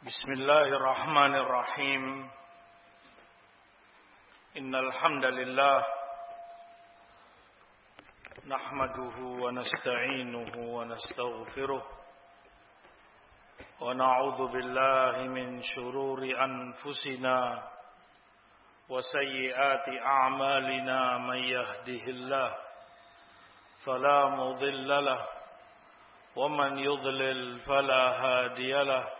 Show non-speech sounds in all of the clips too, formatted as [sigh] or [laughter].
بسم الله الرحمن الرحيم. إن الحمد لله نحمده ونستعينه ونستغفره ونعوذ بالله من شرور أنفسنا وسيئات أعمالنا من يهده الله فلا مضل له ومن يضلل فلا هادي له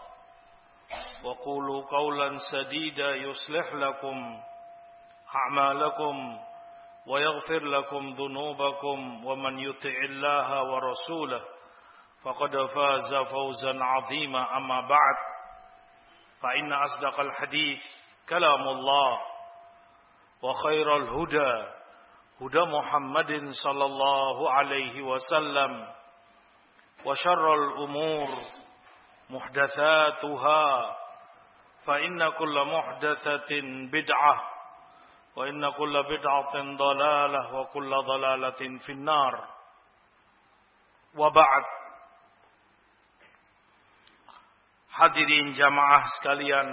وقولوا قولا سديدا يصلح لكم أعمالكم ويغفر لكم ذنوبكم ومن يطع الله ورسوله فقد فاز فوزا عظيما أما بعد فإن أصدق الحديث كلام الله وخير الهدى هدى محمد صلى الله عليه وسلم وشر الأمور محدثاتها فإن كل محدثة بدعة وإن كل بدعة ضلالة وكل ضلالة في النار وبعد Hadirin jamaah sekalian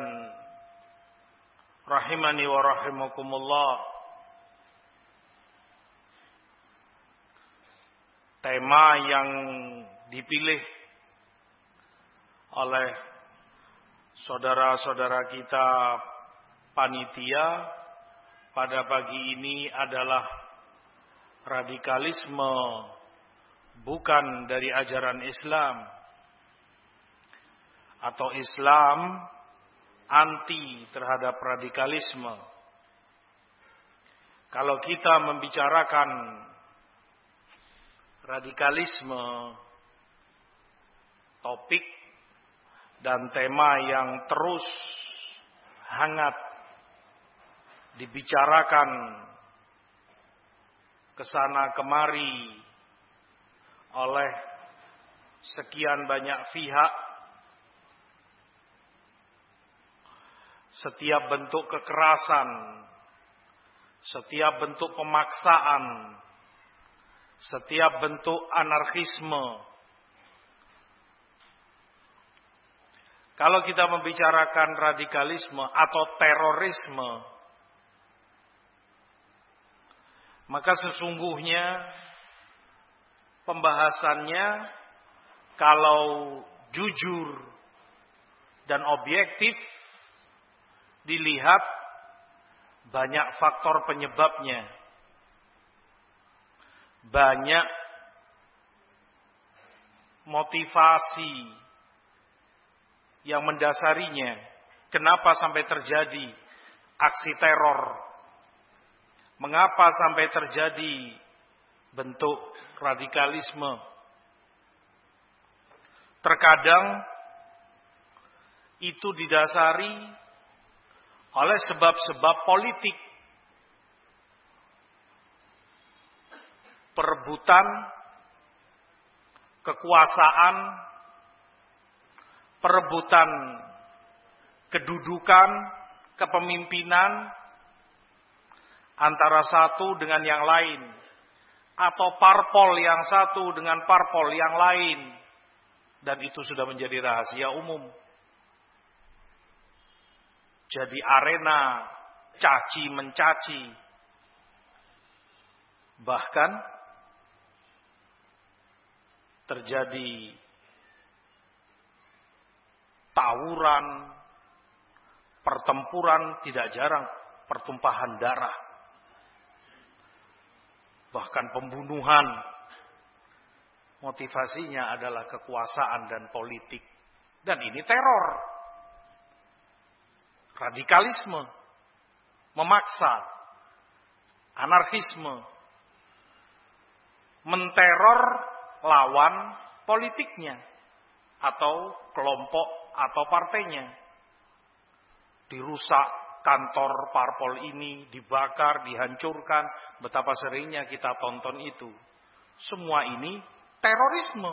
rahimani wa rahimakumullah Tema yang dipilih oleh saudara-saudara kita panitia pada pagi ini adalah radikalisme bukan dari ajaran Islam atau Islam anti terhadap radikalisme. Kalau kita membicarakan radikalisme, topik dan tema yang terus hangat dibicarakan ke sana kemari oleh sekian banyak pihak setiap bentuk kekerasan, setiap bentuk pemaksaan, setiap bentuk anarkisme. Kalau kita membicarakan radikalisme atau terorisme, maka sesungguhnya pembahasannya kalau jujur dan objektif dilihat banyak faktor penyebabnya. Banyak motivasi yang mendasarinya. Kenapa sampai terjadi aksi teror? Mengapa sampai terjadi bentuk radikalisme? Terkadang itu didasari oleh sebab-sebab politik. Perebutan kekuasaan, perebutan kedudukan, kepemimpinan antara satu dengan yang lain atau parpol yang satu dengan parpol yang lain dan itu sudah menjadi rahasia umum jadi arena caci mencaci. Bahkan terjadi tawuran, pertempuran tidak jarang pertumpahan darah. bahkan pembunuhan. Motivasinya adalah kekuasaan dan politik. Dan ini teror. Radikalisme. Memaksa. Anarkisme. Menteror lawan politiknya. Atau kelompok atau partainya. Dirusak kantor parpol ini, dibakar, dihancurkan. Betapa seringnya kita tonton itu. Semua ini terorisme.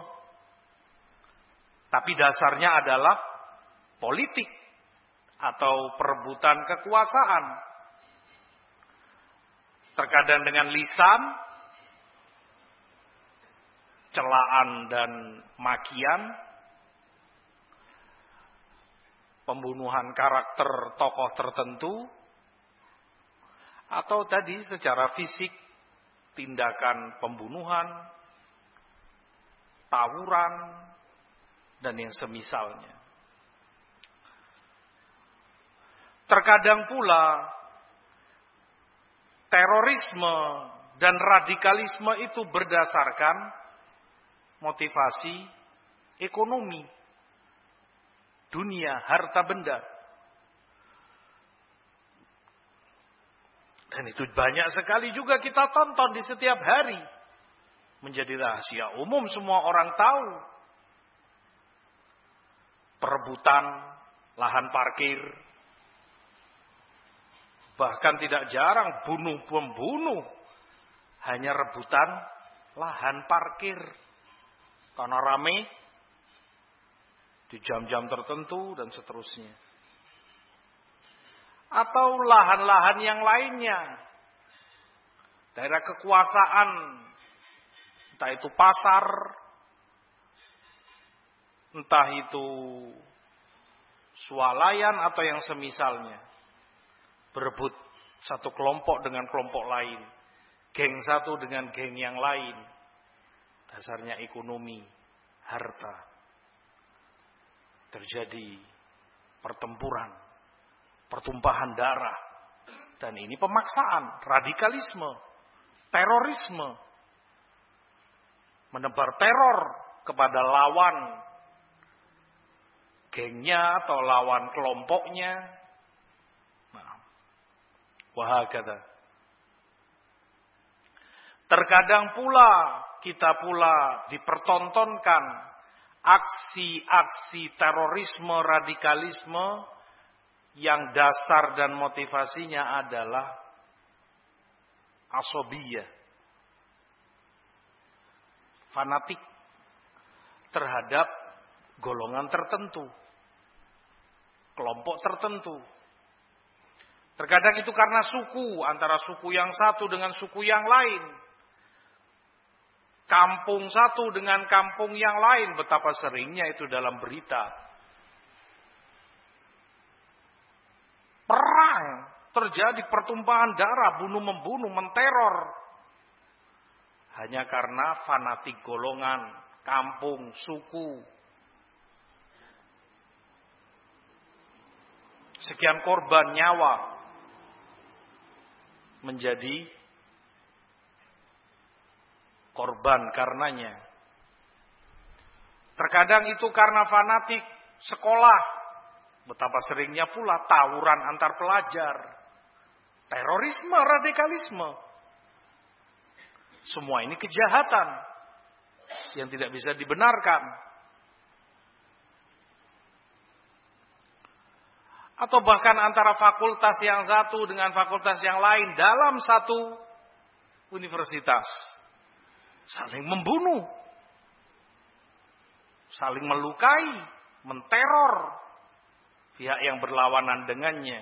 Tapi dasarnya adalah politik atau perebutan kekuasaan. Terkadang dengan lisan, celaan dan makian, pembunuhan karakter tokoh tertentu, atau tadi secara fisik tindakan pembunuhan, tawuran, dan yang semisalnya. Terkadang pula terorisme dan radikalisme itu berdasarkan motivasi ekonomi, dunia, harta benda. Dan itu banyak sekali juga kita tonton di setiap hari menjadi rahasia umum semua orang tahu. Perebutan lahan parkir. Bahkan tidak jarang bunuh pembunuh hanya rebutan lahan parkir. Karena rame di jam-jam tertentu dan seterusnya. Atau lahan-lahan yang lainnya. Daerah kekuasaan Entah itu pasar, entah itu swalayan atau yang semisalnya. Berebut satu kelompok dengan kelompok lain. Geng satu dengan geng yang lain. Dasarnya ekonomi, harta. Terjadi pertempuran, pertumpahan darah. Dan ini pemaksaan, radikalisme, terorisme, menebar teror kepada lawan gengnya atau lawan kelompoknya. Nah, wahakata. Terkadang pula kita pula dipertontonkan aksi-aksi terorisme, radikalisme yang dasar dan motivasinya adalah asobiyah fanatik terhadap golongan tertentu, kelompok tertentu. Terkadang itu karena suku, antara suku yang satu dengan suku yang lain. Kampung satu dengan kampung yang lain, betapa seringnya itu dalam berita. Perang, terjadi pertumpahan darah, bunuh-membunuh, menteror hanya karena fanatik golongan, kampung, suku. Sekian korban nyawa menjadi korban karenanya. Terkadang itu karena fanatik sekolah. Betapa seringnya pula tawuran antar pelajar. Terorisme, radikalisme. Semua ini kejahatan yang tidak bisa dibenarkan. Atau bahkan antara fakultas yang satu dengan fakultas yang lain dalam satu universitas. Saling membunuh. Saling melukai, menteror pihak yang berlawanan dengannya.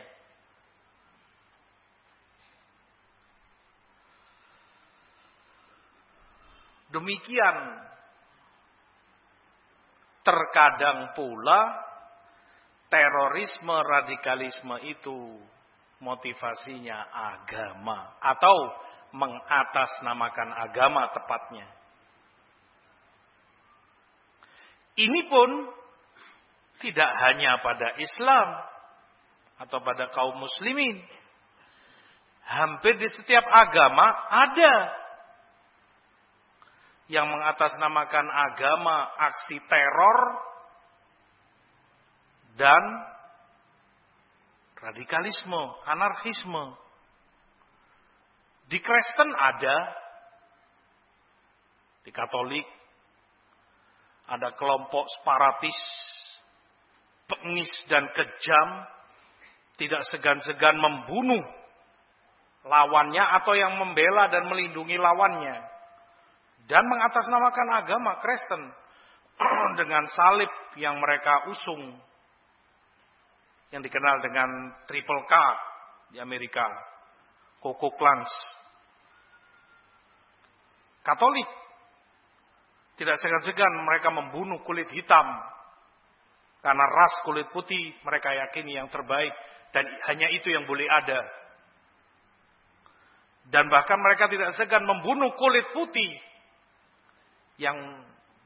Demikian terkadang pula terorisme radikalisme itu motivasinya agama atau mengatasnamakan agama tepatnya. Ini pun tidak hanya pada Islam atau pada kaum muslimin. Hampir di setiap agama ada yang mengatasnamakan agama aksi teror dan radikalisme, anarkisme. Di Kristen ada, di Katolik ada kelompok separatis, pengis dan kejam, tidak segan-segan membunuh lawannya atau yang membela dan melindungi lawannya. Dan mengatasnamakan agama Kristen [clears throat] dengan salib yang mereka usung. Yang dikenal dengan Triple K di Amerika. Koko Klans. Katolik. Tidak segan-segan mereka membunuh kulit hitam. Karena ras kulit putih mereka yakini yang terbaik. Dan hanya itu yang boleh ada dan bahkan mereka tidak segan membunuh kulit putih yang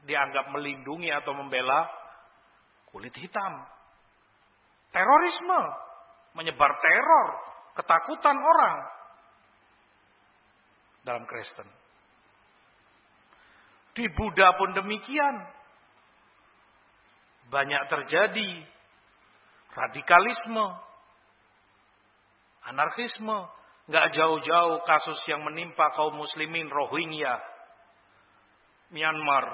dianggap melindungi atau membela kulit hitam. Terorisme, menyebar teror, ketakutan orang dalam Kristen. Di Buddha pun demikian. Banyak terjadi radikalisme, anarkisme, Nggak jauh-jauh kasus yang menimpa kaum muslimin Rohingya. Myanmar.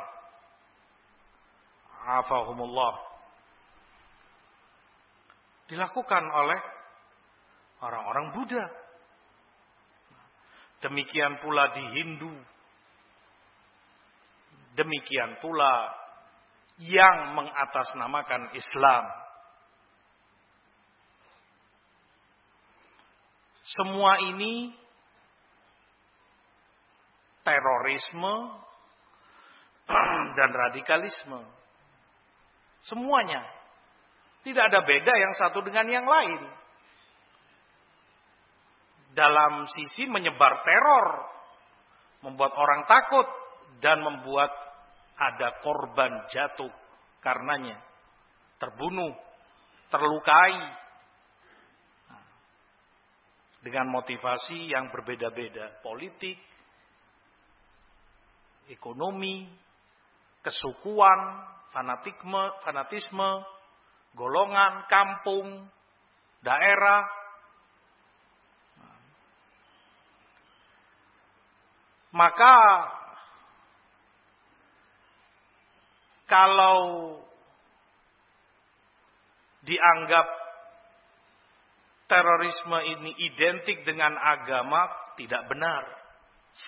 Afahumullah. Dilakukan oleh orang-orang Buddha. Demikian pula di Hindu. Demikian pula yang mengatasnamakan Islam. Semua ini terorisme [clears throat] dan radikalisme. Semuanya. Tidak ada beda yang satu dengan yang lain. Dalam sisi menyebar teror, membuat orang takut, dan membuat ada korban jatuh karenanya. Terbunuh, terlukai, dengan motivasi yang berbeda-beda, politik, ekonomi, kesukuan, fanatikme, fanatisme, golongan, kampung, daerah. Maka kalau dianggap terorisme ini identik dengan agama tidak benar.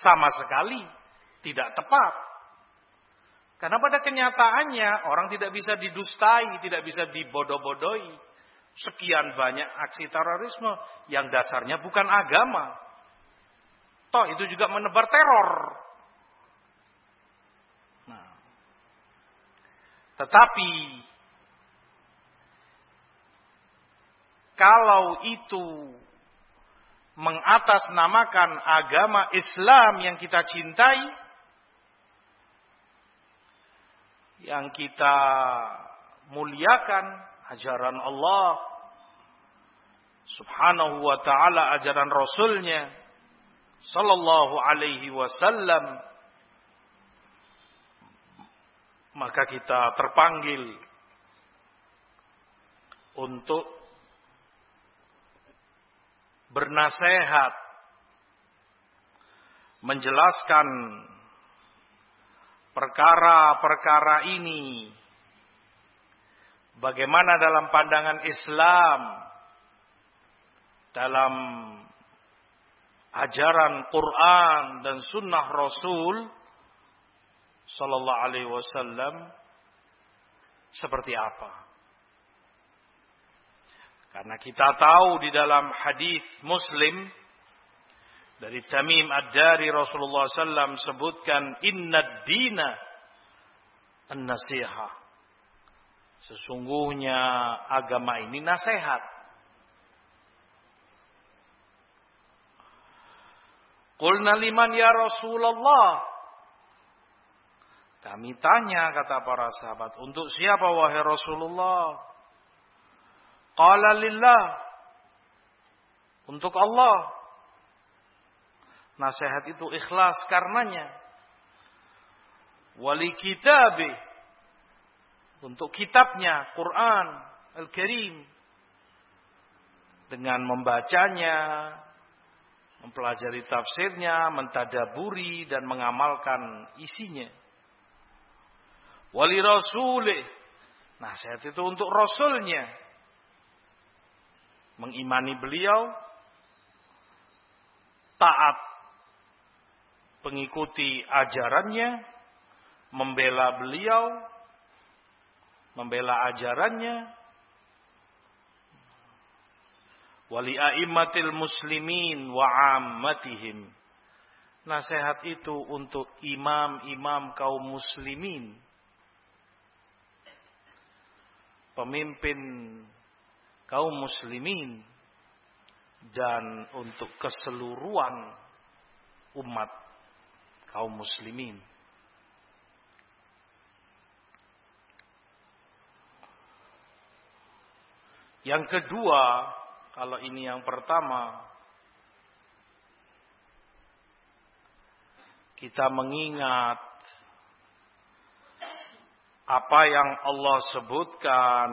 Sama sekali tidak tepat. Karena pada kenyataannya orang tidak bisa didustai, tidak bisa dibodoh-bodohi. Sekian banyak aksi terorisme yang dasarnya bukan agama. Toh itu juga menebar teror. Tetapi kalau itu mengatasnamakan agama Islam yang kita cintai, yang kita muliakan, ajaran Allah subhanahu wa ta'ala, ajaran Rasulnya, sallallahu alaihi wasallam, maka kita terpanggil untuk bernasehat, menjelaskan perkara-perkara ini, bagaimana dalam pandangan Islam, dalam ajaran Quran dan Sunnah Rasul Sallallahu Alaihi Wasallam seperti apa? Karena kita tahu di dalam hadis Muslim dari Tamim Ad-Dari Rasulullah SAW sebutkan inna dina an-nasiha. Sesungguhnya agama ini nasihat. Qulna liman ya Rasulullah. Kami tanya kata para sahabat, untuk siapa wahai Rasulullah? Qala lillah. Untuk Allah. Nasihat itu ikhlas karenanya. wali kitabih untuk kitabnya Quran Al-Karim dengan membacanya mempelajari tafsirnya mentadaburi dan mengamalkan isinya wali rasulih. Nasihat itu untuk rasulnya. Mengimani beliau. Taat pengikuti ajarannya. Membela beliau. Membela ajarannya. Wali a'immatil muslimin wa ammatihim. Nasihat itu untuk imam-imam kaum muslimin pemimpin kaum muslimin dan untuk keseluruhan umat kaum muslimin. Yang kedua, kalau ini yang pertama, kita mengingat apa yang Allah sebutkan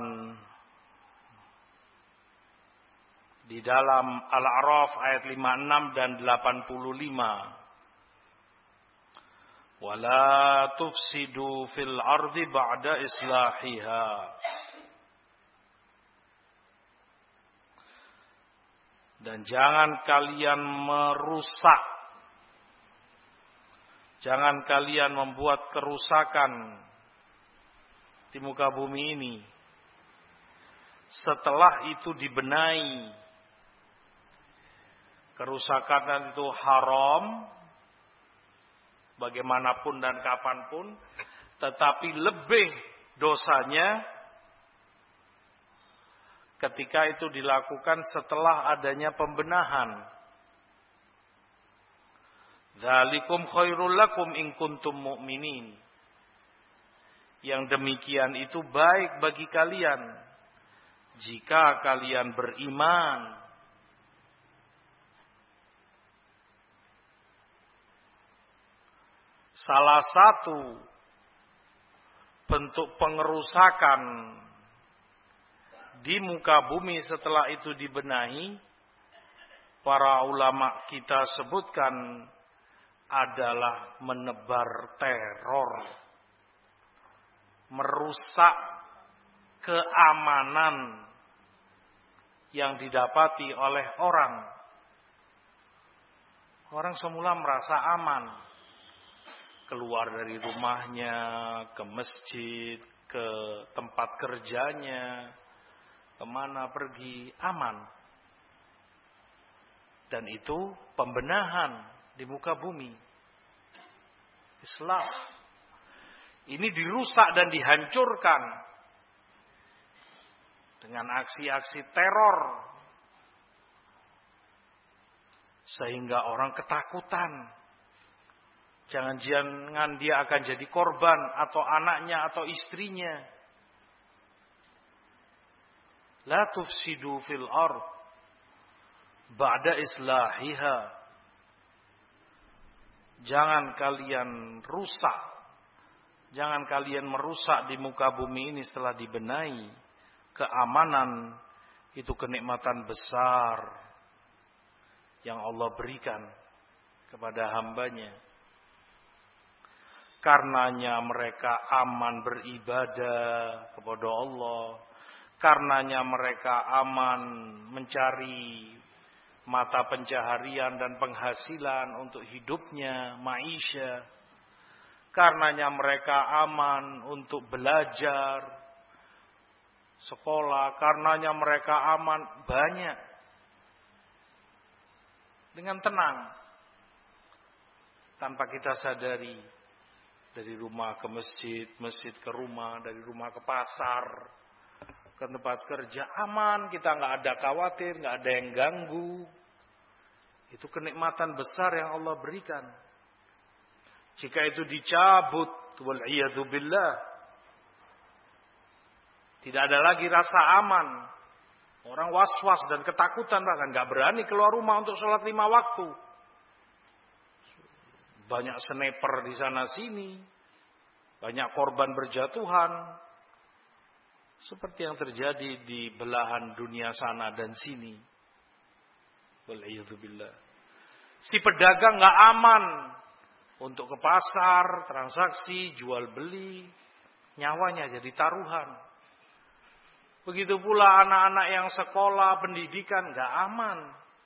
di dalam Al-A'raf ayat 56 dan 85. Wala tufsidu fil ardi ba'da islahiha. Dan jangan kalian merusak. Jangan kalian membuat kerusakan di muka bumi ini. Setelah itu dibenahi. Kerusakan itu haram. Bagaimanapun dan kapan pun. Tetapi lebih dosanya ketika itu dilakukan setelah adanya pembenahan. Zalikum khairul lakum in kuntum mu'minin. Yang demikian itu baik bagi kalian jika kalian beriman. Salah satu bentuk pengerusakan di muka bumi setelah itu dibenahi, para ulama kita sebutkan adalah menebar teror, merusak keamanan yang didapati oleh orang. Orang semula merasa aman, keluar dari rumahnya, ke masjid, ke tempat kerjanya, ke mana pergi aman. Dan itu pembenahan di muka bumi. Islam. Ini dirusak dan dihancurkan dengan aksi-aksi teror sehingga orang ketakutan. Jangan-jangan dia akan jadi korban atau anaknya atau istrinya. La tufsidu fil ard ba'da islahiha. Jangan kalian rusak. Jangan kalian merusak di muka bumi ini setelah dibenahi. Keamanan itu kenikmatan besar yang Allah berikan kepada hambanya. Karenanya mereka aman beribadah kepada Allah Karenanya mereka aman mencari mata pencaharian dan penghasilan untuk hidupnya, maisha. Karenanya mereka aman untuk belajar, sekolah. Karenanya mereka aman banyak. Dengan tenang. Tanpa kita sadari. Dari rumah ke masjid, masjid ke rumah, dari rumah ke pasar ke tempat kerja aman, kita nggak ada khawatir, nggak ada yang ganggu. Itu kenikmatan besar yang Allah berikan. Jika itu dicabut, wal billah, tidak ada lagi rasa aman. Orang was-was dan ketakutan bahkan nggak berani keluar rumah untuk sholat lima waktu. Banyak sniper di sana sini, Banyak korban berjatuhan. Seperti yang terjadi di belahan dunia sana dan sini. Wal'iyadzubillah. Si pedagang nggak aman untuk ke pasar, transaksi, jual beli, nyawanya jadi taruhan. Begitu pula anak-anak yang sekolah, pendidikan nggak aman.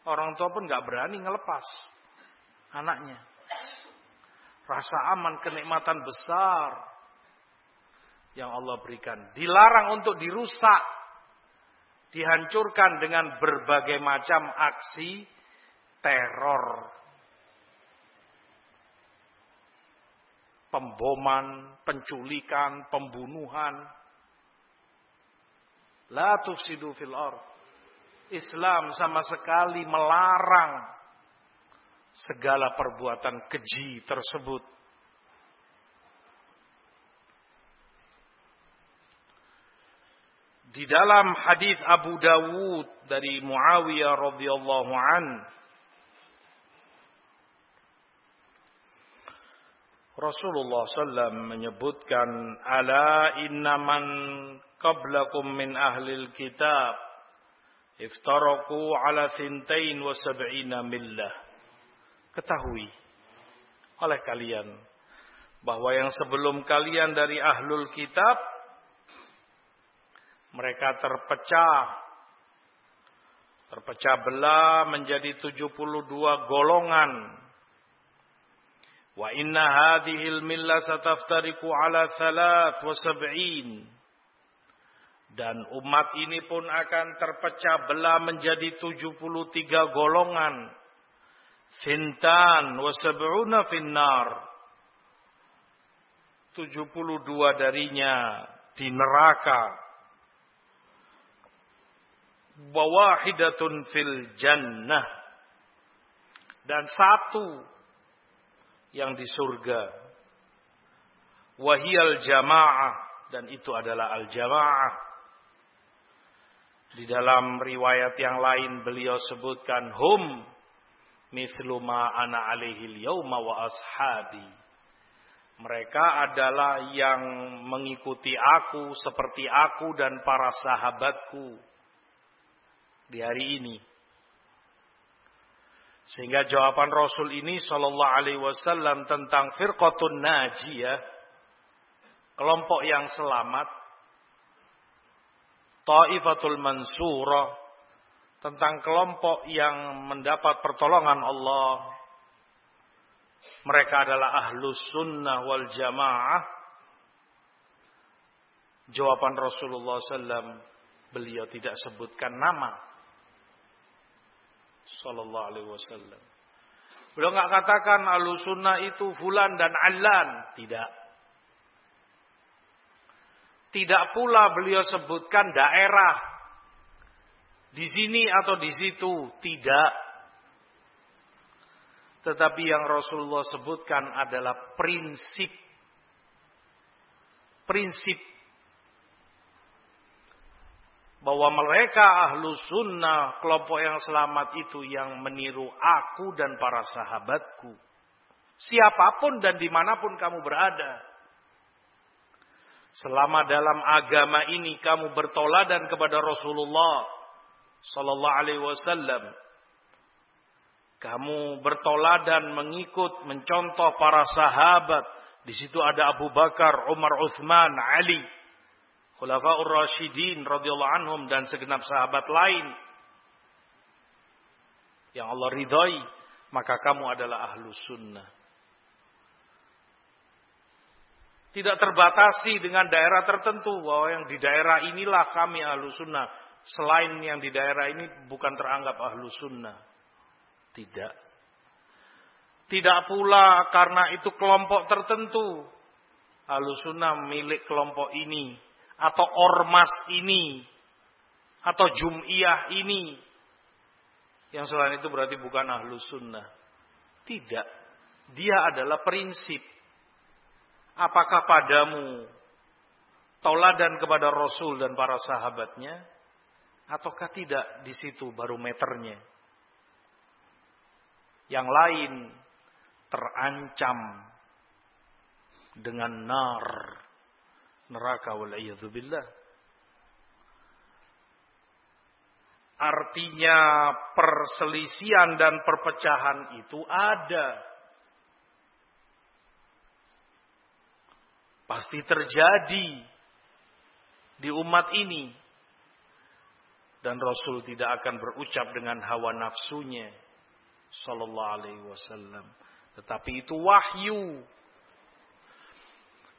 Orang tua pun nggak berani ngelepas anaknya. Rasa aman, kenikmatan besar yang Allah berikan. Dilarang untuk dirusak. Dihancurkan dengan berbagai macam aksi teror. Pemboman, penculikan, pembunuhan. La tufsidu fil ard. Islam sama sekali melarang segala perbuatan keji tersebut. Di dalam hadis Abu Dawud dari Muawiyah radhiyallahu an Rasulullah SAW menyebutkan ala innaman qablakum min ahlil kitab iftaraku ala thintain wa sab'ina millah. Ketahui oleh kalian bahwa yang sebelum kalian dari ahlul kitab mereka terpecah. Terpecah belah menjadi 72 golongan wa inna hadhil millah sataftariku ala thalath wa sab'in dan umat ini pun akan terpecah belah menjadi 73 golongan Fintan wa sab'una finnar. 72 darinya di neraka. Wawahidatun fil jannah. Dan satu yang di surga. Wahiyal jamaah. Dan itu adalah al-jamaah. Di dalam riwayat yang lain beliau sebutkan hum Mithlu ma ana alaihi yawma wa ashabi. Mereka adalah yang mengikuti aku seperti aku dan para sahabatku di hari ini. Sehingga jawaban Rasul ini Shallallahu Alaihi Wasallam tentang firqatun najiyah, kelompok yang selamat, taifatul mansurah, tentang kelompok yang mendapat pertolongan Allah. Mereka adalah ahlus sunnah wal jamaah. Jawaban Rasulullah SAW, beliau tidak sebutkan nama. Sallallahu alaihi wasallam. Beliau nggak katakan ahlus sunnah itu fulan dan alan. Tidak. Tidak pula beliau sebutkan daerah di sini atau di situ, tidak. Tetapi yang Rasulullah sebutkan adalah prinsip. Prinsip. Bahwa mereka ahlu sunnah, kelompok yang selamat itu yang meniru aku dan para sahabatku. Siapa pun dan di mana pun kamu berada. Selama dalam agama ini kamu bertoladan kepada Rasulullah sallallahu alaihi wasallam kamu bertoladan mengikut mencontoh para sahabat di situ ada Abu Bakar, Umar, Uthman, Ali Khulafaur Rasyidin radhiyallahu anhum dan segenap sahabat lain yang Allah ridhoi maka kamu adalah ahlu sunnah tidak terbatasi dengan daerah tertentu bahwa yang di daerah inilah kami ahlu sunnah selain yang di daerah ini bukan teranggap ahlu sunnah. Tidak. Tidak pula karena itu kelompok tertentu. Ahlu sunnah milik kelompok ini. Atau ormas ini. Atau jum'iyah ini. Yang selain itu berarti bukan ahlu sunnah. Tidak. Dia adalah prinsip. Apakah padamu tauladan kepada Rasul dan para sahabatnya? ataukah tidak di situ barometernya. Yang lain terancam dengan nar neraka wal billah. Artinya perselisihan dan perpecahan itu ada. Pasti terjadi di umat ini. Dan Rasul tidak akan berucap dengan hawa nafsunya. Sallallahu alaihi wasallam. Tetapi itu wahyu.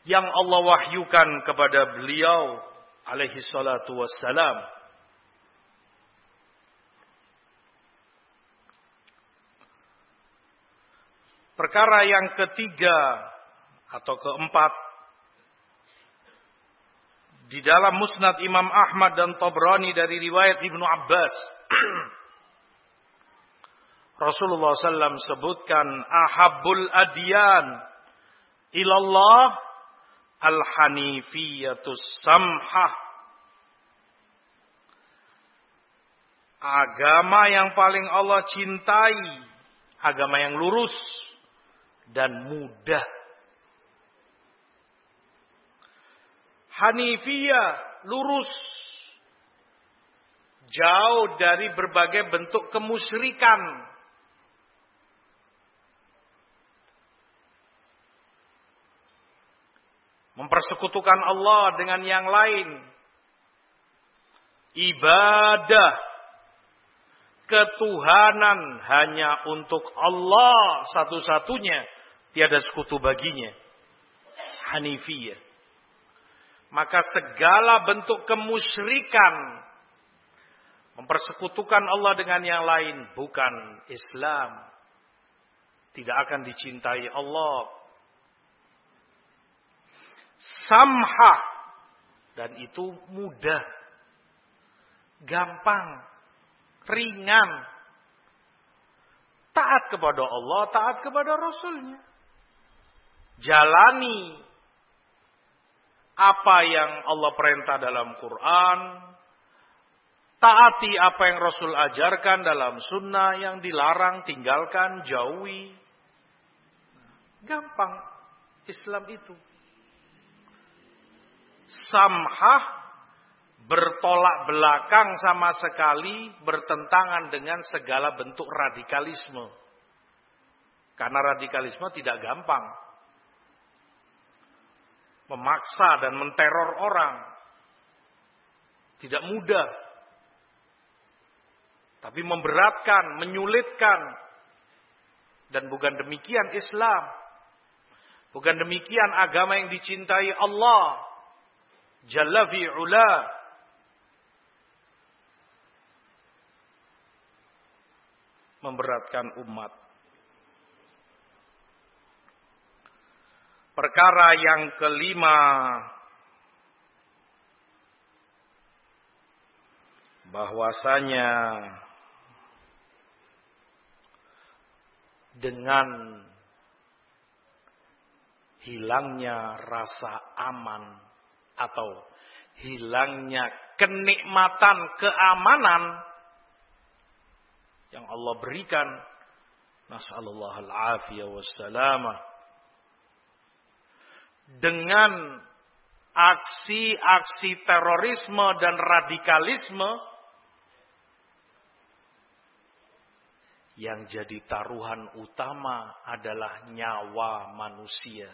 Yang Allah wahyukan kepada beliau alaihi salatu wassalam. Perkara yang ketiga atau keempat di dalam Musnad Imam Ahmad dan Tabrani dari riwayat Ibnu Abbas [clears throat] Rasulullah SAW sebutkan ahabbul adyan ilallah al-hanifiyatus samhah agama yang paling Allah cintai agama yang lurus dan mudah. Hanifiyah lurus jauh dari berbagai bentuk kemusyrikan. Mempersekutukan Allah dengan yang lain. Ibadah ketuhanan hanya untuk Allah satu-satunya tiada sekutu baginya. Hanifiyah. Maka segala bentuk kemusyrikan mempersekutukan Allah dengan yang lain bukan Islam. Tidak akan dicintai Allah. Samha dan itu mudah. Gampang, ringan. Taat kepada Allah, taat kepada Rasulnya jalani apa yang Allah perintah dalam Quran, taati apa yang Rasul ajarkan dalam sunnah yang dilarang, tinggalkan, jauhi. Gampang Islam itu. Samhah bertolak belakang sama sekali bertentangan dengan segala bentuk radikalisme. Karena radikalisme tidak gampang memaksa dan menteror orang. Tidak mudah. Tapi memberatkan, menyulitkan. Dan bukan demikian Islam. Bukan demikian agama yang dicintai Allah. Jalla fi'ula. Memberatkan umat. Perkara yang kelima bahwasanya dengan hilangnya rasa aman atau hilangnya kenikmatan keamanan yang Allah berikan nasallallahu al-afiyah wassalamah dengan aksi-aksi terorisme dan radikalisme yang jadi taruhan utama adalah nyawa manusia.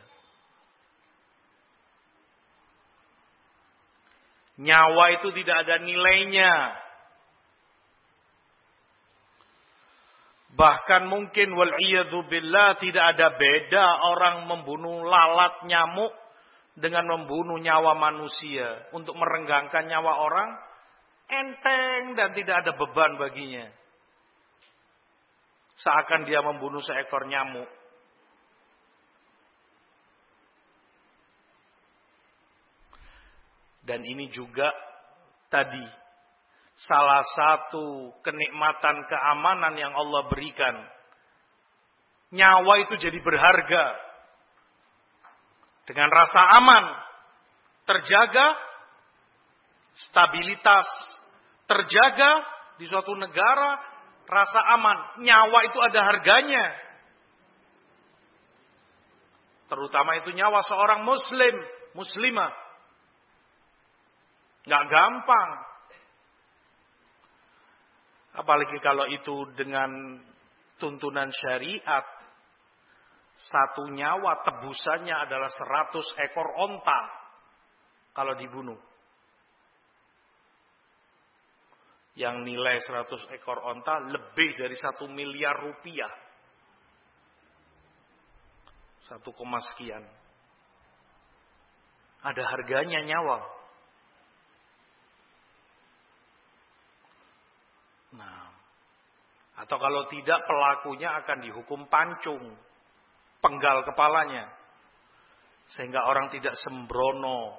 Nyawa itu tidak ada nilainya. Bahkan mungkin wal billah tidak ada beda orang membunuh lalat nyamuk dengan membunuh nyawa manusia untuk merenggangkan nyawa orang enteng dan tidak ada beban baginya. Seakan dia membunuh seekor nyamuk. Dan ini juga tadi salah satu kenikmatan keamanan yang Allah berikan. Nyawa itu jadi berharga. Dengan rasa aman, terjaga, stabilitas, terjaga di suatu negara, rasa aman. Nyawa itu ada harganya. Terutama itu nyawa seorang muslim, muslimah. Nggak gampang. Apalagi kalau itu dengan tuntunan syariat. Satu nyawa tebusannya adalah seratus ekor onta. Kalau dibunuh. Yang nilai seratus ekor onta lebih dari satu miliar rupiah. Satu koma sekian. Ada harganya nyawa. Nah, atau kalau tidak pelakunya akan dihukum pancung, penggal kepalanya. Sehingga orang tidak sembrono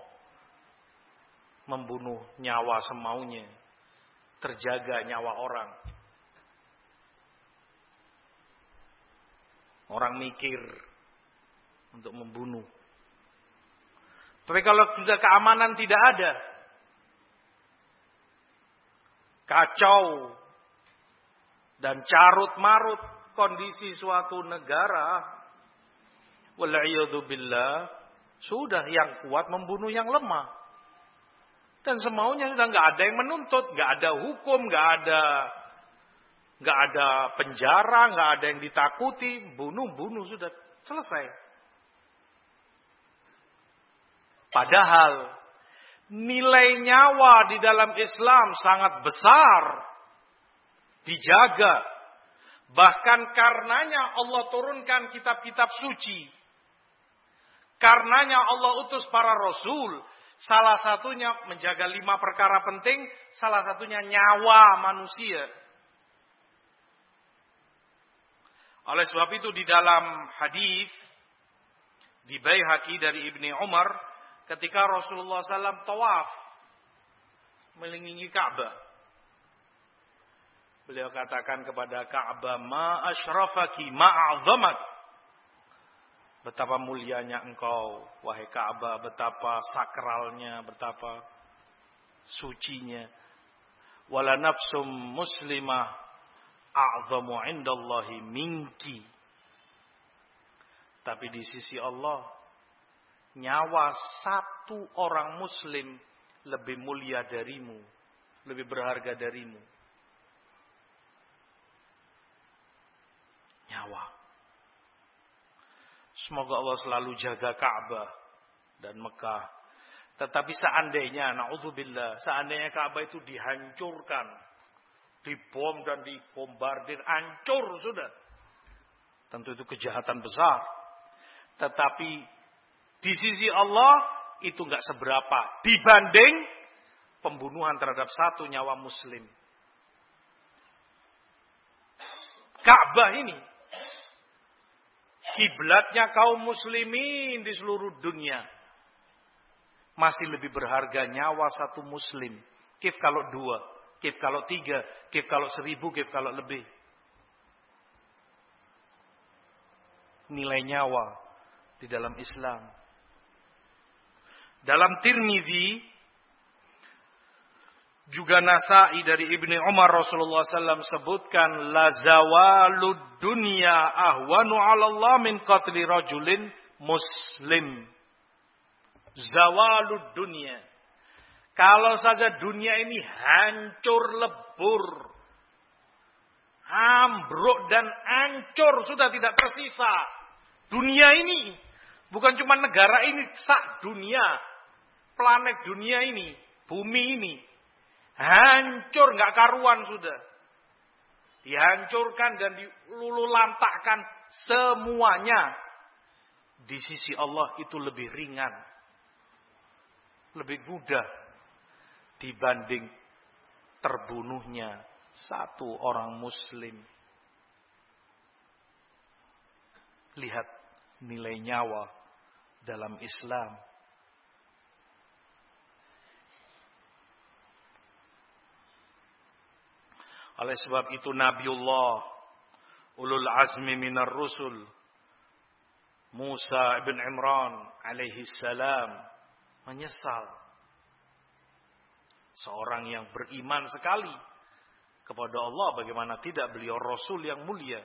membunuh nyawa semaunya. Terjaga nyawa orang. Orang mikir untuk membunuh. Tapi kalau sudah keamanan tidak ada, kacau dan carut marut kondisi suatu negara, billah, sudah yang kuat membunuh yang lemah. Dan semaunya sudah nggak ada yang menuntut, nggak ada hukum, nggak ada nggak ada penjara, nggak ada yang ditakuti, bunuh-bunuh sudah selesai. Padahal nilai nyawa di dalam Islam sangat besar. Dijaga. Bahkan karenanya Allah turunkan kitab-kitab suci. Karenanya Allah utus para rasul. Salah satunya menjaga lima perkara penting. Salah satunya nyawa manusia. Oleh sebab itu di dalam hadis di Baihaqi dari Ibni Umar ketika Rasulullah SAW tawaf melingkari Ka'bah. Beliau katakan kepada Ka'bah, "Ma asyrafaki, ma a'zamak." Betapa mulianya engkau, wahai Ka'bah, betapa sakralnya, betapa sucinya. Wala nafsum muslimah a'zamu indallahi minki. Tapi di sisi Allah nyawa satu orang muslim lebih mulia darimu, lebih berharga darimu. Nyawa. Semoga Allah selalu jaga Ka'bah dan Mekah. Tetapi seandainya, na'udzubillah, seandainya Ka'bah itu dihancurkan, dibom dan dibombardir, hancur sudah. Tentu itu kejahatan besar. Tetapi di sisi Allah itu nggak seberapa dibanding pembunuhan terhadap satu nyawa muslim. Ka'bah ini kiblatnya kaum muslimin di seluruh dunia masih lebih berharga nyawa satu muslim. Kif kalau dua, kif kalau tiga, kif kalau seribu, kif kalau lebih. Nilai nyawa di dalam Islam dalam Tirmizi juga Nasai dari Ibni Umar Rasulullah SAW sebutkan la zawalud dunya ahwanu 'ala Allah min qatli rajulin muslim. Zawalud dunya. Kalau saja dunia ini hancur lebur, ambruk dan hancur sudah tidak tersisa. Dunia ini bukan cuma negara ini, sak dunia planet dunia ini, bumi ini, hancur nggak karuan sudah. Dihancurkan dan dilululantakkan semuanya. Di sisi Allah itu lebih ringan. Lebih mudah dibanding terbunuhnya satu orang muslim. Lihat nilai nyawa dalam Islam Oleh sebab itu Nabiullah ulul azmi minar rusul Musa ibn Imran alaihi salam menyesal. Seorang yang beriman sekali kepada Allah bagaimana tidak beliau rasul yang mulia?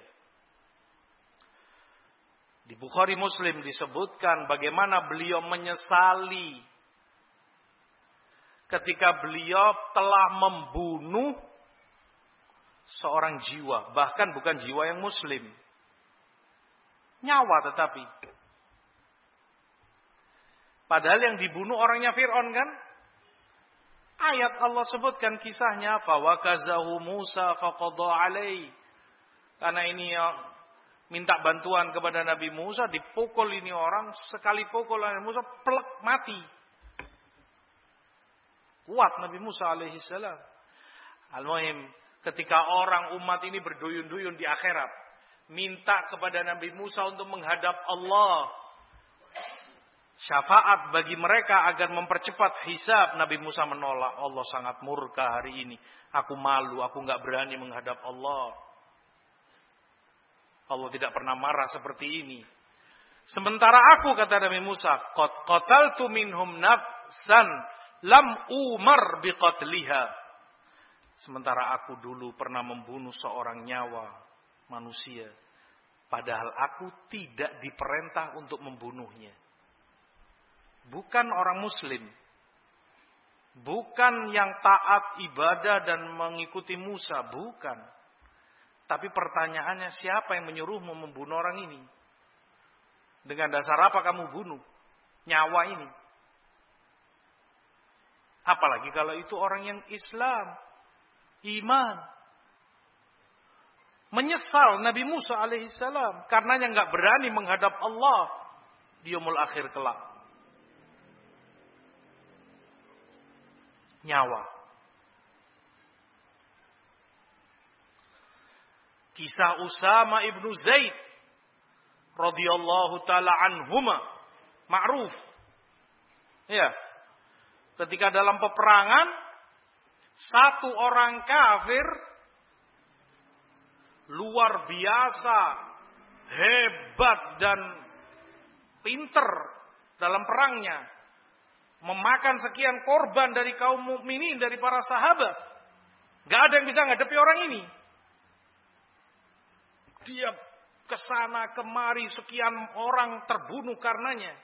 Di Bukhari Muslim disebutkan bagaimana beliau menyesali ketika beliau telah membunuh seorang jiwa, bahkan bukan jiwa yang muslim. Nyawa tetapi. Padahal yang dibunuh orangnya Fir'aun kan? Ayat Allah sebutkan kisahnya bahwa kazahu Musa faqadha alaih. Karena ini ya, minta bantuan kepada Nabi Musa, dipukul ini orang, sekali pukul Nabi Musa plek mati. Kuat Nabi Musa alaihi salam. Al-Muhim, ketika orang umat ini berduyun-duyun di akhirat, minta kepada Nabi Musa untuk menghadap Allah, syafaat bagi mereka agar mempercepat hisab. Nabi Musa menolak. Allah sangat murka hari ini. Aku malu, aku nggak berani menghadap Allah. Allah tidak pernah marah seperti ini. Sementara aku kata Nabi Musa, qad tu minhum nafsan lam umar biqatliha. Sementara aku dulu pernah membunuh seorang nyawa manusia. Padahal aku tidak diperintah untuk membunuhnya bukan orang muslim. Bukan yang taat ibadah dan mengikuti Musa, bukan. Tapi pertanyaannya siapa yang menyuruhmu membunuh orang ini? Dengan dasar apa kamu bunuh nyawa ini? Apalagi kalau itu orang yang Islam, iman. Menyesal Nabi Musa alaihissalam karenanya nggak berani menghadap Allah di umul akhir kelak. nyawa. Kisah Usama ibnu Zaid radhiyallahu taala anhuma ma'ruf. Ya. Ketika dalam peperangan satu orang kafir luar biasa hebat dan pinter dalam perangnya memakan sekian korban dari kaum mukminin dari para sahabat. Gak ada yang bisa ngadepi orang ini. Dia ke sana kemari sekian orang terbunuh karenanya.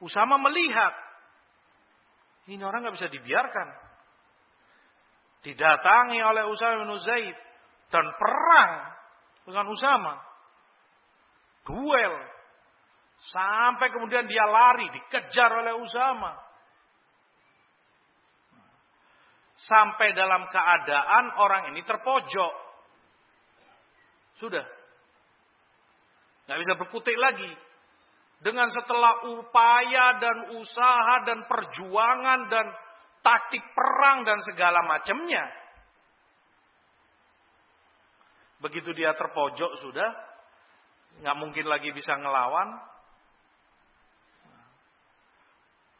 Usama melihat ini orang nggak bisa dibiarkan. Didatangi oleh Usama bin Zaid dan perang dengan Usama. Duel Sampai kemudian dia lari, dikejar oleh Usama. Sampai dalam keadaan orang ini terpojok. Sudah. Nggak bisa berkutik lagi. Dengan setelah upaya dan usaha dan perjuangan dan taktik perang dan segala macamnya. Begitu dia terpojok sudah, nggak mungkin lagi bisa ngelawan,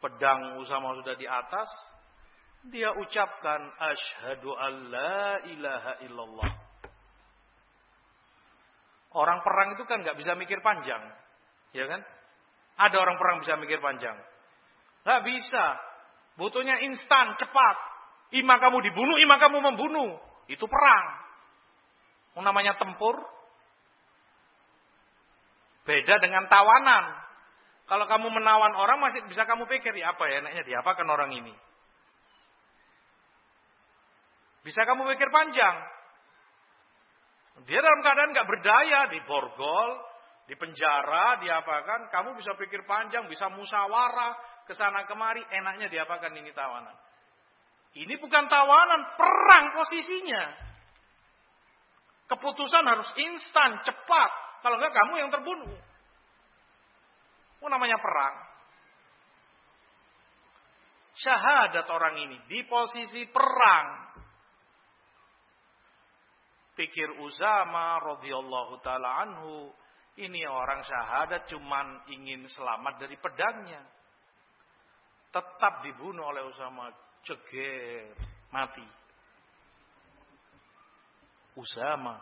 pedang Usama sudah di atas, dia ucapkan asyhadu alla ilaha illallah. Orang perang itu kan nggak bisa mikir panjang, ya kan? Ada orang perang bisa mikir panjang, nggak bisa. Butuhnya instan, cepat. Ima kamu dibunuh, ima kamu membunuh. Itu perang. Namanya tempur. Beda dengan tawanan. Kalau kamu menawan orang masih bisa kamu pikir ya apa ya enaknya diapakan orang ini. Bisa kamu pikir panjang. Dia dalam keadaan nggak berdaya, diborgol, di penjara, diapakan. Kamu bisa pikir panjang, bisa musyawarah ke sana kemari, enaknya diapakan ini tawanan. Ini bukan tawanan, perang posisinya. Keputusan harus instan, cepat. Kalau enggak kamu yang terbunuh. Oh namanya perang. Syahadat orang ini di posisi perang. Pikir Uzama radhiyallahu taala anhu, ini orang syahadat cuman ingin selamat dari pedangnya. Tetap dibunuh oleh Usama, ceger, mati. Usama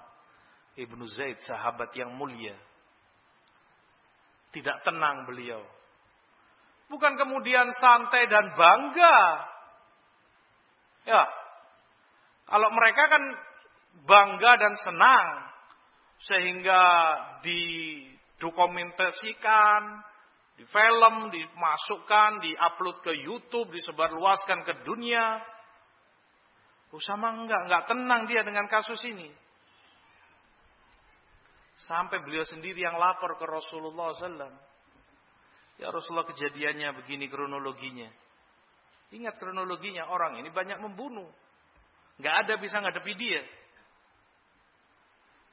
ibnu Zaid sahabat yang mulia tidak tenang beliau. Bukan kemudian santai dan bangga. Ya. Kalau mereka kan bangga dan senang sehingga di didokumentasikan, di film, dimasukkan, diupload ke YouTube, disebarluaskan ke dunia. Usama enggak, enggak tenang dia dengan kasus ini. Sampai beliau sendiri yang lapor ke Rasulullah SAW. Ya Rasulullah kejadiannya begini kronologinya. Ingat kronologinya orang ini banyak membunuh. Enggak ada bisa ngadepi dia.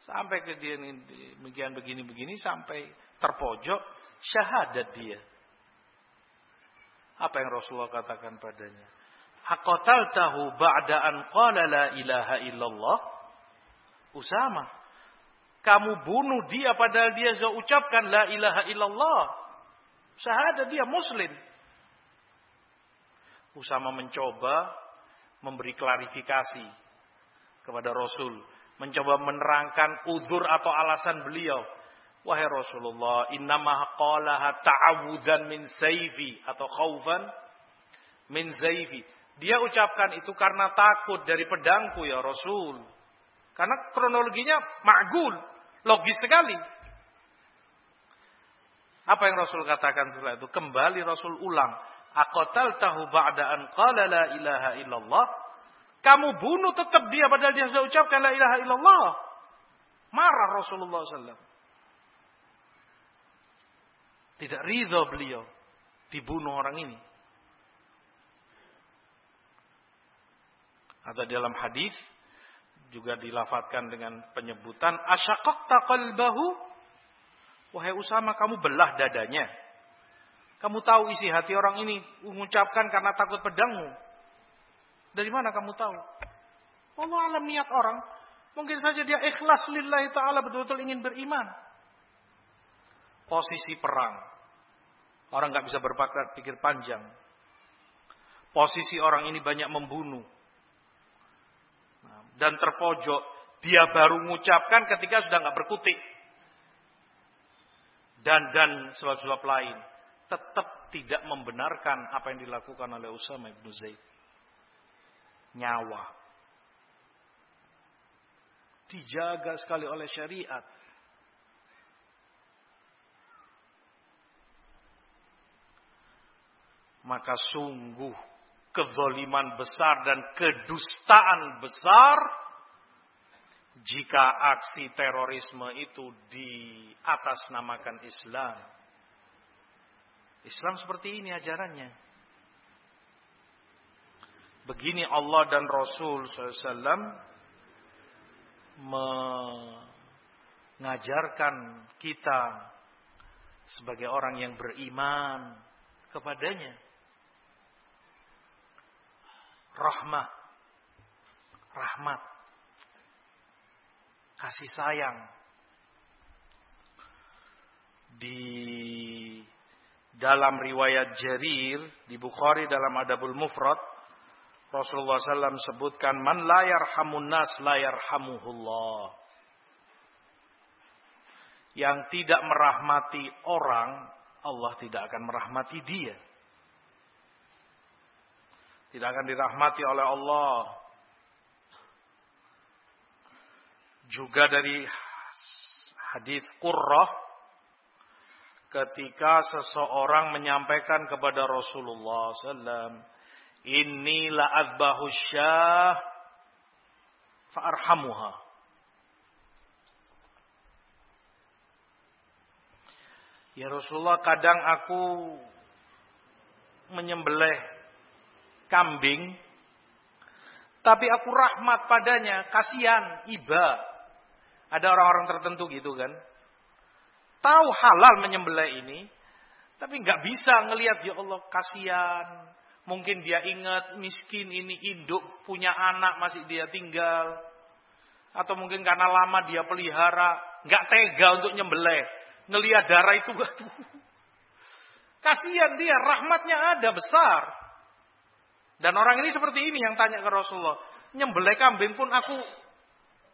Sampai ke dia demikian begini-begini sampai terpojok syahadat dia. Apa yang Rasulullah katakan padanya? Aqatal tahu ba'da an qala la ilaha illallah. Usama, kamu bunuh dia padahal dia sudah ucapkan la ilaha illallah. Syahadat dia muslim. Usama mencoba memberi klarifikasi kepada Rasul, mencoba menerangkan uzur atau alasan beliau. Wahai Rasulullah, innama qalaha ta'awudan min sayfi atau khaufan min zaifi. Dia ucapkan itu karena takut dari pedangku ya Rasul. Karena kronologinya ma'gul, logis sekali. Apa yang Rasul katakan setelah itu? Kembali Rasul ulang. Akotal tahu ba'daan qala la ilaha illallah. Kamu bunuh tetap dia padahal dia sudah ucapkan la ilaha illallah. Marah Rasulullah SAW. Tidak ridho beliau dibunuh orang ini. Atau dalam hadis juga dilafatkan dengan penyebutan asyaqaqta qalbahu wahai Usama kamu belah dadanya. Kamu tahu isi hati orang ini mengucapkan karena takut pedangmu. Dari mana kamu tahu? Allah alam niat orang. Mungkin saja dia ikhlas lillahi ta'ala betul-betul ingin beriman posisi perang. Orang nggak bisa berpikir pikir panjang. Posisi orang ini banyak membunuh. Dan terpojok. Dia baru mengucapkan ketika sudah nggak berkutik. Dan dan sebab-sebab lain. Tetap tidak membenarkan apa yang dilakukan oleh Usama ibn Zaid. Nyawa. Dijaga sekali oleh syariat. Maka sungguh kezoliman besar dan kedustaan besar jika aksi terorisme itu di atas namakan Islam. Islam seperti ini ajarannya. Begini Allah dan Rasul SAW mengajarkan kita sebagai orang yang beriman kepadanya rahmah, rahmat, kasih sayang. Di dalam riwayat Jarir di Bukhari dalam Adabul Mufrad Rasulullah SAW sebutkan man la yarhamun nas la. Yang tidak merahmati orang, Allah tidak akan merahmati dia tidak akan dirahmati oleh Allah. Juga dari hadis Qurrah ketika seseorang menyampaikan kepada Rasulullah sallam, "Inni la adbahu syah fa'arhamuha." Ya Rasulullah, kadang aku menyembelih kambing, tapi aku rahmat padanya, kasihan, iba. Ada orang-orang tertentu gitu kan. Tahu halal menyembelih ini, tapi nggak bisa ngelihat ya Allah kasihan. Mungkin dia ingat miskin ini induk punya anak masih dia tinggal. Atau mungkin karena lama dia pelihara, nggak tega untuk nyembelih. Ngelihat darah itu, [laughs] aduh. Kasihan dia, rahmatnya ada besar. Dan orang ini seperti ini yang tanya ke Rasulullah. Nyembelih kambing pun aku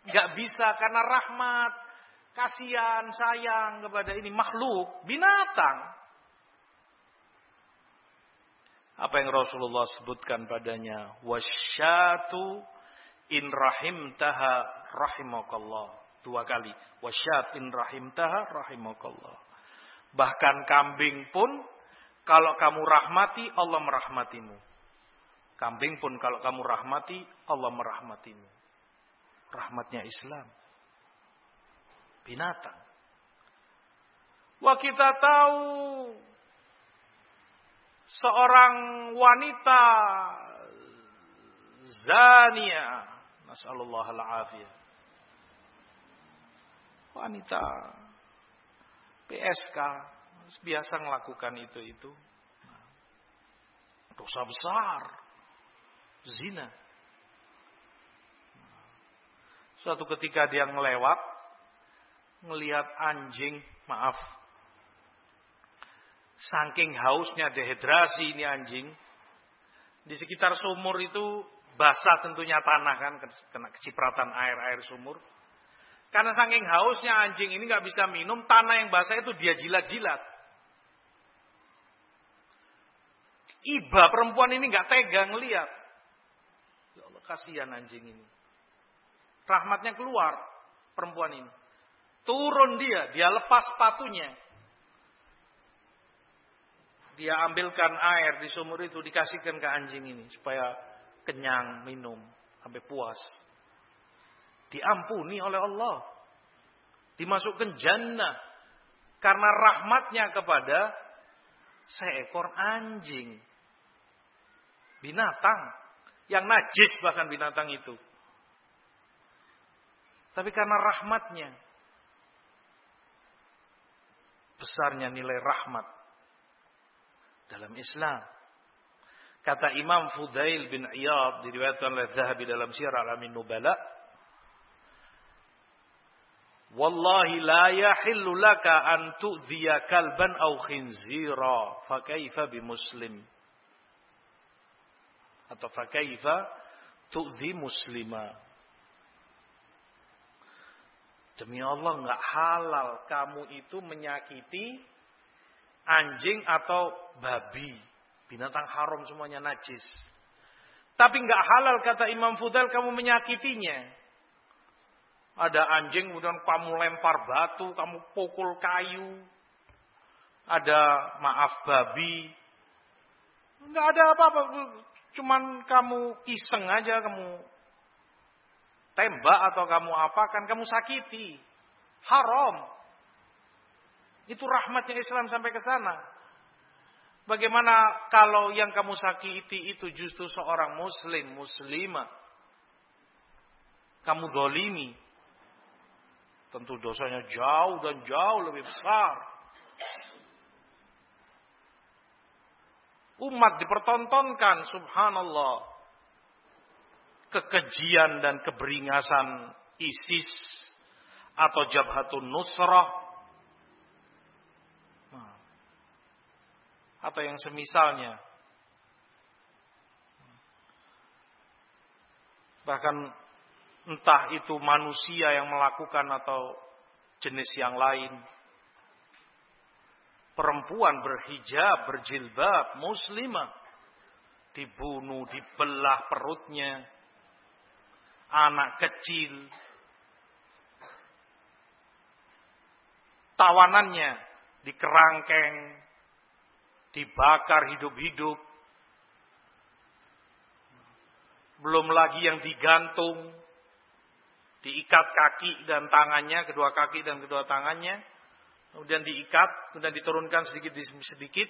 nggak bisa karena rahmat, kasihan, sayang kepada ini makhluk, binatang. Apa yang Rasulullah sebutkan padanya? Wasyatu in rahim taha rahimakallah. dua kali. Wasyatin rahimtaha rahimakallah. Bahkan kambing pun kalau kamu rahmati Allah merahmatimu. Kambing pun kalau kamu rahmati Allah merahmatimu. Rahmatnya Islam. Binatang. Wah kita tahu seorang wanita zania. Nasallallahu al-afiyah. Wanita PSK biasa melakukan itu-itu. Dosa besar. Zina. Suatu ketika dia ngelewat, ngelihat anjing, maaf, saking hausnya dehidrasi ini anjing, di sekitar sumur itu basah tentunya tanah kan, kena kecipratan air air sumur. Karena saking hausnya anjing ini nggak bisa minum, tanah yang basah itu dia jilat-jilat. Iba perempuan ini nggak tega ngelihat. Kasihan anjing ini. Rahmatnya keluar perempuan ini. Turun dia, dia lepas sepatunya. Dia ambilkan air di sumur itu dikasihkan ke anjing ini supaya kenyang minum sampai puas. Diampuni oleh Allah. Dimasukkan jannah karena rahmatnya kepada seekor anjing. Binatang yang najis bahkan binatang itu. Tapi karena rahmatnya. Besarnya nilai rahmat dalam Islam. Kata Imam Fudail bin Iyad diriwayatkan oleh Zahabi dalam Syiar Alamin Nubala. Wallahi la yahillu laka an tu'dhiya kalban aw khinzira fa kaifa bi muslim atau fakaifa tu'zi muslima. Demi Allah nggak halal kamu itu menyakiti anjing atau babi. Binatang haram semuanya najis. Tapi nggak halal kata Imam Fudal kamu menyakitinya. Ada anjing kemudian kamu lempar batu, kamu pukul kayu. Ada maaf babi. Nggak ada apa-apa. Cuman kamu iseng aja, kamu tembak atau kamu apa, kan kamu sakiti. Haram. Itu rahmatnya Islam sampai ke sana. Bagaimana kalau yang kamu sakiti itu justru seorang muslim, muslimah. Kamu dolimi. Tentu dosanya jauh dan jauh lebih besar. Umat dipertontonkan subhanallah. Kekejian dan keberingasan ISIS atau Jabhatun Nusrah. Nah, atau yang semisalnya. Bahkan entah itu manusia yang melakukan atau jenis yang lain perempuan berhijab, berjilbab, muslimah. Dibunuh, dibelah perutnya, anak kecil, tawanannya dikerangkeng, dibakar hidup-hidup, belum lagi yang digantung, diikat kaki dan tangannya, kedua kaki dan kedua tangannya, kemudian diikat, kemudian diturunkan sedikit demi sedikit,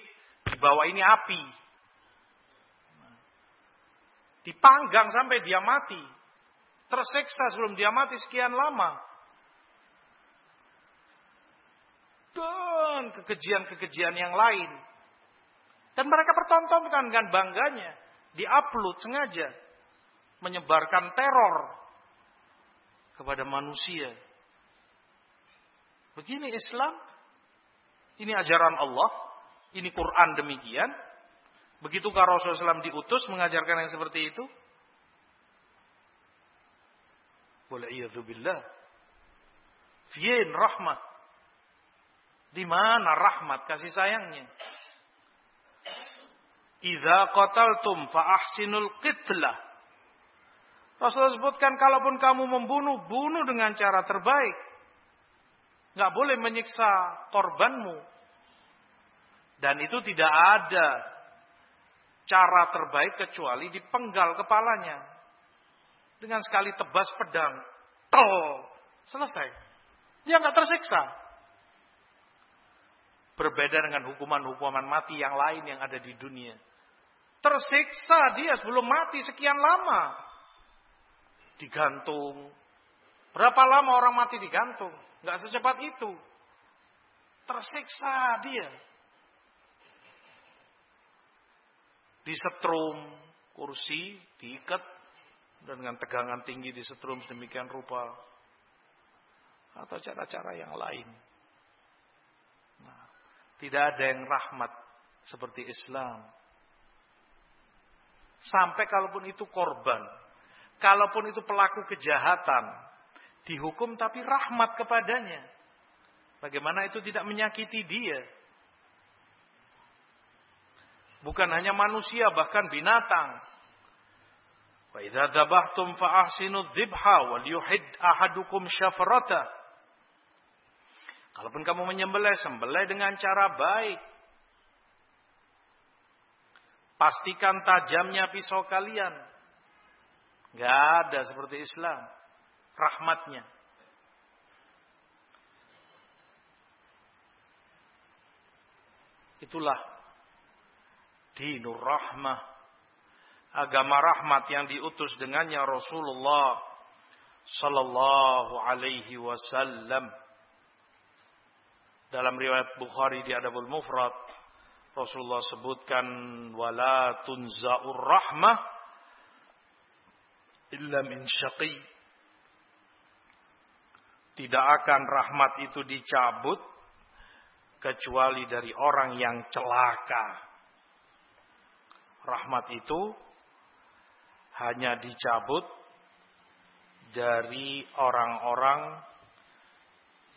di bawah ini api. Dipanggang sampai dia mati. Terseksa sebelum dia mati sekian lama. Dan kekejian-kekejian yang lain. Dan mereka pertontonkan dengan bangganya. Di-upload sengaja. Menyebarkan teror kepada manusia. Begini Islam ini ajaran Allah. Ini Quran demikian. Begitukah Rasulullah SAW diutus mengajarkan yang seperti itu? Wal'iyadzubillah. Fien rahmat. Di mana rahmat kasih sayangnya? Idza qataltum fa ahsinul qitlah. Rasulullah sebutkan kalaupun kamu membunuh, bunuh dengan cara terbaik. Nggak boleh menyiksa korbanmu. Dan itu tidak ada cara terbaik kecuali dipenggal kepalanya. Dengan sekali tebas pedang. Tol. Selesai. Dia nggak tersiksa. Berbeda dengan hukuman-hukuman mati yang lain yang ada di dunia. Tersiksa dia sebelum mati sekian lama. Digantung. Berapa lama orang mati digantung? Nggak secepat itu. Tersiksa dia. Disetrum kursi, diikat dan dengan tegangan tinggi disetrum sedemikian rupa atau cara-cara yang lain. Nah, tidak ada yang rahmat seperti Islam. Sampai kalaupun itu korban, kalaupun itu pelaku kejahatan, dihukum tapi rahmat kepadanya. Bagaimana itu tidak menyakiti dia? Bukan hanya manusia, bahkan binatang. Wa idza dzabhtum fa ahsinu dzibha wal yuhid ahadukum syafrata. Kalaupun kamu menyembelih, sembelih dengan cara baik. Pastikan tajamnya pisau kalian. Gak ada seperti Islam. Rahmatnya. Itulah dinur rahmah. Agama rahmat yang diutus dengannya Rasulullah sallallahu alaihi wasallam. Dalam riwayat Bukhari di Adabul Mufrad, Rasulullah sebutkan wala tunzaur rahmah illa min. Tidak akan rahmat itu dicabut kecuali dari orang yang celaka rahmat itu hanya dicabut dari orang-orang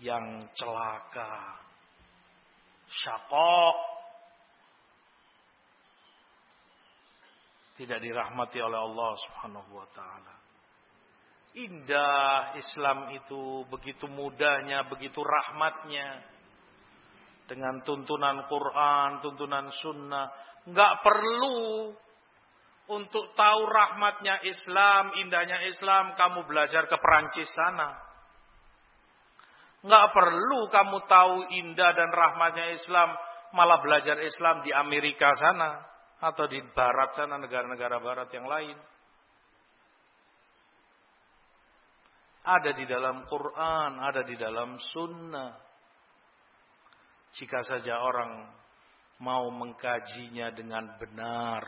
yang celaka. Syakok. Tidak dirahmati oleh Allah subhanahu wa ta'ala. Indah Islam itu begitu mudahnya, begitu rahmatnya. Dengan tuntunan Quran, tuntunan sunnah nggak perlu untuk tahu rahmatnya Islam, indahnya Islam, kamu belajar ke Perancis sana. Nggak perlu kamu tahu indah dan rahmatnya Islam, malah belajar Islam di Amerika sana atau di Barat sana, negara-negara Barat yang lain. Ada di dalam Quran, ada di dalam Sunnah. Jika saja orang mau mengkajinya dengan benar.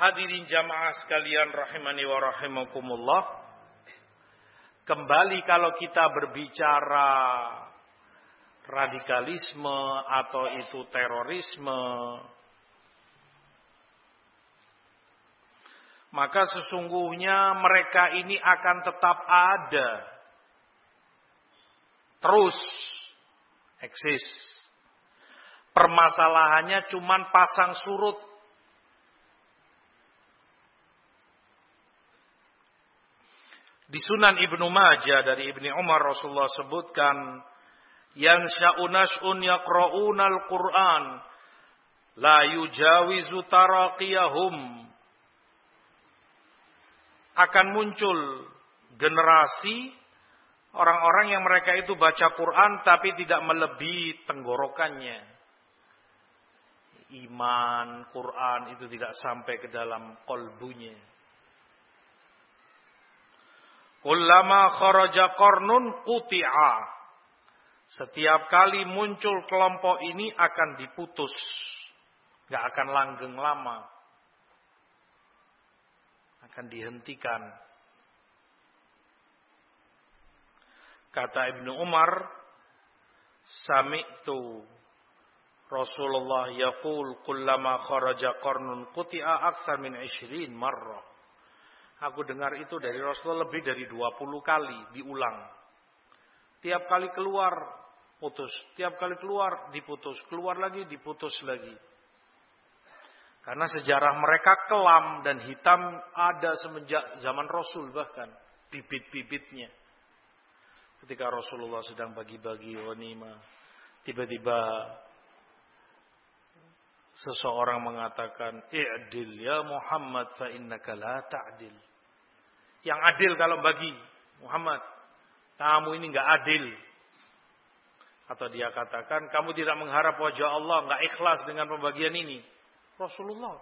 Hadirin jamaah sekalian rahimani wa rahimakumullah. Kembali kalau kita berbicara radikalisme atau itu terorisme, maka sesungguhnya mereka ini akan tetap ada. Terus eksis. Permasalahannya cuman pasang surut. Di Sunan Ibnu Majah dari Ibni Umar Rasulullah sebutkan yang sya'unash'un yaqra'unal Qur'an la yujawizu taraqiyahum akan muncul generasi orang-orang yang mereka itu baca Quran tapi tidak melebihi tenggorokannya. Iman Quran itu tidak sampai ke dalam kolbunya. Kullama kharaja qarnun quti'a. Setiap kali muncul kelompok ini akan diputus. Gak akan langgeng lama akan dihentikan. Kata Ibnu Umar, Sami'tu Rasulullah yaqul kullama kharaja qarnun quti'a aktsar min 20 marrah. Aku dengar itu dari Rasulullah lebih dari 20 kali diulang. Tiap kali keluar putus. Tiap kali keluar diputus, keluar lagi diputus lagi. Karena sejarah mereka kelam dan hitam ada semenjak zaman Rasul bahkan bibit-bibitnya. Ketika Rasulullah sedang bagi-bagi ghanimah, tiba-tiba seseorang mengatakan, "I'dil ya Muhammad fa innaka la ta'dil." Yang adil kalau bagi Muhammad, kamu ini enggak adil. Atau dia katakan, kamu tidak mengharap wajah Allah, enggak ikhlas dengan pembagian ini. Rasulullah.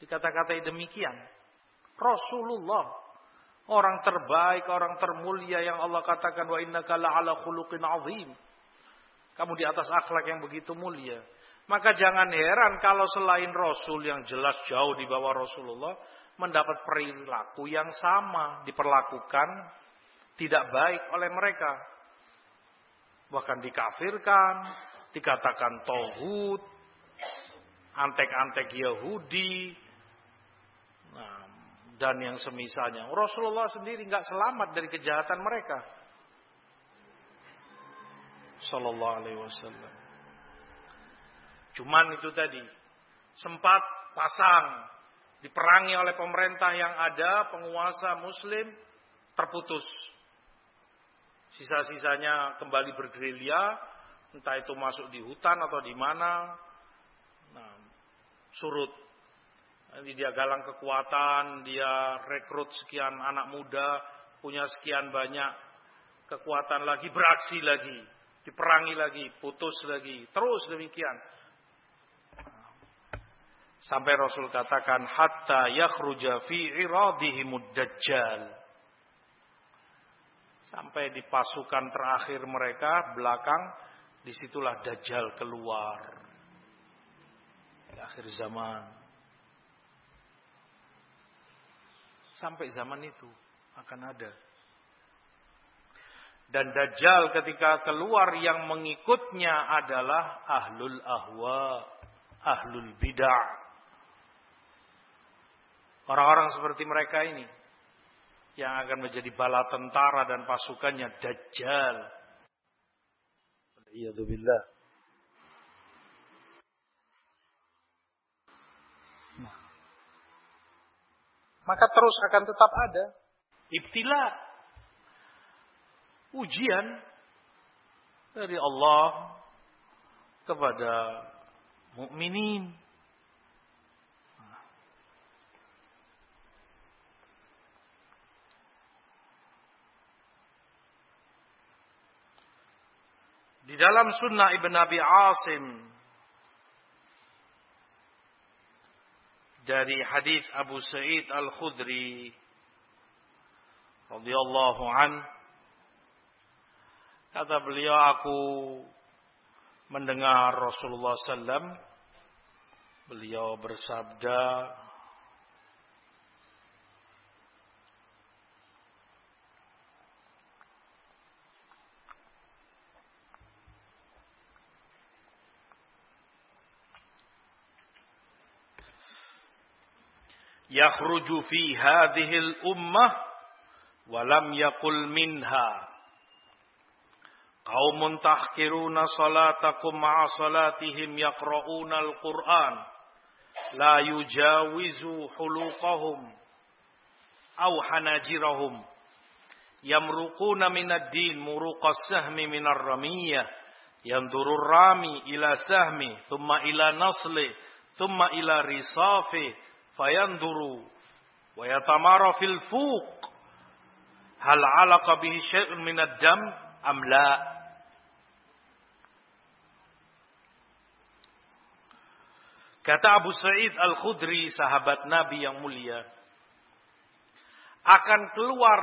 Dikata-katai demikian. Rasulullah. Orang terbaik, orang termulia yang Allah katakan wa innaka la'ala khuluqin azim. Kamu di atas akhlak yang begitu mulia. Maka jangan heran kalau selain Rasul yang jelas jauh di bawah Rasulullah mendapat perilaku yang sama, diperlakukan tidak baik oleh mereka. Bahkan dikafirkan, dikatakan tohut, antek-antek Yahudi, nah, dan yang semisalnya. Rasulullah sendiri nggak selamat dari kejahatan mereka. Sallallahu alaihi wasallam. Cuman itu tadi sempat pasang diperangi oleh pemerintah yang ada, penguasa muslim terputus. Sisa-sisanya kembali bergerilya, entah itu masuk di hutan atau di mana. Nah, surut. Nanti dia galang kekuatan, dia rekrut sekian anak muda, punya sekian banyak kekuatan lagi, beraksi lagi, diperangi lagi, putus lagi, terus demikian. Sampai Rasul katakan hatta yakhruja fi iradihimud dajjal. Sampai di pasukan terakhir mereka belakang di situlah dajjal keluar akhir zaman. Sampai zaman itu akan ada. Dan Dajjal ketika keluar yang mengikutnya adalah ahlul ahwa, ahlul bid'ah. Orang-orang seperti mereka ini yang akan menjadi bala tentara dan pasukannya Dajjal. Maka terus akan tetap ada. Ibtila. Ujian dari Allah kepada mukminin. Di dalam sunnah Ibn Abi Asim dari hadis Abu Sa'id Al-Khudri radhiyallahu an. Kata beliau aku mendengar Rasulullah sallam beliau bersabda yakhruju fi hadhihi al-ummah wa lam yaqul minha qaumun tahkiruna salatakum ma'a salatihim yaqra'una al-Qur'an la yujawizu huluqahum aw hanajirahum yamruquna min ad-din muruqas sahmi min ar-ramiyah yanduru rami ila sahmi thumma ila nasli thumma ila fayanduru wa yatamara fil fuq hal alaqa bihi syai'un min ad-dam am la Kata Abu Sa'id Al-Khudri, sahabat Nabi yang mulia, akan keluar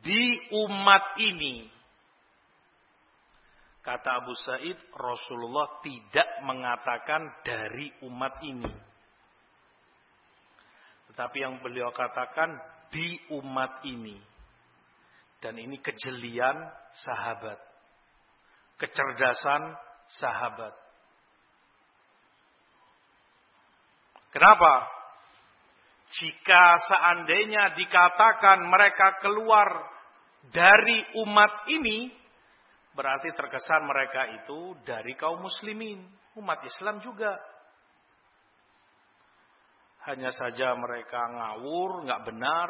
di umat ini. Kata Abu Sa'id, Rasulullah tidak mengatakan dari umat ini. Tapi yang beliau katakan di umat ini. Dan ini kejelian sahabat. Kecerdasan sahabat. Kenapa? Jika seandainya dikatakan mereka keluar dari umat ini, Berarti terkesan mereka itu dari kaum muslimin. Umat Islam juga. Hanya saja mereka ngawur, nggak benar.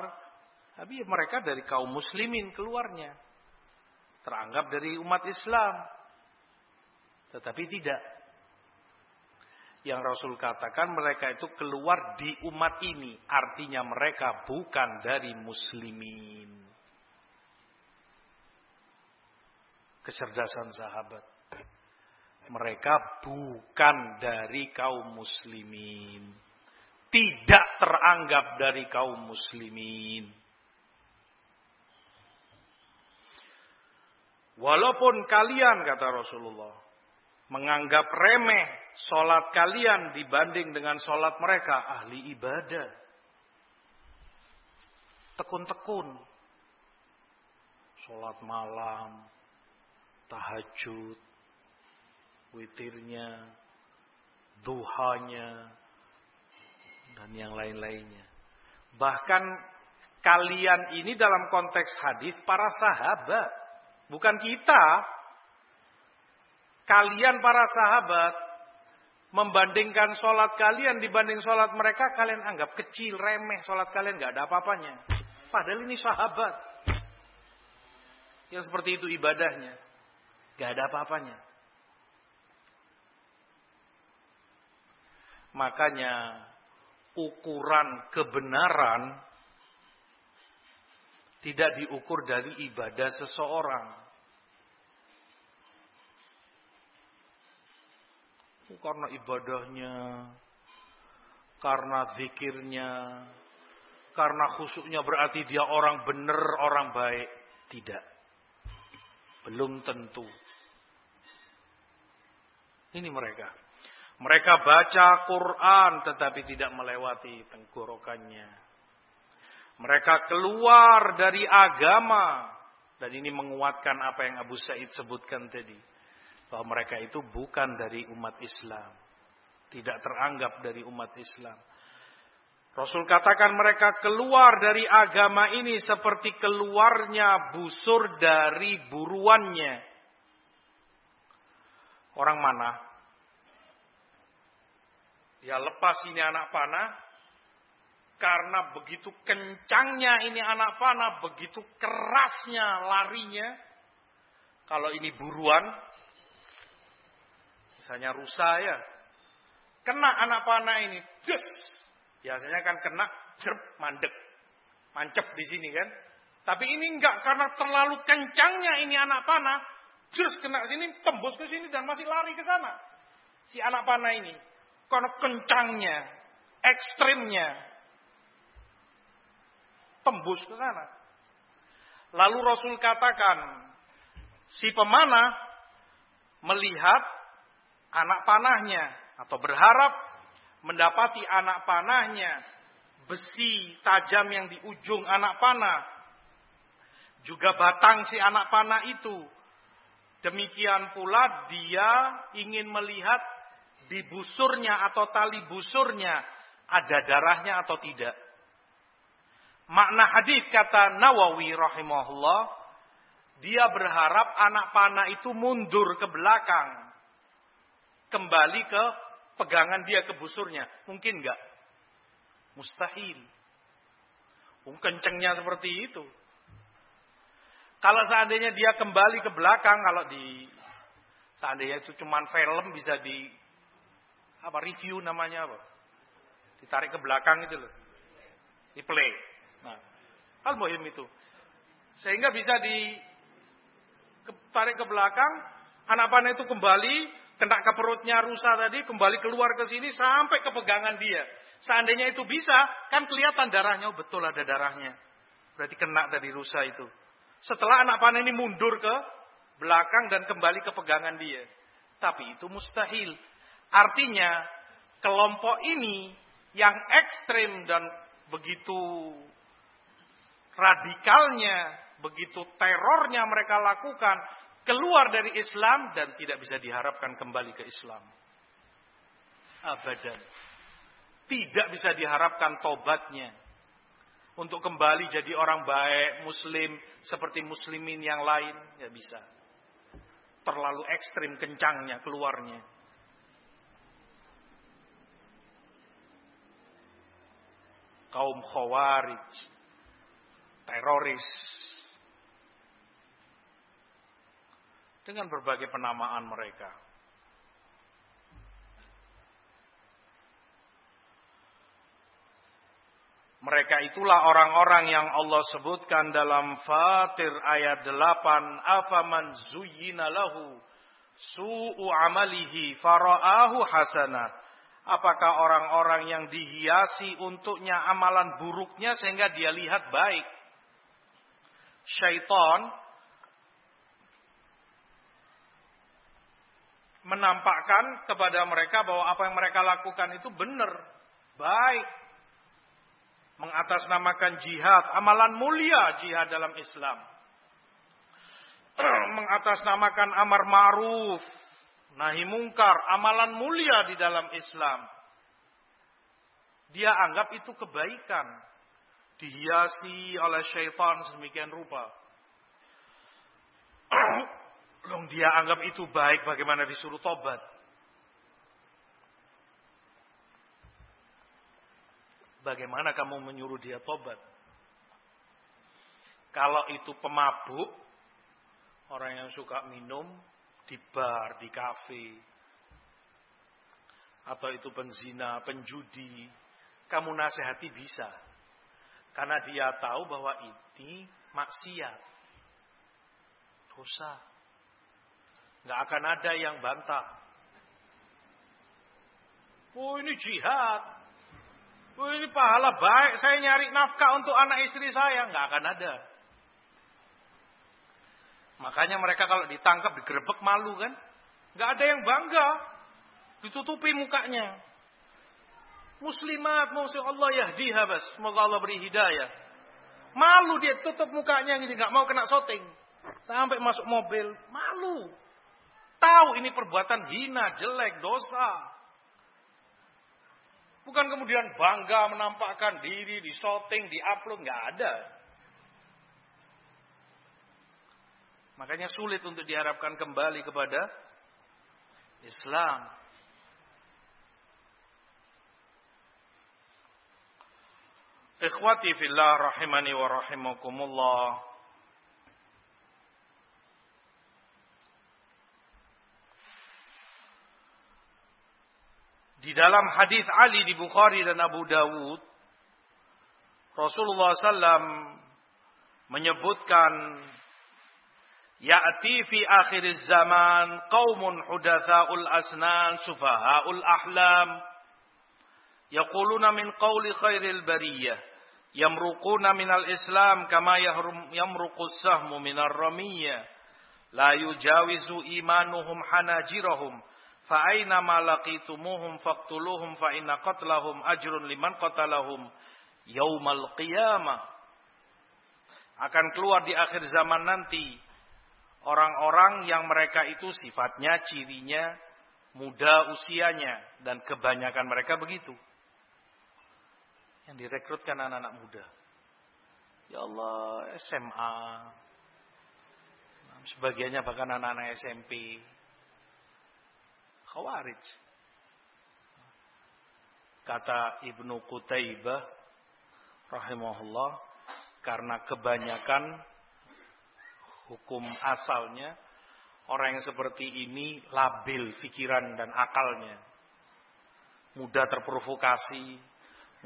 Tapi mereka dari kaum muslimin keluarnya. Teranggap dari umat Islam. Tetapi tidak. Yang Rasul katakan mereka itu keluar di umat ini. Artinya mereka bukan dari muslimin. kecerdasan sahabat. Mereka bukan dari kaum muslimin. Tidak teranggap dari kaum muslimin. Walaupun kalian, kata Rasulullah, menganggap remeh sholat kalian dibanding dengan sholat mereka, ahli ibadah. Tekun-tekun. Sholat malam, tahajud, witirnya, duhanya, dan yang lain-lainnya. Bahkan kalian ini dalam konteks hadis para sahabat, bukan kita. Kalian para sahabat membandingkan sholat kalian dibanding sholat mereka, kalian anggap kecil, remeh sholat kalian nggak ada apa-apanya. Padahal ini sahabat yang seperti itu ibadahnya. Gak ada apa-apanya. Makanya ukuran kebenaran tidak diukur dari ibadah seseorang. Karena ibadahnya, karena zikirnya, karena khusuknya berarti dia orang benar, orang baik. Tidak. Belum tentu. Ini mereka. Mereka baca Quran tetapi tidak melewati tenggorokannya. Mereka keluar dari agama. Dan ini menguatkan apa yang Abu Said sebutkan tadi. Bahwa mereka itu bukan dari umat Islam. Tidak teranggap dari umat Islam. Rasul katakan mereka keluar dari agama ini seperti keluarnya busur dari buruannya. Orang mana? Ya lepas ini anak panah. Karena begitu kencangnya ini anak panah, begitu kerasnya larinya. Kalau ini buruan, misalnya rusa ya, kena anak panah ini, des, biasanya kan kena jerp mandek, mancep di sini kan. Tapi ini enggak karena terlalu kencangnya ini anak panah, Terus kena sini, tembus ke sini dan masih lari ke sana. Si anak panah ini. Karena kencangnya, ekstrimnya. Tembus ke sana. Lalu Rasul katakan, si pemanah melihat anak panahnya atau berharap mendapati anak panahnya besi tajam yang di ujung anak panah juga batang si anak panah itu Demikian pula dia ingin melihat di busurnya atau tali busurnya ada darahnya atau tidak. Makna hadis kata Nawawi rahimahullah, dia berharap anak panah itu mundur ke belakang. Kembali ke pegangan dia ke busurnya. Mungkin enggak? Mustahil. Kencengnya seperti itu. Kalau seandainya dia kembali ke belakang, kalau di seandainya itu cuma film bisa di apa review namanya apa? Ditarik ke belakang itu loh. Di play. Nah, al muhim itu. Sehingga bisa di tarik ke belakang, anak panah itu kembali kena ke perutnya rusa tadi, kembali keluar ke sini sampai ke pegangan dia. Seandainya itu bisa, kan kelihatan darahnya, oh betul ada darahnya. Berarti kena tadi rusa itu. Setelah anak panah ini mundur ke belakang dan kembali ke pegangan dia. Tapi itu mustahil. Artinya kelompok ini yang ekstrim dan begitu radikalnya, begitu terornya mereka lakukan, keluar dari Islam dan tidak bisa diharapkan kembali ke Islam. Abadan. Tidak bisa diharapkan tobatnya untuk kembali jadi orang baik, muslim seperti muslimin yang lain, ya bisa. terlalu ekstrim kencangnya keluarnya. Kaum khawarij, teroris, dengan berbagai penamaan mereka. Mereka itulah orang-orang yang Allah sebutkan dalam Fatir ayat 8. Afaman zuyyina lahu su'u amalihi fara'ahu hasana. Apakah orang-orang yang dihiasi untuknya amalan buruknya sehingga dia lihat baik? Syaitan menampakkan kepada mereka bahwa apa yang mereka lakukan itu benar, baik, mengatasnamakan jihad, amalan mulia jihad dalam Islam. [clears throat] mengatasnamakan amar ma'ruf, nahi mungkar, amalan mulia di dalam Islam. Dia anggap itu kebaikan. Dihiasi oleh syaitan sedemikian rupa. [clears throat] Long dia anggap itu baik bagaimana disuruh tobat. Bagaimana kamu menyuruh dia tobat? Kalau itu pemabuk, orang yang suka minum di bar, di kafe, atau itu penzina, penjudi, kamu nasihati bisa. Karena dia tahu bahwa ini maksiat. Dosa. Nggak akan ada yang bantah. Oh ini jihad. Oh, ini pahala baik, saya nyari nafkah untuk anak istri saya. Nggak akan ada. Makanya mereka kalau ditangkap, digerebek malu kan. Nggak ada yang bangga. Ditutupi mukanya. Muslimat, muslim Allah yahdiha bas. Semoga Allah beri hidayah. Malu dia tutup mukanya gitu. Nggak mau kena syuting. Sampai masuk mobil. Malu. Tahu ini perbuatan hina, jelek, dosa. Bukan kemudian bangga menampakkan diri di shooting, di upload, nggak ada. Makanya sulit untuk diharapkan kembali kepada Islam. Ikhwati fillah rahimani wa rahimakumullah. Di dalam hadis Ali di Bukhari dan Abu Dawud, Rasulullah SAW menyebutkan Ya'ti fi akhir zaman qaumun hudatha'ul asnan sufaha'ul ahlam. Yaquluna min qawli khairil bariyah. Yamruquna minal islam kama yamruqu sahmu minar ramiyah. La yujawizu imanuhum hanajirahum. Fa aina ma laqitumuhum faqtuluhum fa inna qatlahum ajrun liman qatalahum yaumal qiyamah. Akan keluar di akhir zaman nanti orang-orang yang mereka itu sifatnya cirinya muda usianya dan kebanyakan mereka begitu. Yang direkrutkan anak-anak muda. Ya Allah SMA sebagiannya bahkan anak-anak SMP Khawarij. Kata Ibnu Qutaibah rahimahullah karena kebanyakan hukum asalnya orang yang seperti ini labil pikiran dan akalnya. Mudah terprovokasi,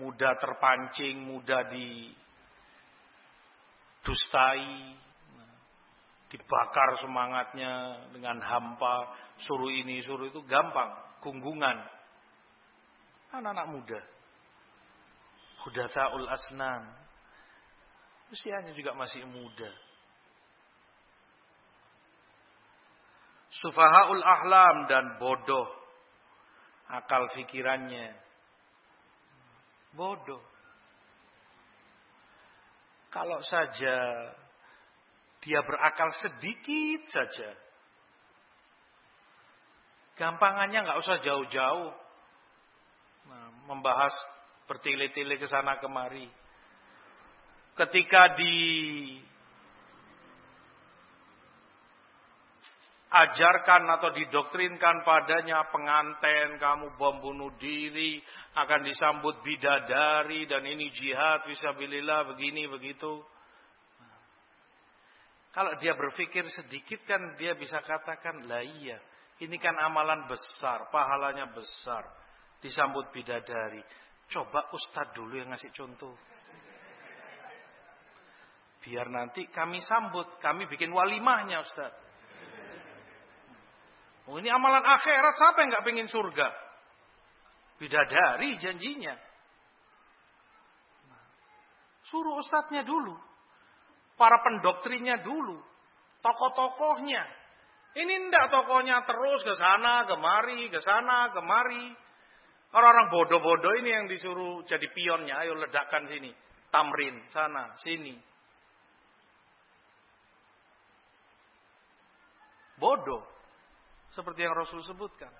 mudah terpancing, mudah didustai, dibakar semangatnya dengan hampa, suruh ini, suruh itu gampang, gunggungan. Anak-anak muda. Hudatsaul asnan. Usianya juga masih muda. Sufahaul ahlam dan bodoh. Akal fikirannya. Bodoh. Kalau saja dia berakal sedikit saja. Gampangannya nggak usah jauh-jauh. Nah, membahas bertele-tele ke sana kemari. Ketika di ajarkan atau didoktrinkan padanya penganten, kamu bom bunuh diri, akan disambut bidadari dan ini jihad visabilillah begini begitu. Kalau dia berpikir sedikit kan dia bisa katakan, lah iya, ini kan amalan besar, pahalanya besar. Disambut bidadari. Coba ustadz dulu yang ngasih contoh. Biar nanti kami sambut, kami bikin walimahnya ustadz. Oh ini amalan akhirat, siapa yang nggak pengen surga? Bidadari janjinya. Suruh ustadznya dulu. Para pendoktrinnya dulu. Tokoh-tokohnya. Ini ndak tokohnya terus ke sana, kemari, ke sana, kemari. Orang-orang bodoh-bodoh ini yang disuruh jadi pionnya. Ayo ledakan sini. Tamrin, sana, sini. Bodoh. Seperti yang Rasul sebutkan.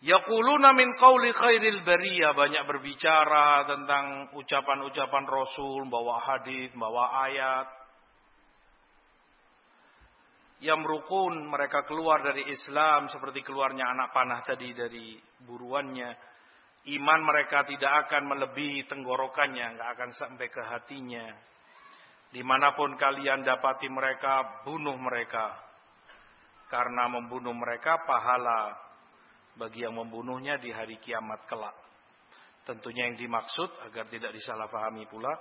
Yaquluna min qawli khairil bariyah banyak berbicara tentang ucapan-ucapan Rasul, bawa hadis, bawa ayat. Yamrukun mereka keluar dari Islam seperti keluarnya anak panah tadi dari buruannya. Iman mereka tidak akan melebihi tenggorokannya, nggak akan sampai ke hatinya. Di mana pun kalian dapati mereka, bunuh mereka. Karena membunuh mereka pahala bagi yang membunuhnya di hari kiamat kelak. Tentunya yang dimaksud agar tidak disalahpahami pula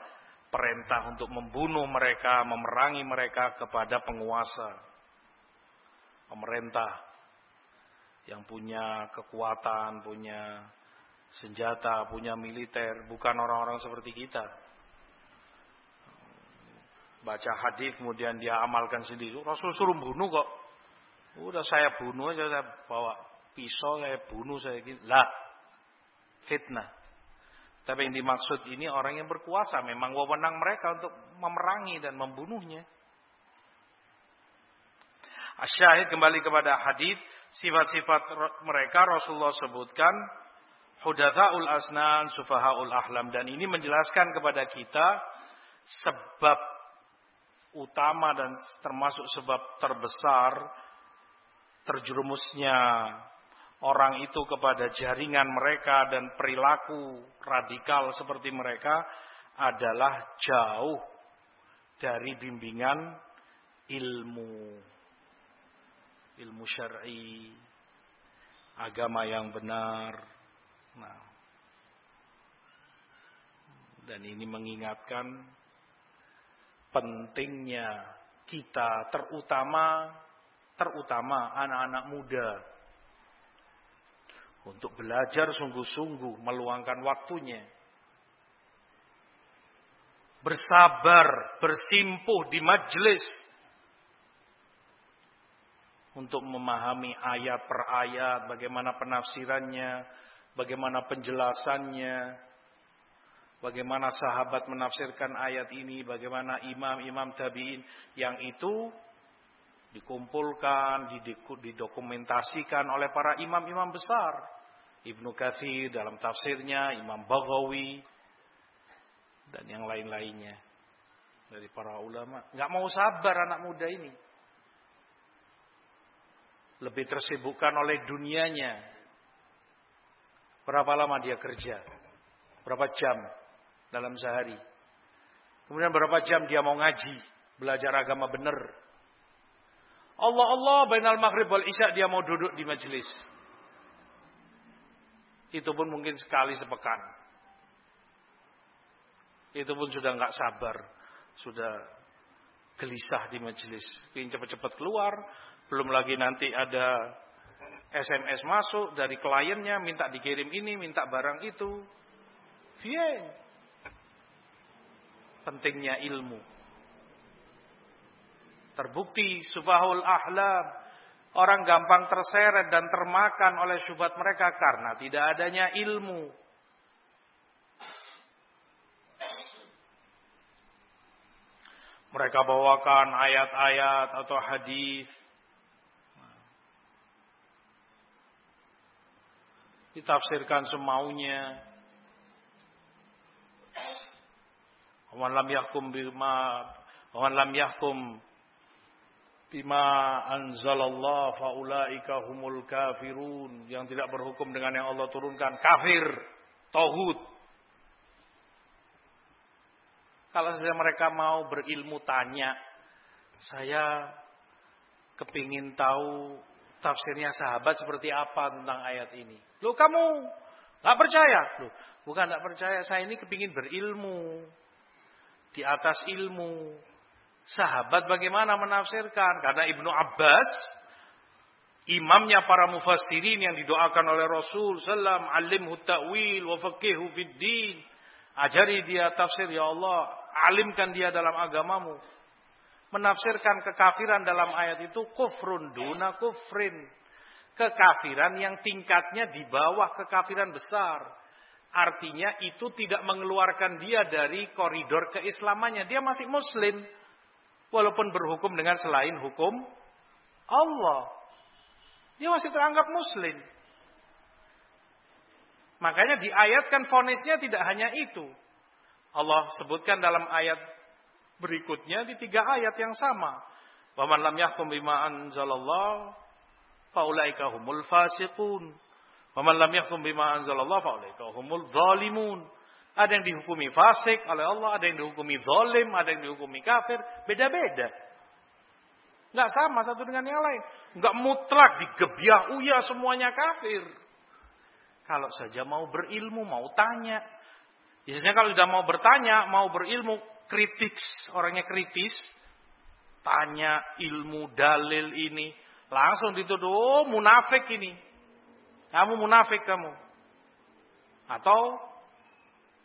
perintah untuk membunuh mereka, memerangi mereka kepada penguasa. Pemerintah yang punya kekuatan, punya senjata, punya militer, bukan orang-orang seperti kita baca hadis kemudian dia amalkan sendiri. Rasul suruh bunuh kok. Udah saya bunuh aja saya bawa pisau saya bunuh saya gitu. Lah. Fitnah. Tapi yang dimaksud ini orang yang berkuasa memang wewenang mereka untuk memerangi dan membunuhnya. Asyahid kembali kepada hadis sifat-sifat mereka Rasulullah sebutkan hudathaul asnan sufahaul ahlam dan ini menjelaskan kepada kita sebab utama dan termasuk sebab terbesar terjerumusnya orang itu kepada jaringan mereka dan perilaku radikal seperti mereka adalah jauh dari bimbingan ilmu. Ilmu syar'i agama yang benar. Nah. Dan ini mengingatkan pentingnya kita terutama terutama anak-anak muda. Untuk belajar sungguh-sungguh meluangkan waktunya. Bersabar bersimpuh di majelis untuk memahami ayat per ayat bagaimana penafsirannya bagaimana penjelasannya Bagaimana sahabat menafsirkan ayat ini, bagaimana imam-imam tabi'in yang itu dikumpulkan, didokumentasikan oleh para imam-imam besar. Ibnu Kathir dalam tafsirnya, Imam Baghawi, dan yang lain-lainnya dari para ulama. Nggak mau sabar anak muda ini. Lebih tersibukkan oleh dunianya. Berapa lama dia kerja? Berapa jam? Dalam sehari. Kemudian berapa jam dia mau ngaji, belajar agama benar. Allah Allah bainal maghrib wal isya dia mau duduk di majelis. Itu pun mungkin sekali sepekan. Itu pun sudah nggak sabar, sudah gelisah di majelis. Ingin cepat-cepat keluar, belum lagi nanti ada SMS masuk dari kliennya, minta dikirim ini, minta barang itu. Bien, pentingnya ilmu. Terbukti subahul ahlam. Orang gampang terseret dan termakan oleh syubhat mereka karena tidak adanya ilmu. Mereka bawakan ayat-ayat atau hadis. Ditafsirkan semaunya. Wa lam yahkum bima wa lam yahkum bima anzalallah faulaika humul kafirun. Yang tidak berhukum dengan yang Allah turunkan kafir tauhid. Kalau saja mereka mau berilmu tanya saya kepingin tahu tafsirnya sahabat seperti apa tentang ayat ini. Lo kamu nggak percaya? Lo bukan nggak percaya saya ini kepingin berilmu di atas ilmu Sahabat bagaimana menafsirkan? Karena Ibnu Abbas imamnya para mufassirin yang didoakan oleh Rasul sallam alimhu ta'wil wa faqihu fid din. Ajari dia tafsir ya Allah, alimkan dia dalam agamamu. Menafsirkan kekafiran dalam ayat itu kufrun duna kufrin. Kekafiran yang tingkatnya di bawah kekafiran besar. Artinya itu tidak mengeluarkan dia dari koridor keislamannya. Dia masih muslim walaupun berhukum dengan selain hukum Allah. Dia masih teranggap muslim. Makanya diayatkan fonisnya tidak hanya itu. Allah sebutkan dalam ayat berikutnya di tiga ayat yang sama. Waman lam yahkum bima humul fasiqun. Waman lam yahkum bima anzalallah faulaika humul zalimun. Ada yang dihukumi fasik oleh Allah, ada yang dihukumi zalim, ada yang dihukumi kafir, beda-beda. Nggak sama satu dengan yang lain. Nggak mutlak digebiah uya semuanya kafir. Kalau saja mau berilmu, mau tanya. Biasanya kalau sudah mau bertanya, mau berilmu, kritis, orangnya kritis, tanya ilmu dalil ini, langsung dituduh, oh, munafik ini. Kamu munafik kamu. Atau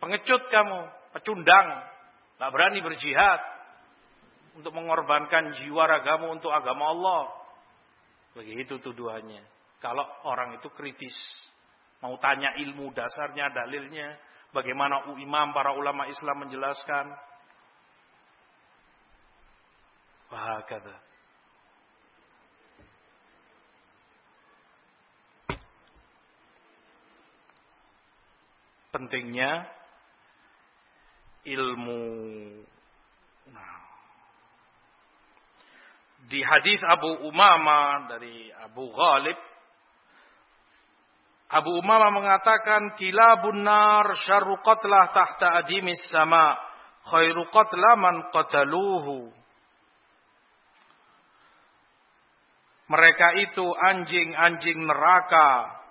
Pengecut kamu, pecundang, tak berani berjihad untuk mengorbankan jiwa ragamu untuk agama Allah. Begitu tuduhannya. Kalau orang itu kritis, mau tanya ilmu dasarnya, dalilnya, bagaimana imam para ulama Islam menjelaskan. Wahakata. Pentingnya ilmu. Nah. Di hadis Abu Umama dari Abu Ghalib Abu Umama mengatakan kilabun nar syarru qatlah tahta adimis sama khairu qatla man qataluhu Mereka itu anjing-anjing neraka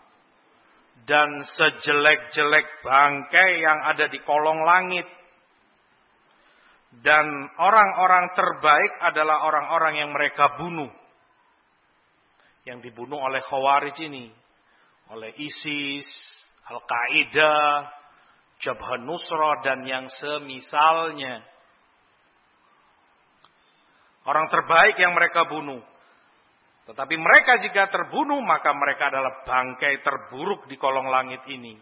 dan sejelek-jelek bangkai yang ada di kolong langit dan orang-orang terbaik adalah orang-orang yang mereka bunuh. Yang dibunuh oleh Khawarij ini. Oleh ISIS, Al-Qaeda, Jabhan Nusra, dan yang semisalnya. Orang terbaik yang mereka bunuh. Tetapi mereka jika terbunuh, maka mereka adalah bangkai terburuk di kolong langit ini.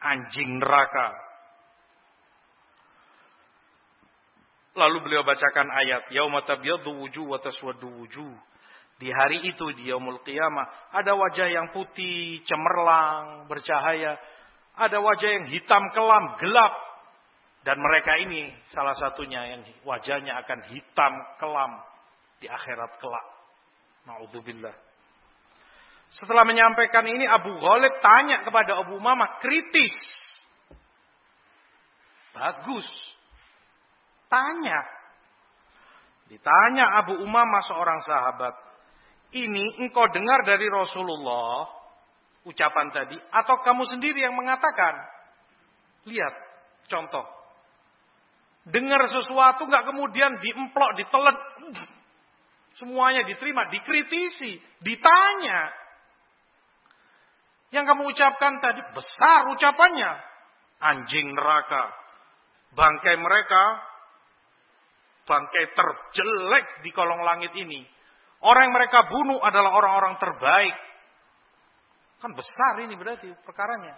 Anjing neraka. Lalu beliau bacakan ayat, Yauma wujuh wa wujuh. Di hari itu di yaumul qiyamah ada wajah yang putih, cemerlang, bercahaya, ada wajah yang hitam kelam, gelap. Dan mereka ini salah satunya yang wajahnya akan hitam kelam di akhirat kelak. Nauzubillah. Setelah menyampaikan ini Abu Ghalib tanya kepada Abu Umamah kritis. Bagus. Tanya. Ditanya Abu Umamah seorang sahabat. Ini engkau dengar dari Rasulullah. Ucapan tadi. Atau kamu sendiri yang mengatakan. Lihat. Contoh. Dengar sesuatu nggak kemudian diemplok, ditelan. Semuanya diterima, dikritisi, ditanya. Yang kamu ucapkan tadi besar ucapannya. Anjing neraka. Bangkai mereka bangkai terjelek di kolong langit ini. Orang yang mereka bunuh adalah orang-orang terbaik. Kan besar ini berarti perkaranya.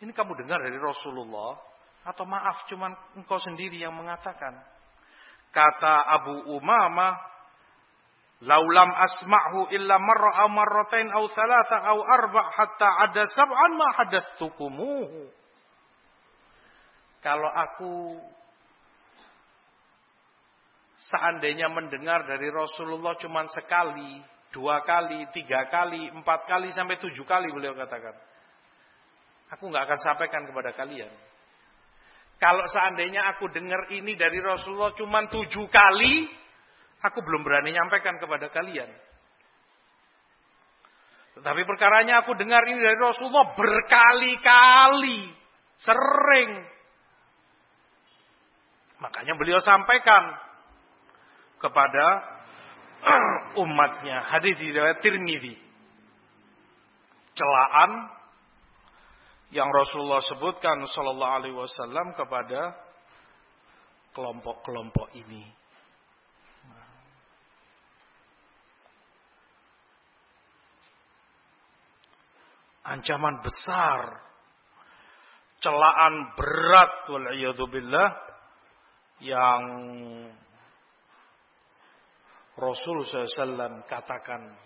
Ini kamu dengar dari Rasulullah atau maaf cuman engkau sendiri yang mengatakan. Kata Abu Umamah, "Laulam asma'hu illa marra aw marratain aw thalatha aw arba' hatta ada sab'an ma hadatstukumuhu." kalau aku seandainya mendengar dari Rasulullah cuma sekali, dua kali, tiga kali, empat kali, sampai tujuh kali beliau katakan. Aku nggak akan sampaikan kepada kalian. Kalau seandainya aku dengar ini dari Rasulullah cuma tujuh kali, aku belum berani nyampaikan kepada kalian. Tetapi perkaranya aku dengar ini dari Rasulullah berkali-kali, sering. Makanya beliau sampaikan kepada [clears throat] umatnya. Hadis riwayat Tirmizi. Celaan yang Rasulullah sebutkan sallallahu alaihi wasallam kepada kelompok-kelompok ini. Ancaman besar, celaan berat wal billah yang Rasul SAW katakan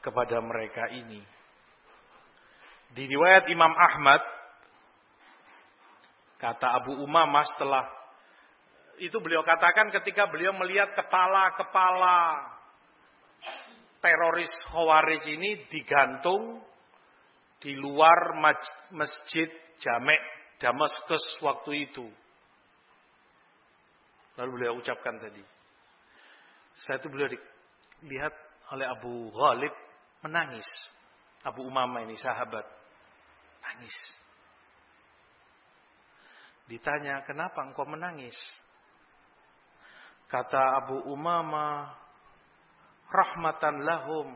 kepada mereka ini. Di riwayat Imam Ahmad, kata Abu Umamah setelah itu beliau katakan ketika beliau melihat kepala-kepala teroris Khawarij ini digantung di luar masjid Jamek Damaskus waktu itu. Lalu beliau ucapkan tadi, saya itu beliau dilihat oleh Abu Ghalib menangis. Abu Umama ini sahabat. Nangis. Ditanya, kenapa engkau menangis? Kata Abu Umama, rahmatan lahum.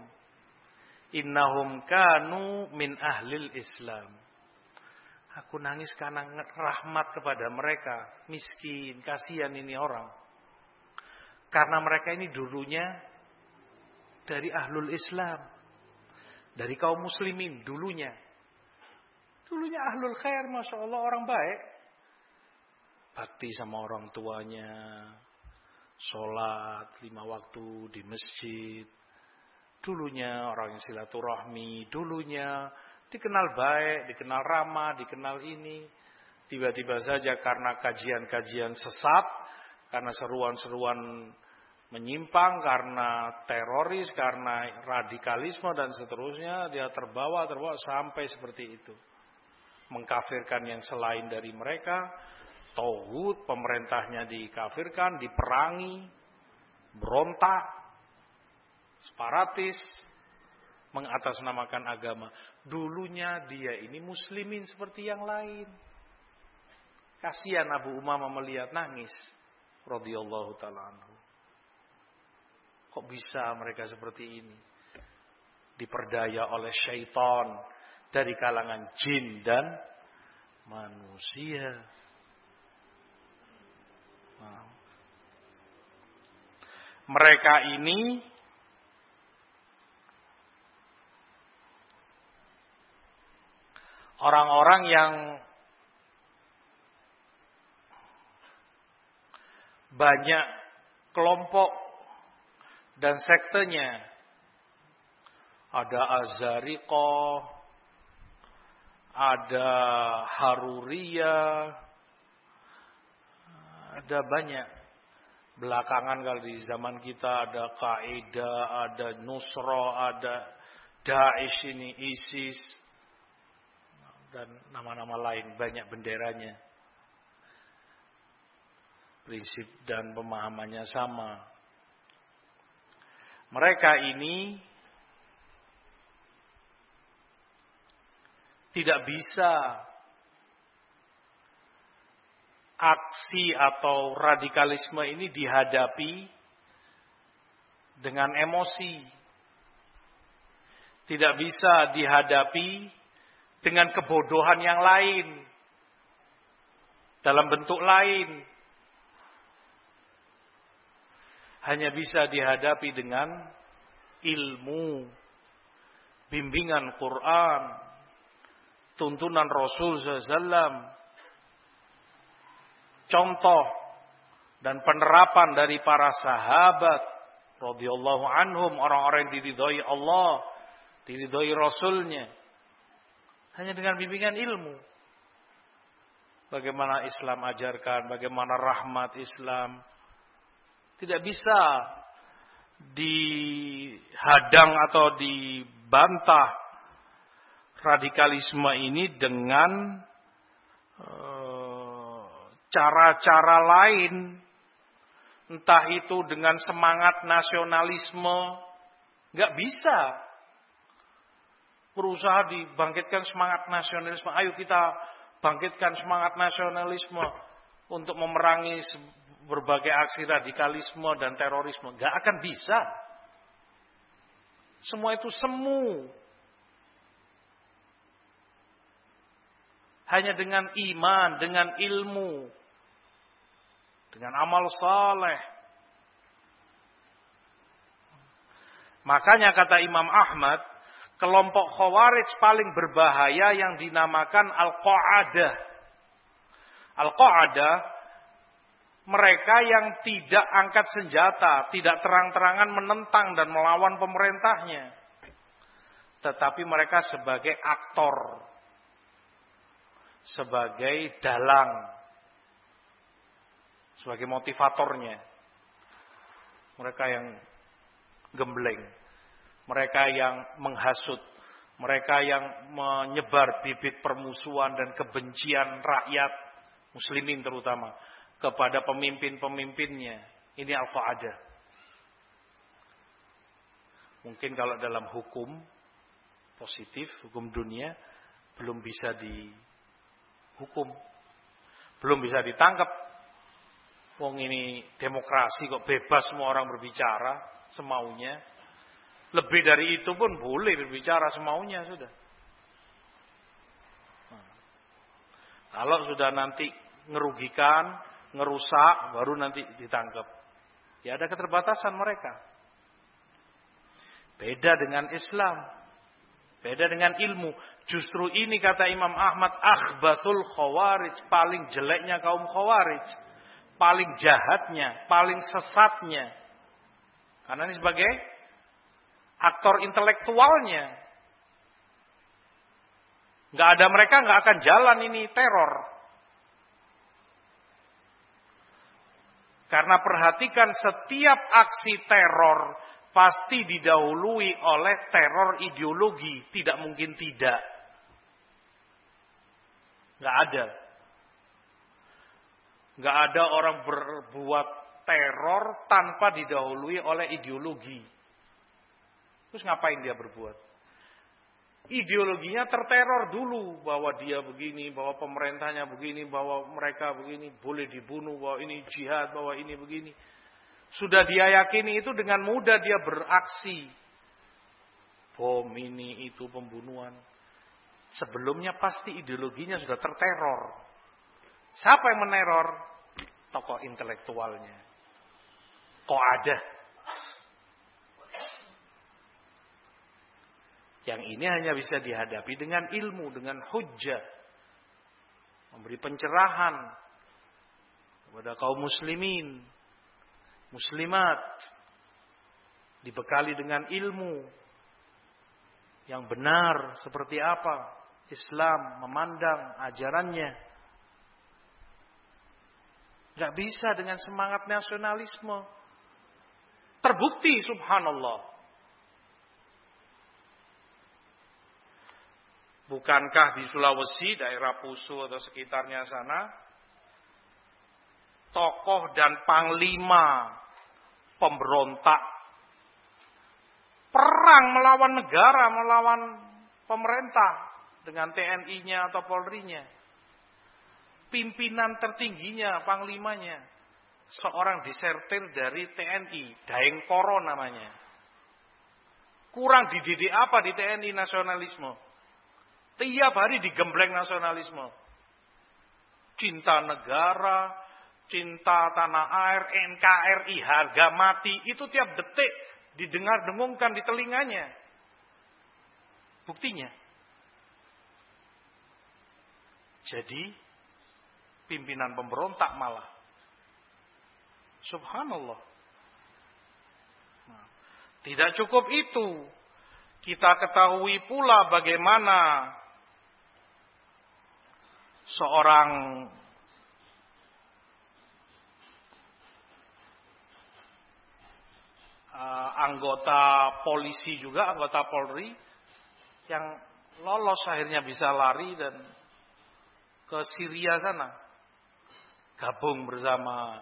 Innahum kanu min ahlil Islam. Aku nangis karena rahmat kepada mereka. Miskin, kasihan ini orang. Karena mereka ini dulunya dari ahlul Islam. Dari kaum muslimin dulunya. Dulunya ahlul khair, Masya Allah orang baik. Bakti sama orang tuanya. Sholat lima waktu di masjid. Dulunya orang yang silaturahmi. Dulunya dikenal baik, dikenal ramah, dikenal ini. Tiba-tiba saja karena kajian-kajian sesat, karena seruan-seruan menyimpang, karena teroris, karena radikalisme dan seterusnya, dia terbawa, terbawa sampai seperti itu. Mengkafirkan yang selain dari mereka, tauhid, pemerintahnya dikafirkan, diperangi, berontak, separatis, mengatasnamakan agama. Dulunya dia ini muslimin seperti yang lain. Kasihan Abu Umama melihat nangis radhiyallahu taala anhu. Kok bisa mereka seperti ini? Diperdaya oleh syaitan dari kalangan jin dan manusia. Nah. Mereka ini orang-orang yang banyak kelompok dan sektenya. Ada Azariqo, ada Haruria, ada banyak. Belakangan kalau di zaman kita ada Qaeda, ada Nusra, ada Daesh ini, ISIS, dan nama-nama lain, banyak benderanya prinsip dan pemahamannya sama. Mereka ini tidak bisa aksi atau radikalisme ini dihadapi dengan emosi. Tidak bisa dihadapi dengan kebodohan yang lain. Dalam bentuk lain. hanya bisa dihadapi dengan ilmu, bimbingan Quran, tuntunan Rasul SAW, contoh dan penerapan dari para sahabat radhiyallahu anhum orang-orang yang diridhoi Allah, diridhoi Rasulnya. Hanya dengan bimbingan ilmu. bagaimana Islam ajarkan, bagaimana rahmat Islam. Tidak bisa dihadang atau dibantah radikalisme ini dengan eh, cara-cara uh, lain, entah itu dengan semangat nasionalisme, nggak bisa berusaha dibangkitkan semangat nasionalisme. Ayo kita bangkitkan semangat nasionalisme untuk memerangi berbagai aksi radikalisme dan terorisme. Gak akan bisa. Semua itu semu. Hanya dengan iman, dengan ilmu, dengan amal saleh. Makanya kata Imam Ahmad, kelompok Khawarij paling berbahaya yang dinamakan Al-Qa'adah. Al-Qa'adah mereka yang tidak angkat senjata, tidak terang-terangan menentang dan melawan pemerintahnya. Tetapi mereka sebagai aktor, sebagai dalang, sebagai motivatornya. Mereka yang gembleng mereka yang menghasut, mereka yang menyebar bibit permusuhan dan kebencian rakyat muslimin terutama kepada pemimpin-pemimpinnya. Ini al-qa'adah. Mungkin kalau dalam hukum positif, hukum dunia belum bisa dihukum. Belum bisa ditangkap. Wong ini demokrasi kok bebas semua orang berbicara semaunya. Lebih dari itu pun boleh berbicara semaunya sudah. Kalau sudah nanti ngerugikan, ngerusak, baru nanti ditangkap. Ya ada keterbatasan mereka. Beda dengan Islam. Beda dengan ilmu. Justru ini kata Imam Ahmad, akhbatul khawarij. Paling jeleknya kaum khawarij. Paling jahatnya, paling sesatnya. Karena ini sebagai aktor intelektualnya. Nggak ada mereka nggak akan jalan ini teror. Karena perhatikan setiap aksi teror pasti didahului oleh teror ideologi. Tidak mungkin tidak. Nggak ada. Nggak ada orang berbuat teror tanpa didahului oleh ideologi. Terus ngapain dia berbuat? Ideologinya terteror dulu bahwa dia begini, bahwa pemerintahnya begini, bahwa mereka begini, boleh dibunuh, bahwa ini jihad, bahwa ini begini. Sudah dia yakini itu dengan mudah dia beraksi. Bom ini itu pembunuhan. Sebelumnya pasti ideologinya sudah terteror. Siapa yang meneror? Tokoh intelektualnya. Kok ada? Yang ini hanya bisa dihadapi dengan ilmu, dengan hujjah. Memberi pencerahan kepada kaum muslimin, muslimat. Dibekali dengan ilmu yang benar seperti apa Islam memandang ajarannya. Gak bisa dengan semangat nasionalisme. Terbukti subhanallah. Bukankah di Sulawesi, daerah Pusu atau sekitarnya sana, tokoh dan panglima pemberontak perang melawan negara, melawan pemerintah dengan TNI-nya atau Polri-nya. Pimpinan tertingginya, panglimanya, seorang disertir dari TNI, Daeng Koro namanya. Kurang dididik apa di TNI nasionalisme? Tiap hari digembleng nasionalisme. Cinta negara, cinta tanah air, NKRI, harga mati. Itu tiap detik didengar dengungkan di telinganya. Buktinya. Jadi, pimpinan pemberontak malah. Subhanallah. Nah, tidak cukup itu. Kita ketahui pula bagaimana seorang uh, anggota polisi juga, anggota Polri yang lolos akhirnya bisa lari dan ke Syria sana. Gabung bersama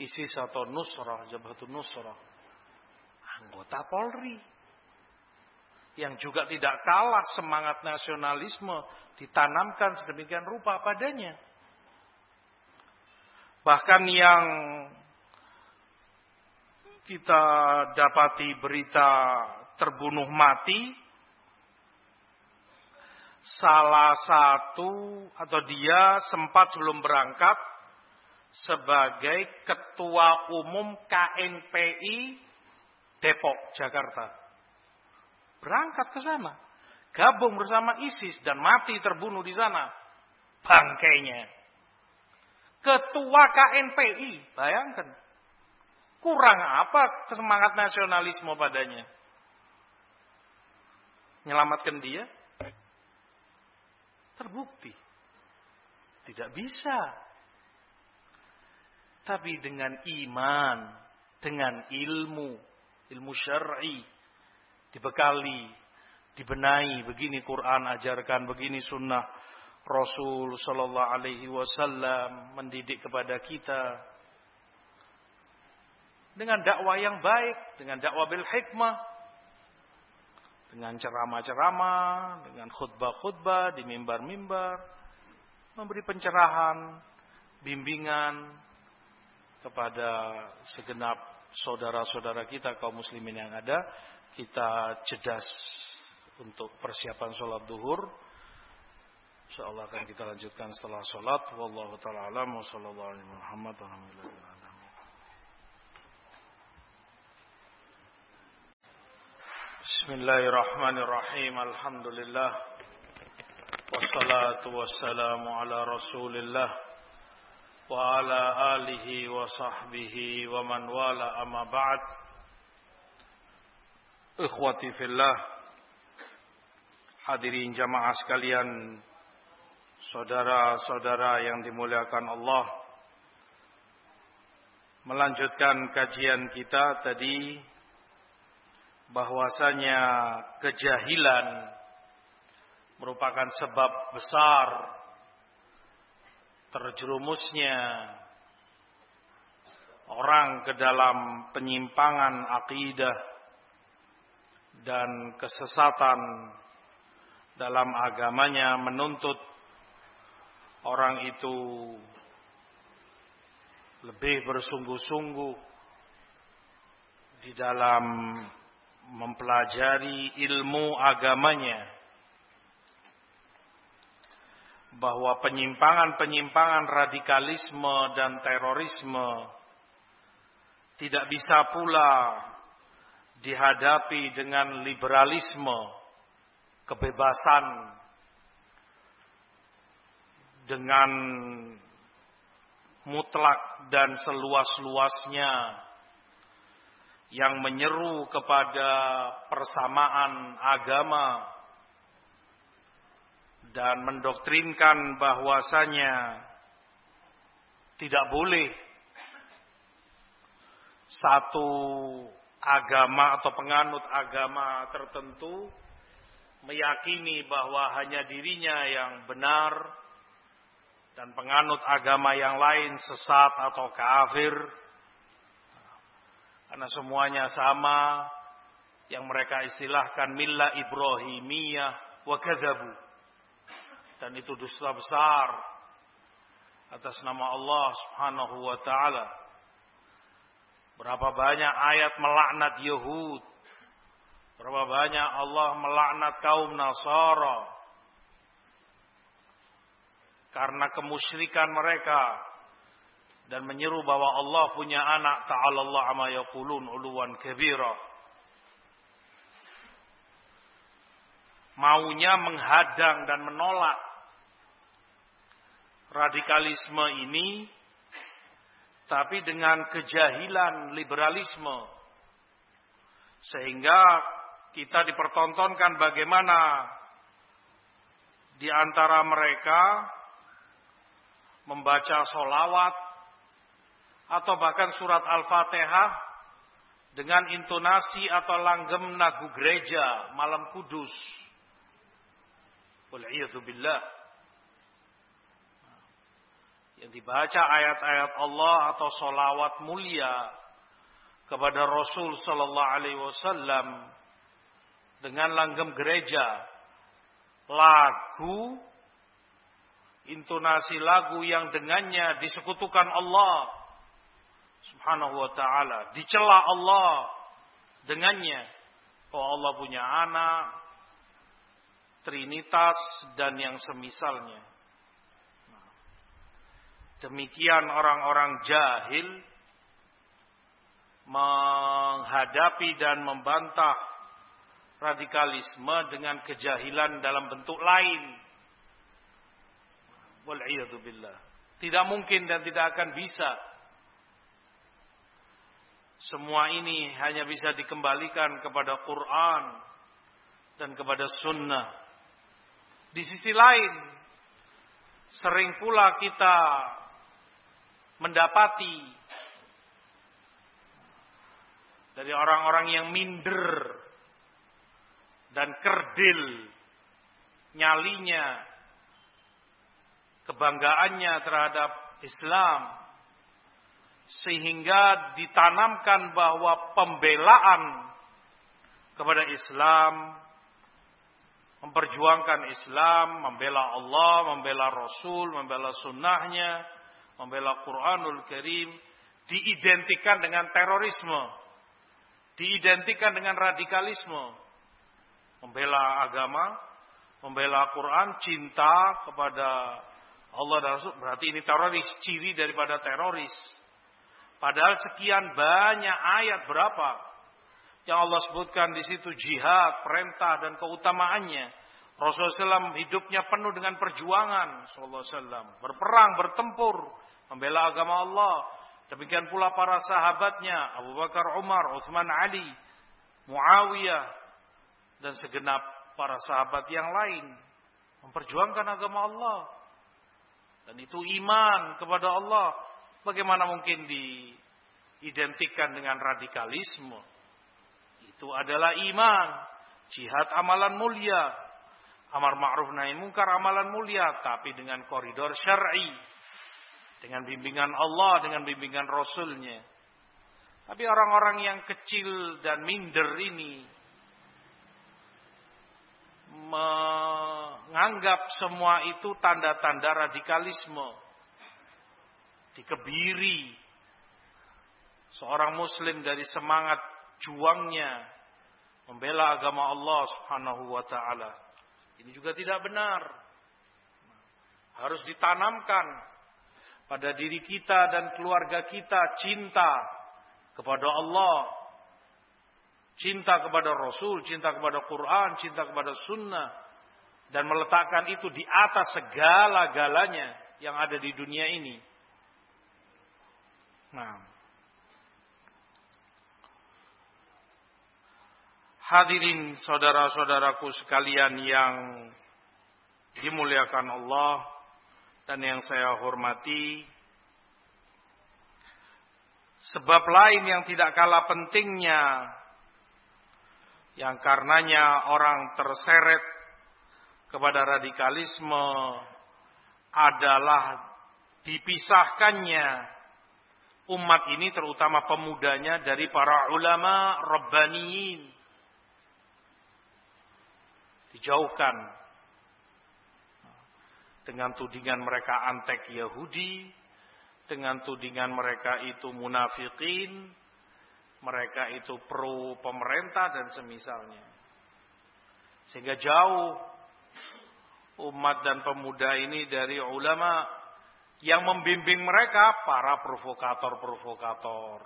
ISIS atau Nusra, Jabhatun Nusra Anggota Polri. Yang juga tidak kalah semangat nasionalisme ditanamkan sedemikian rupa padanya. Bahkan yang kita dapati berita terbunuh mati salah satu atau dia sempat sebelum berangkat sebagai ketua umum KNPI Depok, Jakarta. Berangkat ke sana, gabung bersama ISIS dan mati terbunuh di sana. Bangkainya. Ketua KNPI, bayangkan. Kurang apa kesemangat nasionalisme padanya? Menyelamatkan dia? Terbukti. Tidak bisa. Tapi dengan iman, dengan ilmu, ilmu syar'i, dibekali, dibenahi, begini Quran ajarkan, begini sunnah Rasul Sallallahu Alaihi Wasallam mendidik kepada kita. Dengan dakwah yang baik, dengan dakwah bil hikmah, dengan ceramah-ceramah, dengan khutbah-khutbah di mimbar-mimbar, memberi pencerahan, bimbingan kepada segenap saudara-saudara kita kaum muslimin yang ada, kita jedas untuk persiapan sholat duhur. InsyaAllah akan kita lanjutkan setelah sholat. Wallahu ta'ala alam wa sallallahu alaihi Muhammad wa Bismillahirrahmanirrahim. Alhamdulillah. Wassalatu wassalamu ala rasulillah. Wa ala alihi wa sahbihi wa man wala amma ba'd. Ikhwati fillah Hadirin jamaah sekalian Saudara-saudara yang dimuliakan Allah Melanjutkan kajian kita tadi bahwasanya kejahilan merupakan sebab besar terjerumusnya orang ke dalam penyimpangan akidah dan kesesatan dalam agamanya menuntut orang itu lebih bersungguh-sungguh di dalam mempelajari ilmu agamanya. Bahwa penyimpangan-penyimpangan radikalisme dan terorisme tidak bisa pula dihadapi dengan liberalisme, kebebasan dengan mutlak dan seluas-luasnya yang menyeru kepada persamaan agama dan mendoktrinkan bahwasanya tidak boleh satu agama atau penganut agama tertentu meyakini bahwa hanya dirinya yang benar dan penganut agama yang lain sesat atau kafir karena semuanya sama yang mereka istilahkan milla Ibrahimiyah wa kadzabu. Dan itu dusta besar atas nama Allah Subhanahu wa taala. Berapa banyak ayat melaknat Yahud. Berapa banyak Allah melaknat kaum Nasara. Karena kemusyrikan mereka dan menyeru bahwa Allah punya anak ta'ala Allah ama yaqulun uluwan kabira maunya menghadang dan menolak radikalisme ini tapi dengan kejahilan liberalisme sehingga kita dipertontonkan bagaimana di antara mereka membaca solawat atau bahkan surat Al-Fatihah dengan intonasi atau langgam lagu gereja malam kudus. Yang dibaca ayat-ayat Allah atau solawat mulia kepada Rasul Sallallahu Alaihi Wasallam dengan langgam gereja, lagu, intonasi lagu yang dengannya disekutukan Allah Subhanahu wa taala, dicela Allah dengannya. Oh Allah punya anak, Trinitas dan yang semisalnya. Demikian orang-orang jahil menghadapi dan membantah radikalisme dengan kejahilan dalam bentuk lain. Wal'iyadzubillah. Tidak mungkin dan tidak akan bisa semua ini hanya bisa dikembalikan kepada Quran dan kepada sunnah. Di sisi lain, sering pula kita mendapati dari orang-orang yang minder dan kerdil nyalinya kebanggaannya terhadap Islam sehingga ditanamkan bahwa pembelaan kepada Islam, memperjuangkan Islam, membela Allah, membela Rasul, membela sunnahnya, membela Quranul Karim, diidentikan dengan terorisme, diidentikan dengan radikalisme, membela agama, membela Quran, cinta kepada Allah dan Rasul, berarti ini teroris, ciri daripada teroris. Padahal sekian banyak ayat berapa yang Allah sebutkan di situ jihad, perintah dan keutamaannya. Rasulullah SAW hidupnya penuh dengan perjuangan. SAW berperang, bertempur, membela agama Allah. Demikian pula para sahabatnya Abu Bakar, Umar, Uthman, Ali, Muawiyah dan segenap para sahabat yang lain memperjuangkan agama Allah. Dan itu iman kepada Allah Bagaimana mungkin diidentikan dengan radikalisme? Itu adalah iman, jihad amalan mulia, amar ma'ruf nahi mungkar amalan mulia, tapi dengan koridor syar'i, dengan bimbingan Allah, dengan bimbingan Rasulnya. Tapi orang-orang yang kecil dan minder ini menganggap semua itu tanda-tanda radikalisme dikebiri seorang muslim dari semangat juangnya membela agama Allah Subhanahu wa taala. Ini juga tidak benar. Harus ditanamkan pada diri kita dan keluarga kita cinta kepada Allah, cinta kepada Rasul, cinta kepada Quran, cinta kepada Sunnah, dan meletakkan itu di atas segala-galanya yang ada di dunia ini. Nah. Hadirin saudara-saudaraku sekalian yang dimuliakan Allah dan yang saya hormati. Sebab lain yang tidak kalah pentingnya yang karenanya orang terseret kepada radikalisme adalah dipisahkannya umat ini terutama pemudanya dari para ulama rabbaniyin dijauhkan dengan tudingan mereka antek Yahudi dengan tudingan mereka itu munafikin mereka itu pro pemerintah dan semisalnya sehingga jauh umat dan pemuda ini dari ulama yang membimbing mereka para provokator-provokator.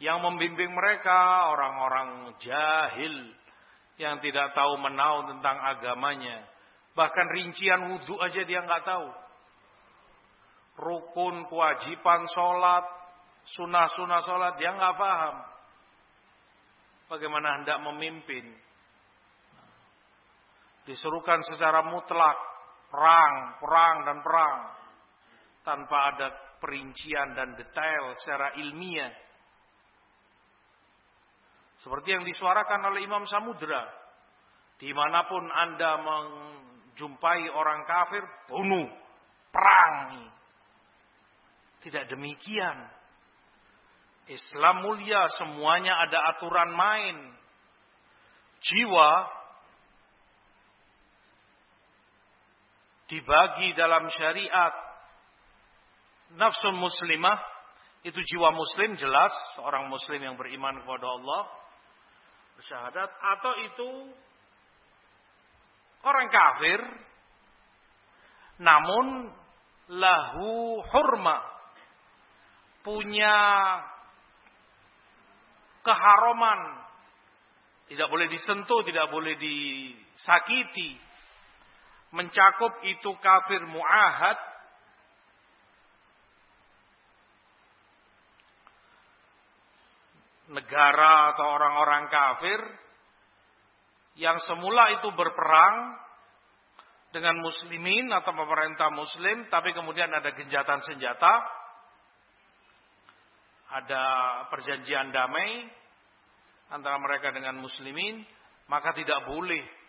Yang membimbing mereka orang-orang jahil yang tidak tahu menau tentang agamanya. Bahkan rincian wudhu aja dia nggak tahu. Rukun, kewajiban sholat, sunnah-sunnah sholat dia nggak paham. Bagaimana hendak memimpin. Disuruhkan secara mutlak perang, perang dan perang tanpa ada perincian dan detail secara ilmiah. Seperti yang disuarakan oleh Imam Samudra. Di mana pun Anda menjumpai orang kafir, bunuh, perang. Tidak demikian. Islam mulia, semuanya ada aturan main. Jiwa dibagi dalam syariat. Nafsun muslimah itu jiwa muslim jelas, orang muslim yang beriman kepada Allah, bersyahadat atau itu orang kafir namun lahu hurma punya keharuman tidak boleh disentuh, tidak boleh disakiti. Mencakup itu kafir muahad negara atau orang-orang kafir yang semula itu berperang dengan muslimin atau pemerintah muslim tapi kemudian ada genjatan senjata ada perjanjian damai antara mereka dengan muslimin maka tidak boleh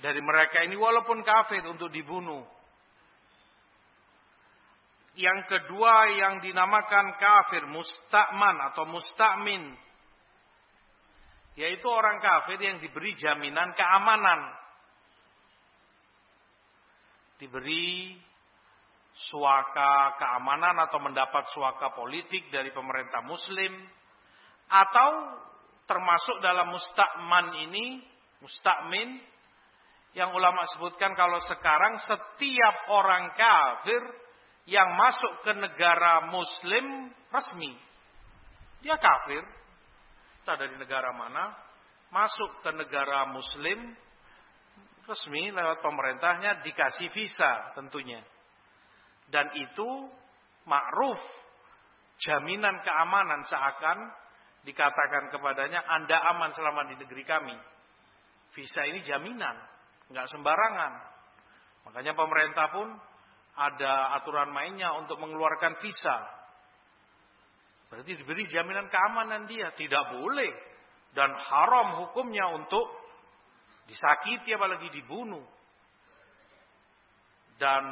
dari mereka ini walaupun kafir untuk dibunuh. Yang kedua yang dinamakan kafir mustakman atau mustakmin yaitu orang kafir yang diberi jaminan keamanan. Diberi suaka keamanan atau mendapat suaka politik dari pemerintah muslim. Atau termasuk dalam mustakman ini, mustakmin, yang ulama sebutkan kalau sekarang setiap orang kafir yang masuk ke negara muslim resmi. Dia kafir, entah dari negara mana, masuk ke negara muslim, resmi lewat pemerintahnya dikasih visa tentunya. Dan itu ma'ruf, jaminan keamanan seakan dikatakan kepadanya Anda aman selama di negeri kami. Visa ini jaminan, nggak sembarangan. Makanya pemerintah pun ada aturan mainnya untuk mengeluarkan visa Berarti diberi jaminan keamanan dia. Tidak boleh. Dan haram hukumnya untuk disakiti apalagi dibunuh. Dan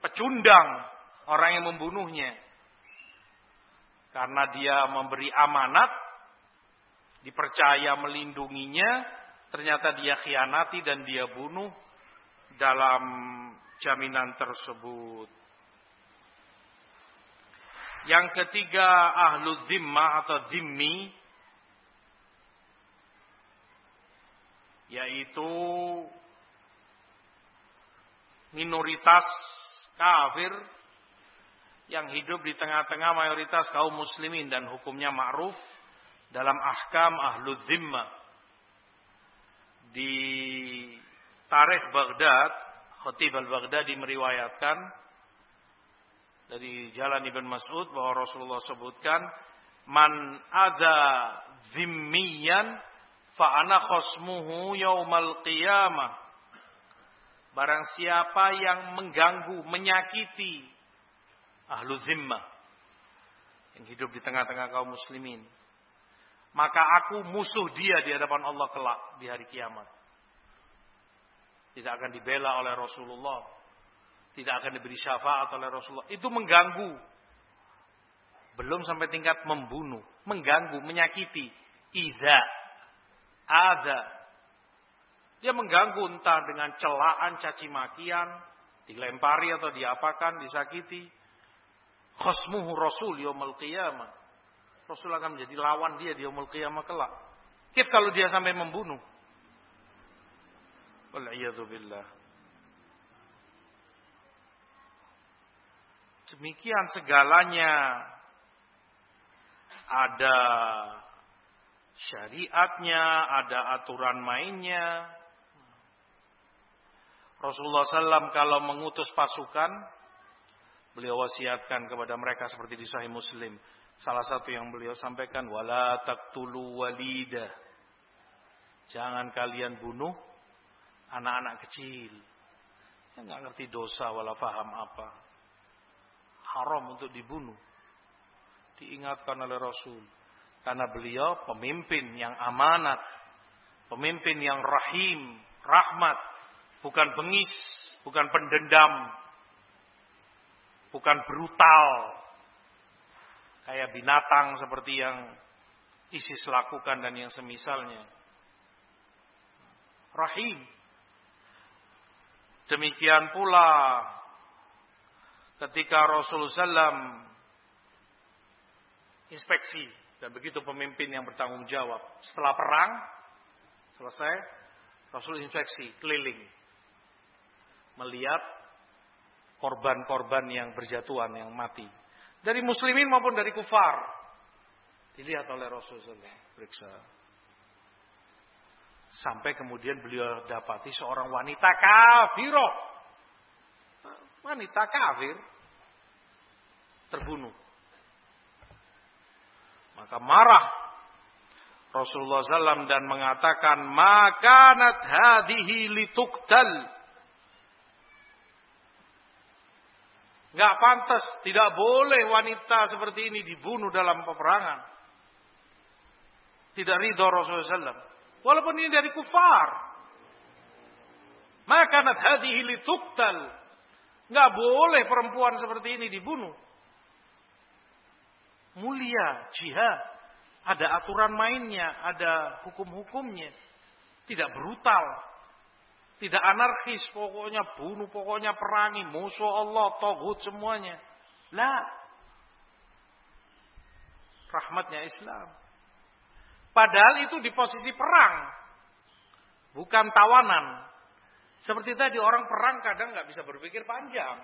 pecundang orang yang membunuhnya. Karena dia memberi amanat. Dipercaya melindunginya. Ternyata dia khianati dan dia bunuh dalam jaminan tersebut. Yang ketiga ahlu zimmah atau zimmi yaitu minoritas kafir yang hidup di tengah-tengah mayoritas kaum muslimin dan hukumnya ma'ruf dalam ahkam ahlu zimmah. Di tarikh Baghdad Khatib al-Baghdadi meriwayatkan dari jalan Ibn Mas'ud bahwa Rasulullah sebutkan man ada zimmiyan fa ana khosmuhu yaumal qiyamah. Barang siapa yang mengganggu menyakiti ahlu zimmah yang hidup di tengah-tengah kaum muslimin maka aku musuh dia di hadapan Allah kelak di hari kiamat. Tidak akan dibela oleh Rasulullah tidak akan diberi syafaat oleh Rasulullah. Itu mengganggu. Belum sampai tingkat membunuh. Mengganggu, menyakiti. Iza. Ada. Dia mengganggu entah dengan celaan, caci makian. Dilempari atau diapakan, disakiti. Khosmuhu Rasul yomul qiyamah. Rasul akan menjadi lawan dia di yomul qiyamah kelak. Kif kalau dia sampai membunuh? Wal'iyadzubillah. Demikian segalanya ada syariatnya, ada aturan mainnya. Rasulullah SAW kalau mengutus pasukan, beliau wasiatkan kepada mereka seperti di Sahih Muslim. Salah satu yang beliau sampaikan, wala taqtulu walida. Jangan kalian bunuh anak-anak kecil. Yang nggak ngerti dosa wala faham apa haram untuk dibunuh. Diingatkan oleh Rasul. Karena beliau pemimpin yang amanat, pemimpin yang rahim, rahmat, bukan bengis, bukan pendendam, bukan brutal, kayak binatang seperti yang ISIS lakukan dan yang semisalnya. Rahim. Demikian pula ketika Rasulullah SAW inspeksi dan begitu pemimpin yang bertanggung jawab. Setelah perang, selesai, Rasul inspeksi keliling. Melihat korban-korban yang berjatuhan, yang mati. Dari muslimin maupun dari kufar. Dilihat oleh Rasulullah periksa. Sampai kemudian beliau dapati seorang wanita kafiroh. Wanita kafir. Terbunuh. Maka marah Rasulullah SAW dan mengatakan makanat hadihi lituktal. Gak pantas, tidak boleh wanita seperti ini dibunuh dalam peperangan. Tidak ridho Rasulullah SAW. Walaupun ini dari kufar. Makanat hadihi lituktal. Gak boleh perempuan seperti ini dibunuh mulia, jihad. Ada aturan mainnya, ada hukum-hukumnya. Tidak brutal. Tidak anarkis, pokoknya bunuh, pokoknya perangi, musuh Allah, togut semuanya. Lah. Rahmatnya Islam. Padahal itu di posisi perang. Bukan tawanan. Seperti tadi orang perang kadang nggak bisa berpikir panjang.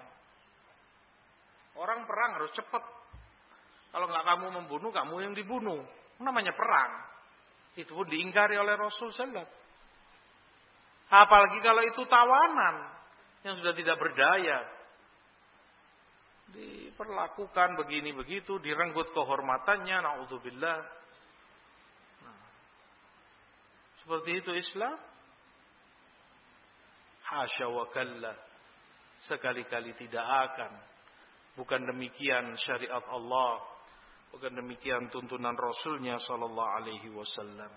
Orang perang harus cepat. Kalau nggak kamu membunuh, kamu yang dibunuh. Namanya perang. Itu pun diingkari oleh Rasul Sallallahu Apalagi kalau itu tawanan yang sudah tidak berdaya. Diperlakukan begini begitu, direnggut kehormatannya, naudzubillah. Nah, seperti itu Islam. Hasya wa kalla. Sekali-kali tidak akan. Bukan demikian syariat Allah Bukan demikian tuntunan Rasulnya Sallallahu Alaihi Wasallam.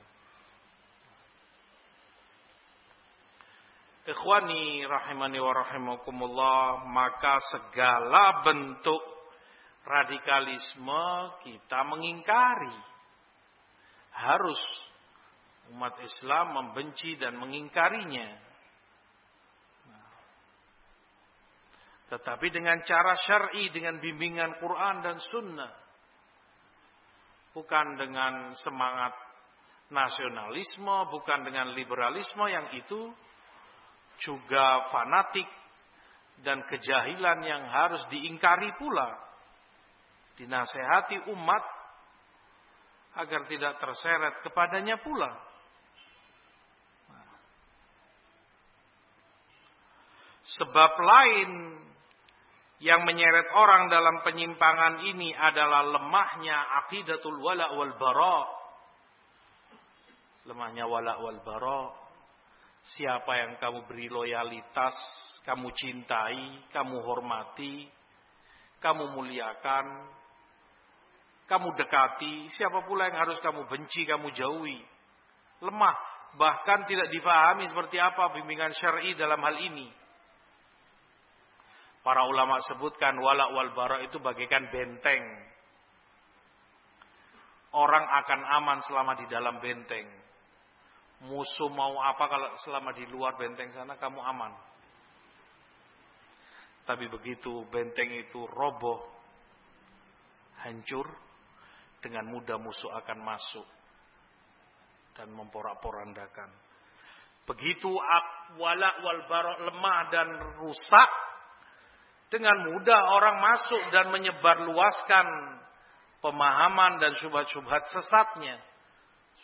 Ikhwani rahimani wa rahimakumullah maka segala bentuk radikalisme kita mengingkari. Harus umat Islam membenci dan mengingkarinya. Tetapi dengan cara syar'i, dengan bimbingan Quran dan Sunnah bukan dengan semangat nasionalisme, bukan dengan liberalisme yang itu juga fanatik dan kejahilan yang harus diingkari pula. Dinasehati umat agar tidak terseret kepadanya pula. Sebab lain yang menyeret orang dalam penyimpangan ini adalah lemahnya akidatul wala wal bara. Lemahnya wala wal bara. Siapa yang kamu beri loyalitas, kamu cintai, kamu hormati, kamu muliakan, kamu dekati, siapa pula yang harus kamu benci, kamu jauhi. Lemah, bahkan tidak difahami seperti apa bimbingan syar'i dalam hal ini. Para ulama sebutkan wala wal bara itu bagaikan benteng. Orang akan aman selama di dalam benteng. Musuh mau apa kalau selama di luar benteng sana kamu aman. Tapi begitu benteng itu roboh, hancur, dengan mudah musuh akan masuk dan memporak-porandakan. Begitu wala wal bara lemah dan rusak, dengan mudah orang masuk dan menyebar luaskan pemahaman dan syubhat-syubhat sesatnya.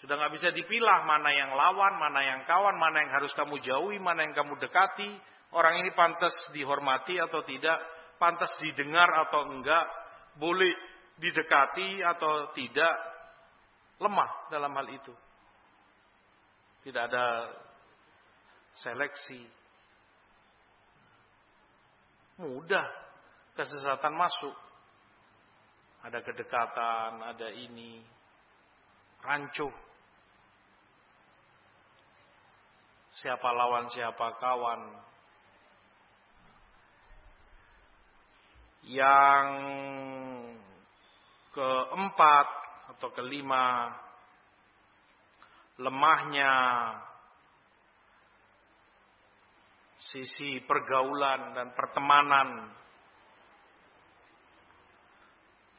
Sudah nggak bisa dipilah mana yang lawan, mana yang kawan, mana yang harus kamu jauhi, mana yang kamu dekati. Orang ini pantas dihormati atau tidak, pantas didengar atau enggak, boleh didekati atau tidak. Lemah dalam hal itu. Tidak ada seleksi, mudah kesesatan masuk. Ada kedekatan, ada ini. rancuh. Siapa lawan, siapa kawan. Yang keempat atau kelima, lemahnya sisi pergaulan dan pertemanan.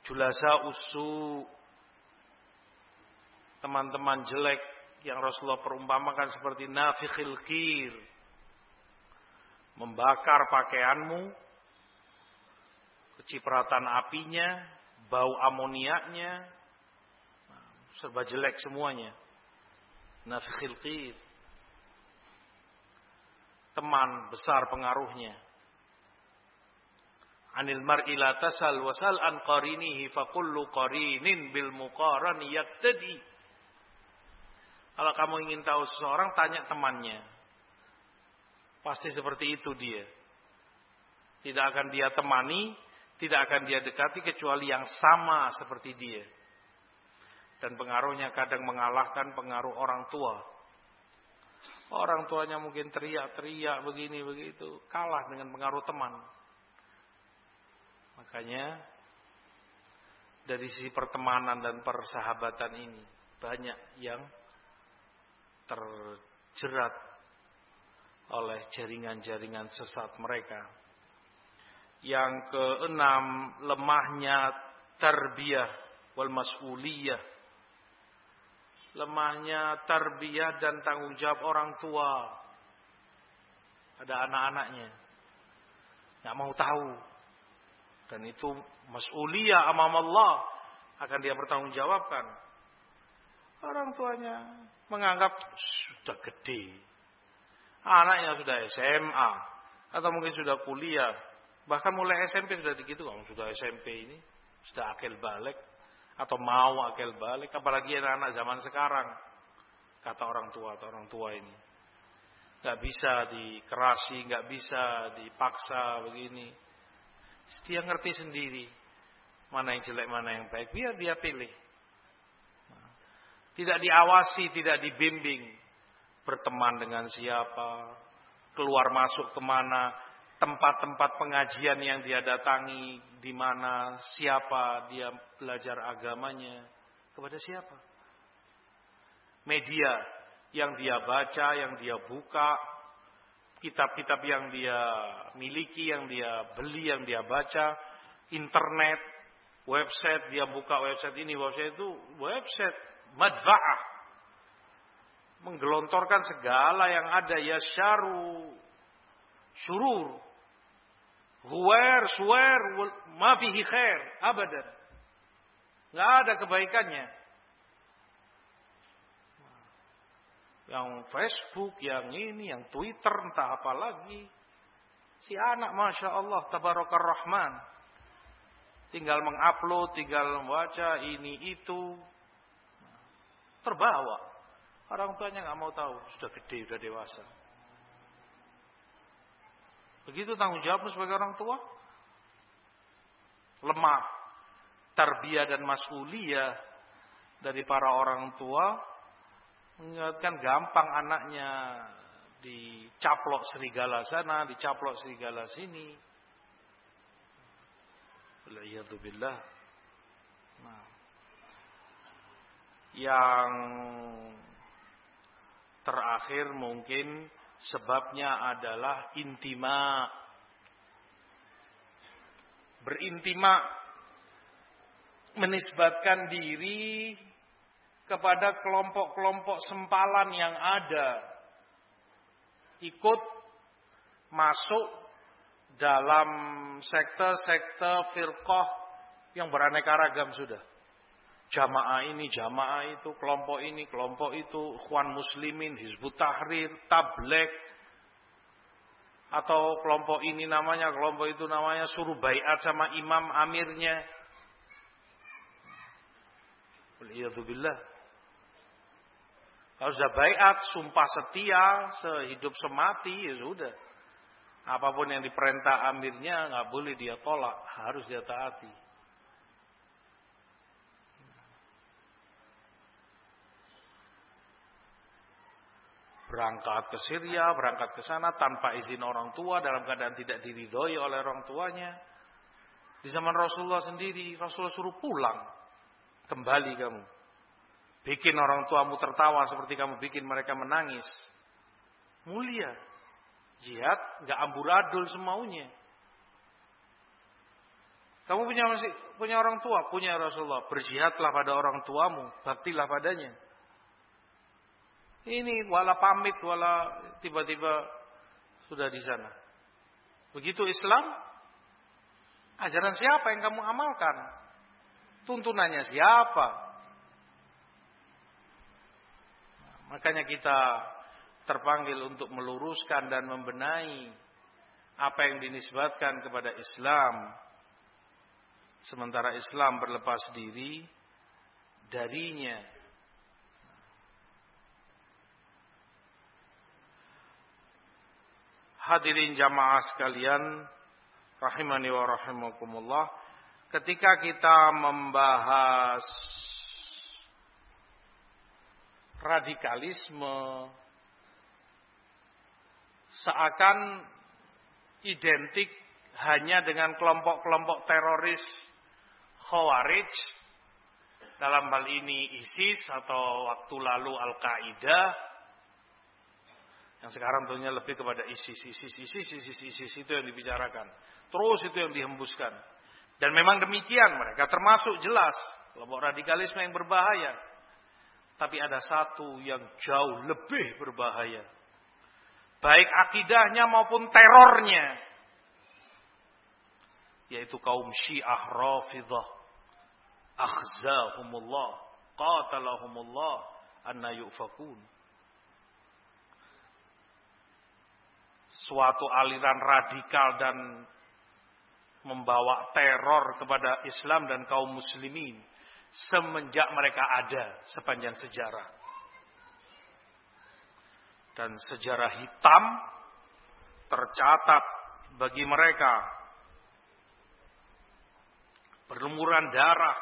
Julasa usu teman-teman jelek yang Rasulullah perumpamakan seperti nafikhil kir. Membakar pakaianmu, kecipratan apinya, bau amoniaknya, serba jelek semuanya. Nafikhil kir. Teman besar pengaruhnya. Anil mar'i la tasal wasal an qarinihi fa kullu qarinin bil muqarani yaktadi. Kalau kamu ingin tahu seseorang, tanya temannya. Pasti seperti itu dia. Tidak akan dia temani, tidak akan dia dekati kecuali yang sama seperti dia. Dan pengaruhnya kadang mengalahkan pengaruh orang tua. Orang tuanya mungkin teriak-teriak begini begitu, kalah dengan pengaruh teman. Makanya dari sisi pertemanan dan persahabatan ini banyak yang terjerat oleh jaringan-jaringan sesat mereka. Yang keenam, lemahnya tarbiyah wal mas'uliyah. Lemahnya tarbiyah dan tanggung jawab orang tua. Ada anak-anaknya. Nggak mau tahu. Dan itu mas'uliyah amam Allah. Akan dia bertanggung jawabkan. Orang tuanya menganggap sudah gede. Anaknya sudah SMA atau mungkin sudah kuliah. Bahkan mulai SMP sudah begitu, kamu sudah SMP ini sudah akil balik atau mau akil balik, apalagi anak-anak zaman sekarang. Kata orang tua atau orang tua ini. Gak bisa dikerasi, gak bisa dipaksa begini. Dia ngerti sendiri. Mana yang jelek, mana yang baik. Biar dia pilih. Tidak diawasi, tidak dibimbing. Berteman dengan siapa, keluar masuk ke mana, tempat-tempat pengajian yang dia datangi, di mana, siapa dia belajar agamanya, kepada siapa. Media yang dia baca, yang dia buka, kitab-kitab yang dia miliki, yang dia beli, yang dia baca, internet, website, dia buka website ini, website itu, website madfa'ah menggelontorkan segala yang ada ya syaru syurur huwer suwer ma fihi khair abadan nggak ada kebaikannya yang Facebook, yang ini, yang Twitter, entah apa lagi. Si anak Masya Allah, Tabarakar Rahman. Tinggal mengupload, tinggal membaca ini itu terbawa. Orang tuanya nggak mau tahu, sudah gede, sudah dewasa. Begitu tanggung jawabmu sebagai orang tua. Lemah tarbiyah dan masuliyah dari para orang tua mengingatkan gampang anaknya dicaplok serigala sana, dicaplok serigala sini. Waliyadzubillah. Nah yang terakhir mungkin sebabnya adalah intima. Berintima menisbatkan diri kepada kelompok-kelompok sempalan yang ada. Ikut masuk dalam sekte-sekte firqah yang beraneka ragam sudah jamaah ini, jamaah itu, kelompok ini, kelompok itu, Ikhwan Muslimin, Hizbut Tahrir, Tablek, atau kelompok ini namanya, kelompok itu namanya, suruh bayat sama imam amirnya. Waliyahzubillah. Kalau sudah bayat, sumpah setia, sehidup semati, ya sudah. Apa pun yang diperintah amirnya, nggak boleh dia tolak, harus dia taati. Berangkat ke Syria, berangkat ke sana tanpa izin orang tua dalam keadaan tidak diridhoi oleh orang tuanya. Di zaman Rasulullah sendiri, Rasulullah suruh pulang. Kembali kamu. Bikin orang tuamu tertawa seperti kamu bikin mereka menangis. Mulia. Jihad nggak amburadul semaunya. Kamu punya masih punya orang tua, punya Rasulullah. Berjihadlah pada orang tuamu, baktilah padanya. Ini wala pamit, wala tiba-tiba sudah di sana. Begitu Islam, ajaran siapa yang kamu amalkan? Tuntunannya siapa? makanya kita terpanggil untuk meluruskan dan membenahi apa yang dinisbatkan kepada Islam. Sementara Islam berlepas diri darinya Hadirin jamaah sekalian, rahimani wa rahimakumullah, ketika kita membahas radikalisme seakan identik hanya dengan kelompok-kelompok teroris Khawarij dalam hal ini ISIS atau waktu lalu Al-Qaeda yang sekarang tentunya lebih kepada ISIS itu yang dibicarakan. Terus itu yang dihembuskan. Dan memang demikian mereka termasuk jelas kelompok radikalisme yang berbahaya. Tapi ada satu yang jauh lebih berbahaya. Baik akidahnya maupun terornya. Yaitu kaum syiah rafidah. Akhzahumullah. Qatalahumullah. Anna yu'fakun. Suatu aliran radikal dan membawa teror kepada Islam dan kaum muslimin semenjak mereka ada sepanjang sejarah. Dan sejarah hitam tercatat bagi mereka. Berlumuran darah.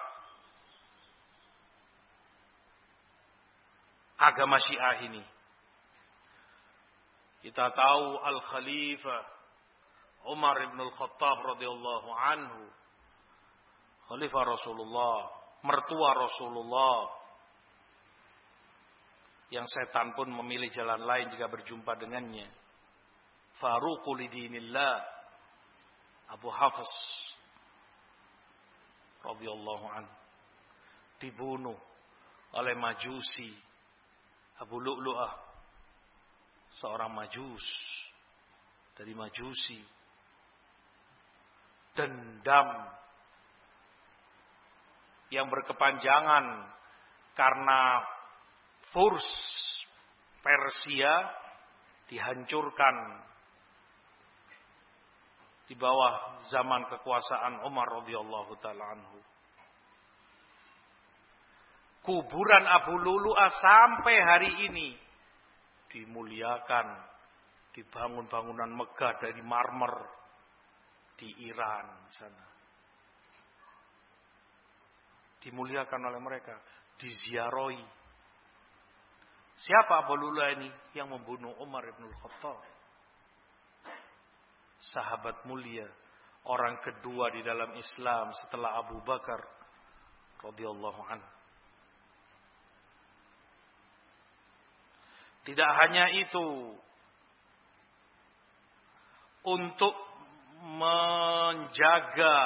Agama Syiah ini kita tahu Al-Khalifah Umar ibn Al-Khattab radhiyallahu anhu. Khalifah Rasulullah, mertua Rasulullah. Yang setan pun memilih jalan lain jika berjumpa dengannya. Faruqul dinillah. Abu Hafiz radhiyallahu anhu. Dibunuh oleh Majusi Abu Lu'lu'ah seorang majus dari majusi dendam yang berkepanjangan karena Furs Persia dihancurkan di bawah zaman kekuasaan Umar radhiyallahu taala anhu. Kuburan Abu Lulu'ah sampai hari ini dimuliakan, dibangun bangunan megah dari marmer di Iran sana. Dimuliakan oleh mereka, diziarahi. Siapa Abu Lula ini yang membunuh Umar ibn Khattab? Sahabat mulia, orang kedua di dalam Islam setelah Abu Bakar radhiyallahu anhu. Tidak hanya itu. Untuk menjaga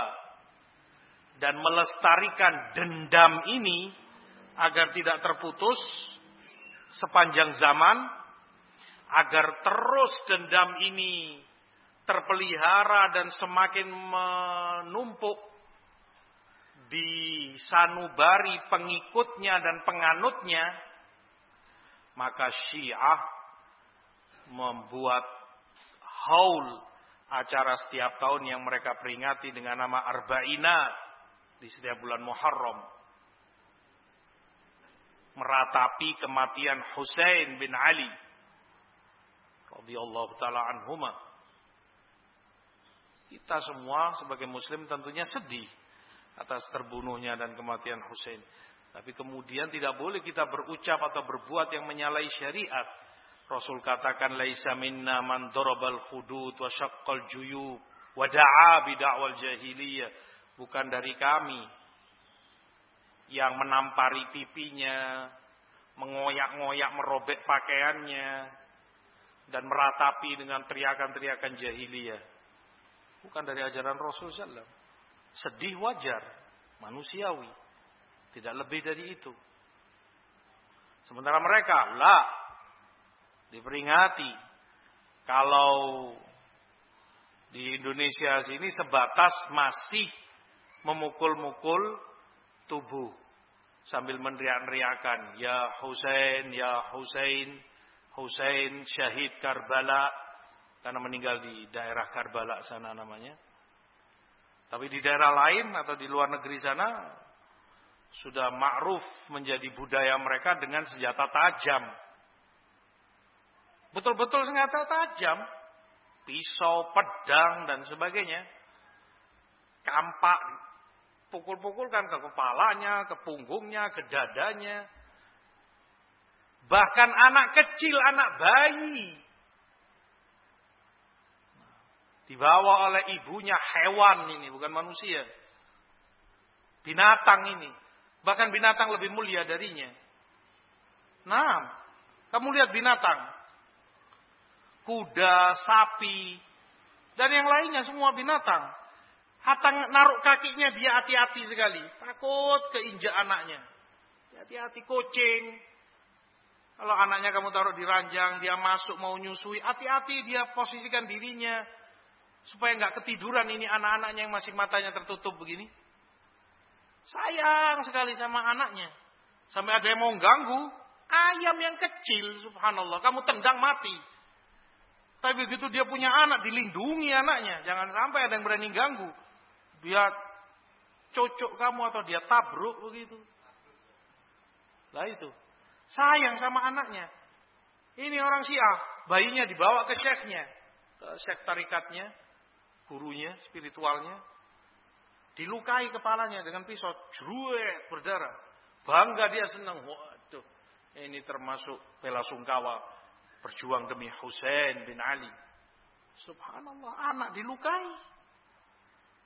dan melestarikan dendam ini agar tidak terputus sepanjang zaman, agar terus dendam ini terpelihara dan semakin menumpuk di sanubari pengikutnya dan penganutnya, maka Syiah membuat haul acara setiap tahun yang mereka peringati dengan nama Arba'ina di setiap bulan Muharram. Meratapi kematian Husain bin Ali radhiyallahu taala anhuma. Kita semua sebagai muslim tentunya sedih atas terbunuhnya dan kematian Husain. Tapi kemudian tidak boleh kita berucap atau berbuat yang menyalahi syariat. Rasul katakan laisa minna man darabal khudud wa syaqqal juyub wa da'a bi da'wal jahiliyah. Bukan dari kami yang menampari pipinya, mengoyak-ngoyak merobek pakaiannya dan meratapi dengan teriakan-teriakan jahiliyah. Bukan dari ajaran Rasul sallallahu Sedih wajar, manusiawi. Tidak lebih dari itu. Sementara mereka, lah, diperingati. Kalau di Indonesia sini sebatas masih memukul-mukul tubuh sambil meneriak-neriakan ya Husain ya Husain Husain syahid Karbala karena meninggal di daerah Karbala sana namanya tapi di daerah lain atau di luar negeri sana sudah ma'ruf menjadi budaya mereka dengan senjata tajam betul-betul senjata tajam pisau, pedang dan sebagainya kampak Pukul-pukulkan ke kepalanya, ke punggungnya, ke dadanya. Bahkan anak kecil, anak bayi. Dibawa oleh ibunya hewan ini, bukan manusia. Binatang ini. Bahkan binatang lebih mulia darinya. Nah, kamu lihat binatang. Kuda, sapi, dan yang lainnya semua binatang. Hatta naruh kakinya dia hati-hati sekali. Takut keinjak anaknya. Hati-hati kucing. Kalau anaknya kamu taruh di ranjang, dia masuk mau nyusui, hati-hati dia posisikan dirinya supaya nggak ketiduran ini anak-anaknya yang masih matanya tertutup begini. Sayang sekali sama anaknya. Sampai ada yang mau ganggu, ayam yang kecil, subhanallah, kamu tendang mati. Tapi begitu dia punya anak, dilindungi anaknya. Jangan sampai ada yang berani ganggu dia cocok kamu atau dia tabruk begitu. Lah itu. Sayang sama anaknya. Ini orang Syiah, bayinya dibawa ke syekhnya, ke syekh tarikatnya, gurunya, spiritualnya. Dilukai kepalanya dengan pisau, jeruet berdarah. Bangga dia senang. Waduh, ini termasuk bela sungkawa berjuang demi Husain bin Ali. Subhanallah, anak dilukai.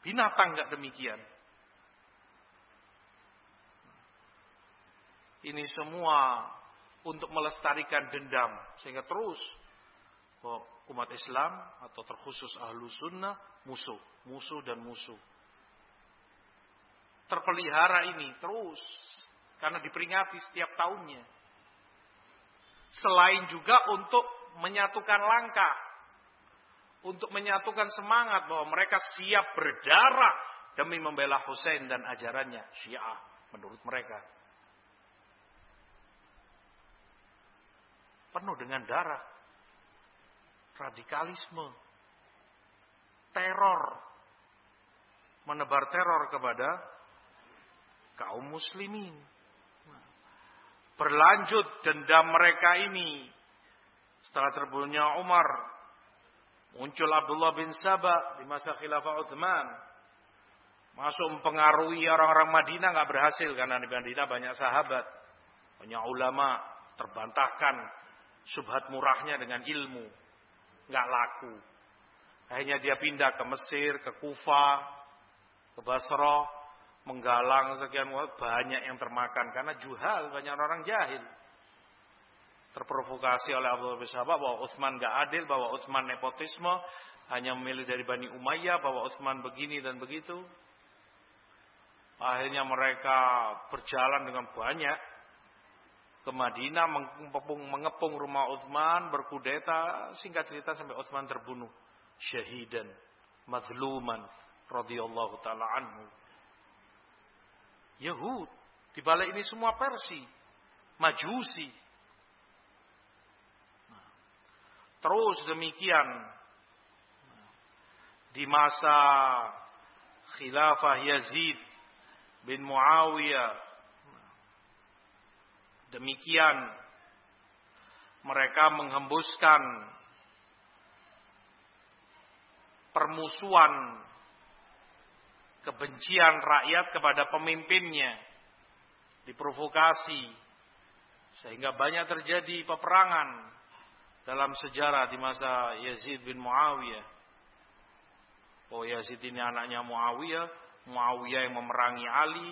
Binatang nggak demikian. Ini semua untuk melestarikan dendam sehingga terus umat Islam atau terkhusus ahlu sunnah musuh, musuh dan musuh. Terpelihara ini terus karena diperingati setiap tahunnya. Selain juga untuk menyatukan langkah untuk menyatukan semangat bahwa mereka siap berdarah demi membela Hussein dan ajarannya Syiah menurut mereka. Penuh dengan darah, radikalisme, teror, menebar teror kepada kaum muslimin. Berlanjut dendam mereka ini setelah terbunuhnya Umar Muncul Abdullah bin Sabah di masa khilafah Uthman. Masuk mempengaruhi orang-orang Madinah nggak berhasil karena di Madinah banyak sahabat, banyak ulama terbantahkan subhat murahnya dengan ilmu, nggak laku. Akhirnya dia pindah ke Mesir, ke Kufa, ke Basra, menggalang sekian banyak yang termakan karena juhal banyak orang jahil terprovokasi oleh Abu bin Sabah bahwa Utsman gak adil, bahwa Utsman nepotisme, hanya memilih dari Bani Umayyah, bahwa Utsman begini dan begitu. Akhirnya mereka berjalan dengan banyak ke Madinah, mengepung, mengepung rumah Utsman, berkudeta, singkat cerita sampai Utsman terbunuh. Syahidan, mazluman, radhiyallahu taala anhu. Yahud, di balik ini semua Persi, Majusi, Terus demikian. Di masa khilafah Yazid bin Muawiyah. Demikian. Mereka menghembuskan permusuhan kebencian rakyat kepada pemimpinnya diprovokasi sehingga banyak terjadi peperangan dalam sejarah di masa Yazid bin Muawiyah. Oh Yazid ini anaknya Muawiyah, Muawiyah yang memerangi Ali.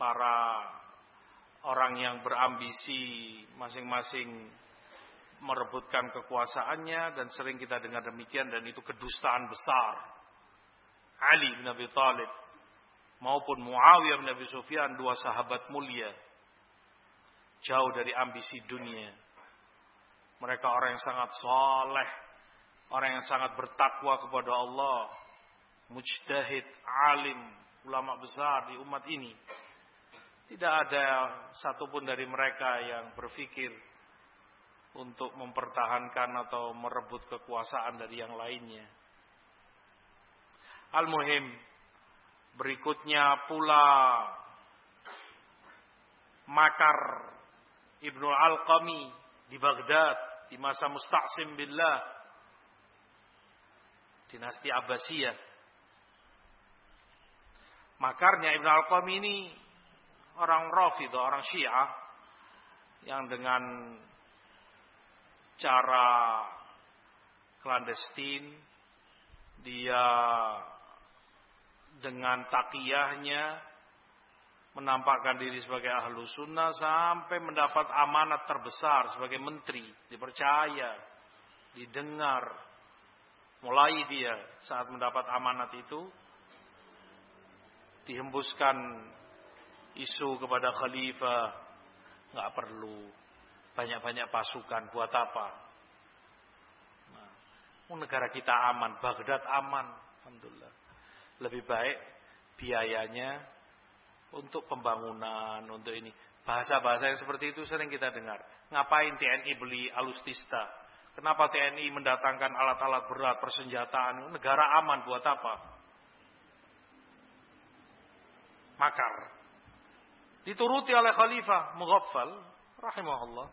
Para orang yang berambisi masing-masing merebutkan kekuasaannya dan sering kita dengar demikian dan itu kedustaan besar. Ali bin Abi Thalib maupun Muawiyah bin Abi Sufyan dua sahabat mulia jauh dari ambisi dunia. Mereka orang yang sangat soleh, orang yang sangat bertakwa kepada Allah, mujtahid, alim, ulama besar di umat ini. Tidak ada satupun dari mereka yang berpikir untuk mempertahankan atau merebut kekuasaan dari yang lainnya. Al-Muhim, berikutnya pula makar Ibnu Al-Qami di Baghdad di masa Musta'sim billah dinasti Abbasiyah. Makarnya Ibnu Al-Qami ini orang Rafidah, orang Syiah yang dengan cara clandestin dia dengan takiyahnya menampakkan diri sebagai ahlu sunnah sampai mendapat amanat terbesar sebagai menteri dipercaya didengar mulai dia saat mendapat amanat itu dihembuskan isu kepada khalifah nggak perlu banyak-banyak pasukan buat apa? Nah, negara kita aman, Baghdad aman, alhamdulillah. Lebih baik biayanya untuk pembangunan, untuk ini. Bahasa-bahasa yang seperti itu sering kita dengar. Ngapain TNI beli alustista? Kenapa TNI mendatangkan alat-alat berat, persenjataan? Negara aman buat apa? Makar. Dituruti oleh Khalifah Mughaffal rahimahullah.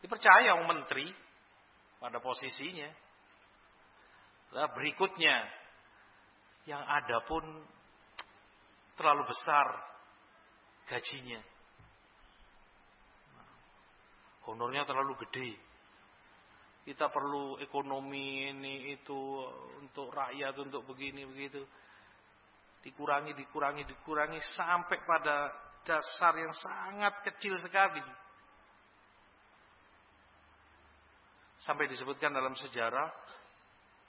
Dipercaya menteri pada posisinya. Nah, berikutnya yang ada pun terlalu besar gajinya. honornya terlalu gede. Kita perlu ekonomi ini itu untuk rakyat untuk begini begitu. Dikurangi, dikurangi, dikurangi sampai pada dasar yang sangat kecil sekali. Sampai disebutkan dalam sejarah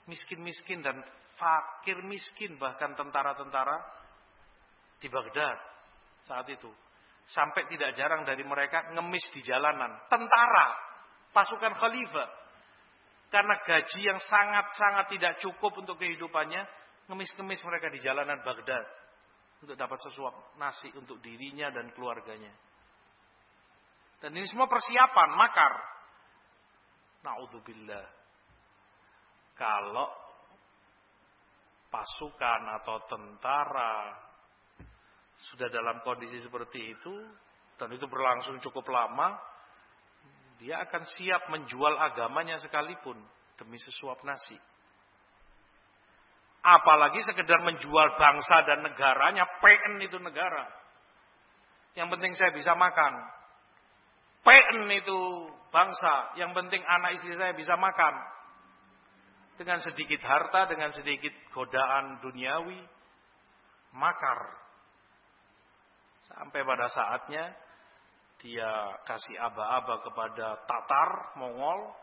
miskin-miskin dan fakir miskin bahkan tentara-tentara di Baghdad saat itu. Sampai tidak jarang dari mereka ngemis di jalanan. Tentara, pasukan khalifah. Karena gaji yang sangat-sangat tidak cukup untuk kehidupannya, ngemis-ngemis mereka di jalanan Baghdad untuk dapat sesuap nasi untuk dirinya dan keluarganya. Dan ini semua persiapan, makar. Naudzubillah. Kalau pasukan atau tentara sudah dalam kondisi seperti itu dan itu berlangsung cukup lama, dia akan siap menjual agamanya sekalipun demi sesuap nasi. Apalagi sekedar menjual bangsa dan negaranya, PN itu negara. Yang penting saya bisa makan. PN itu bangsa. Yang penting anak istri saya bisa makan. Dengan sedikit harta, dengan sedikit godaan duniawi. Makar. Sampai pada saatnya dia kasih aba-aba kepada Tatar, Mongol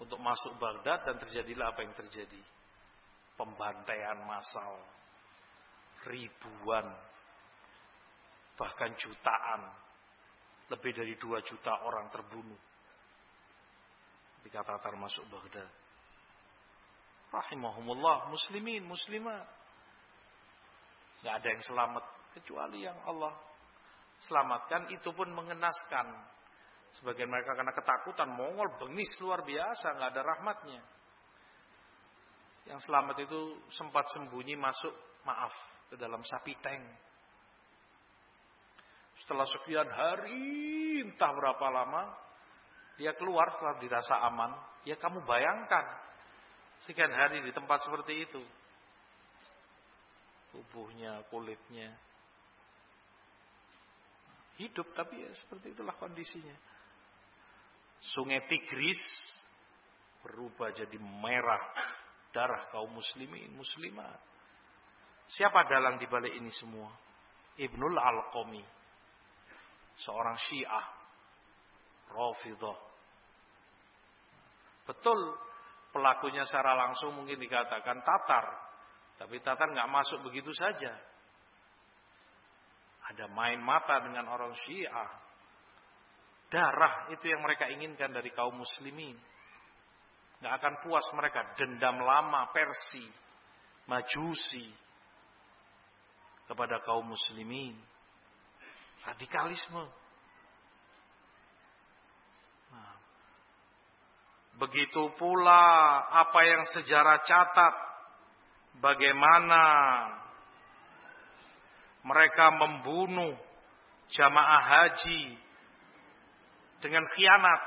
untuk masuk Baghdad dan terjadilah apa yang terjadi. Pembantaian massal. Ribuan bahkan jutaan lebih dari dua juta orang terbunuh ketika Tatar masuk Baghdad. Rahimahumullah, muslimin, muslimah. Gak ada yang selamat kecuali yang Allah selamatkan itu pun mengenaskan. Sebagian mereka karena ketakutan Mongol bengis luar biasa, nggak ada rahmatnya. Yang selamat itu sempat sembunyi masuk maaf ke dalam sapi tank setelah sekian hari, entah berapa lama, dia keluar setelah dirasa aman. Ya kamu bayangkan, sekian hari di tempat seperti itu. Tubuhnya, kulitnya. hidup tapi ya seperti itulah kondisinya. Sungai Tigris berubah jadi merah darah kaum muslimin muslimat. Siapa dalang di balik ini semua? Ibnul Al-Qami. Seorang Syiah. Rafidah. Betul pelakunya secara langsung mungkin dikatakan Tatar. Tapi Tatar nggak masuk begitu saja. Ada main mata dengan orang Syiah. Darah itu yang mereka inginkan dari kaum muslimin. Nggak akan puas mereka. Dendam lama, Persi, Majusi. Kepada kaum muslimin. Radikalisme. Begitu pula apa yang sejarah catat. Bagaimana mereka membunuh jamaah haji dengan khianat.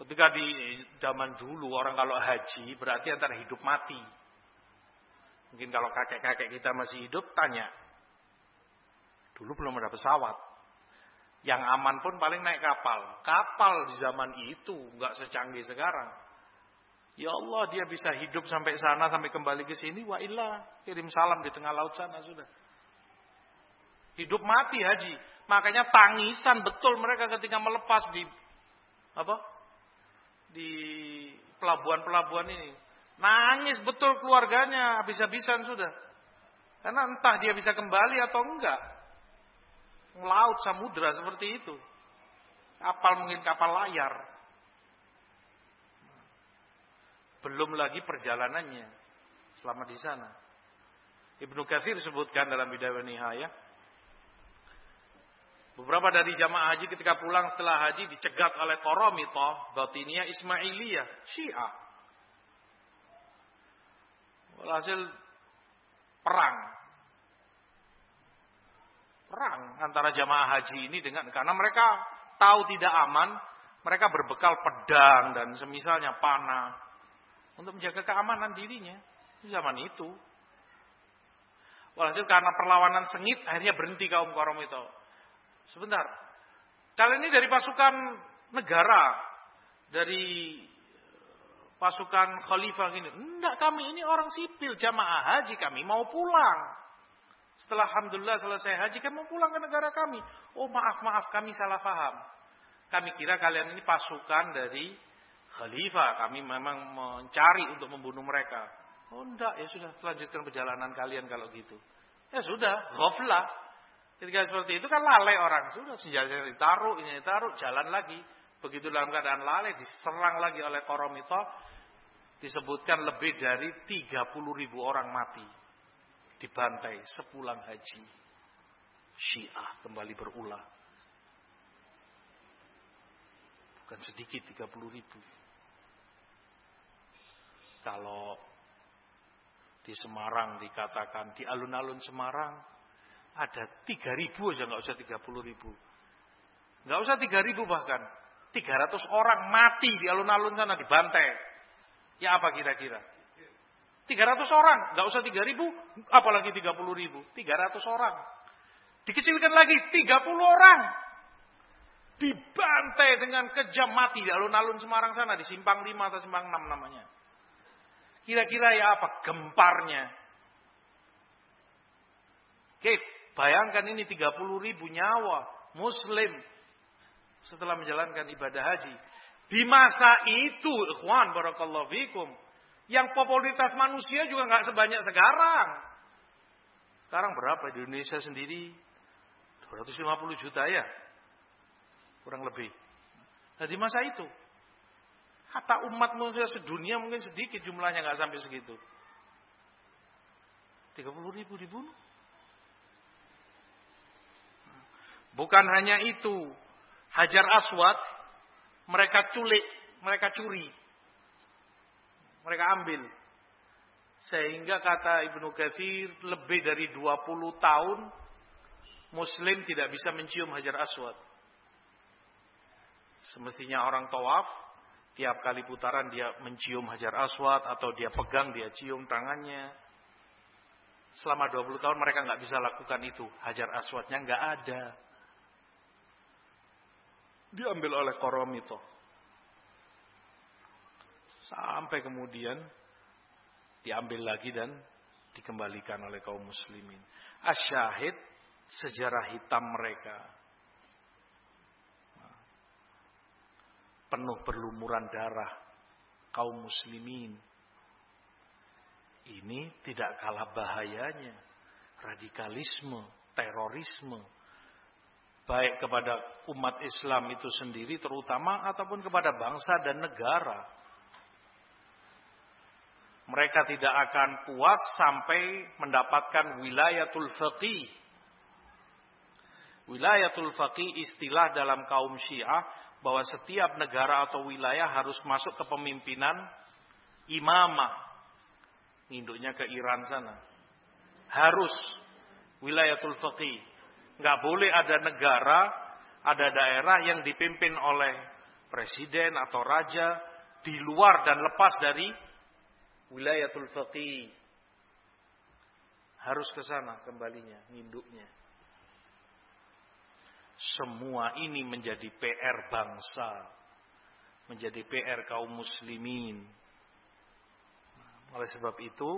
Ketika di zaman dulu orang kalau haji berarti antara hidup mati. Mungkin kalau kakek-kakek kita masih hidup tanya. Dulu belum ada pesawat. Yang aman pun paling naik kapal. Kapal di zaman itu nggak secanggih sekarang. Ya Allah dia bisa hidup sampai sana sampai kembali ke sini. Wa illa kirim salam di tengah laut sana sudah. Hidup mati haji. Makanya tangisan betul mereka ketika melepas di apa? Di pelabuhan-pelabuhan ini. Nangis betul keluarganya habis-habisan sudah. Karena entah dia bisa kembali atau enggak. Laut samudra seperti itu. Kapal mungkin kapal layar. Belum lagi perjalanannya selama di sana. Ibnu Katsir sebutkan dalam Bidayah Nihayah Beberapa dari jamaah haji ketika pulang setelah haji dicegat oleh Koromitoh, Batiniyah, Ismailiyah, Syiah. Walhasil perang. Perang antara jamaah haji ini dengan karena mereka tahu tidak aman, mereka berbekal pedang dan semisalnya panah untuk menjaga keamanan dirinya di zaman itu. Walhasil karena perlawanan sengit akhirnya berhenti kaum Koromito. Sebentar. Kalian ini dari pasukan negara, dari pasukan khalifah gini. Enggak, kami ini orang sipil, jamaah haji kami mau pulang. Setelah Alhamdulillah selesai haji, kami mau pulang ke negara kami. Oh maaf, maaf, kami salah paham. Kami kira kalian ini pasukan dari khalifah. Kami memang mencari untuk membunuh mereka. Oh enggak, ya sudah, lanjutkan perjalanan kalian kalau gitu. Ya sudah, ghaflah. Ketika seperti itu kan lalai orang. Sudah senjata ditaruh, ini ditaruh, jalan lagi. Begitu dalam keadaan lalai, diserang lagi oleh Koromito. Disebutkan lebih dari 30 ribu orang mati. Dibantai sepulang haji. Syiah kembali berulah. Bukan sedikit 30 ribu. Kalau di Semarang dikatakan, di alun-alun Semarang, ada tiga ribu aja nggak usah tiga puluh ribu. Nggak usah tiga ribu bahkan. tiga ratus orang mati di alun-alun sana dibantai. Ya apa kira-kira? Tiga ratus orang, nggak usah tiga ribu, apalagi tiga puluh ribu. Tiga ratus orang. Dikecilkan lagi tiga puluh orang. Dibantai dengan kejam mati di alun-alun Semarang sana. Di simpang lima atau simpang enam namanya. Kira-kira ya apa? Gemparnya. Kif, Bayangkan ini 30 ribu nyawa muslim setelah menjalankan ibadah haji. Di masa itu, ikhwan barakallahu fikum, yang popularitas manusia juga nggak sebanyak sekarang. Sekarang berapa di Indonesia sendiri? 250 juta ya. Kurang lebih. Nah di masa itu. Kata umat manusia sedunia mungkin sedikit jumlahnya nggak sampai segitu. 30 ribu dibunuh. Bukan hanya itu, Hajar Aswad mereka culik, mereka curi. Mereka ambil. Sehingga kata Ibnu Katsir lebih dari 20 tahun muslim tidak bisa mencium Hajar Aswad. Semestinya orang tawaf tiap kali putaran dia mencium Hajar Aswad atau dia pegang, dia cium tangannya. Selama 20 tahun mereka nggak bisa lakukan itu. Hajar aswadnya nggak ada. Diambil oleh itu. Sampai kemudian diambil lagi dan dikembalikan oleh kaum muslimin. Asyahid sejarah hitam mereka. Penuh berlumuran darah kaum muslimin ini tidak kalah bahayanya. Radikalisme, terorisme. Baik kepada umat Islam itu sendiri terutama ataupun kepada bangsa dan negara. Mereka tidak akan puas sampai mendapatkan wilayatul faqih. Wilayatul faqih istilah dalam kaum syiah bahwa setiap negara atau wilayah harus masuk ke pemimpinan imamah Induknya ke Iran sana. Harus wilayatul faqih. Nggak boleh ada negara, ada daerah yang dipimpin oleh presiden atau raja di luar dan lepas dari wilayatul faqih. Harus ke sana kembalinya, induknya. Semua ini menjadi PR bangsa, menjadi PR kaum muslimin oleh sebab itu,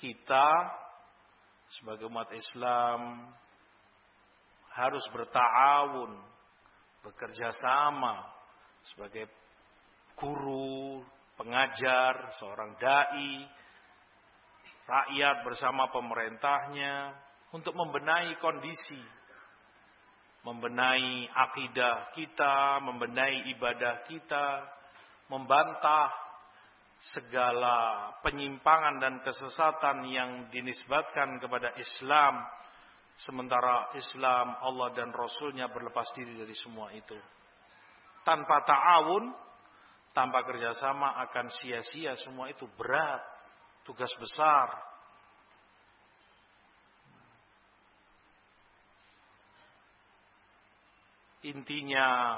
kita sebagai umat Islam harus bertawun, bekerja sama sebagai guru, pengajar, seorang dai, rakyat bersama pemerintahnya untuk membenahi kondisi, membenahi akidah kita, membenahi ibadah kita, membantah segala penyimpangan dan kesesatan yang dinisbatkan kepada Islam. Sementara Islam Allah dan Rasulnya berlepas diri dari semua itu. Tanpa ta'awun tanpa kerjasama akan sia-sia semua itu. Berat. Tugas besar. Intinya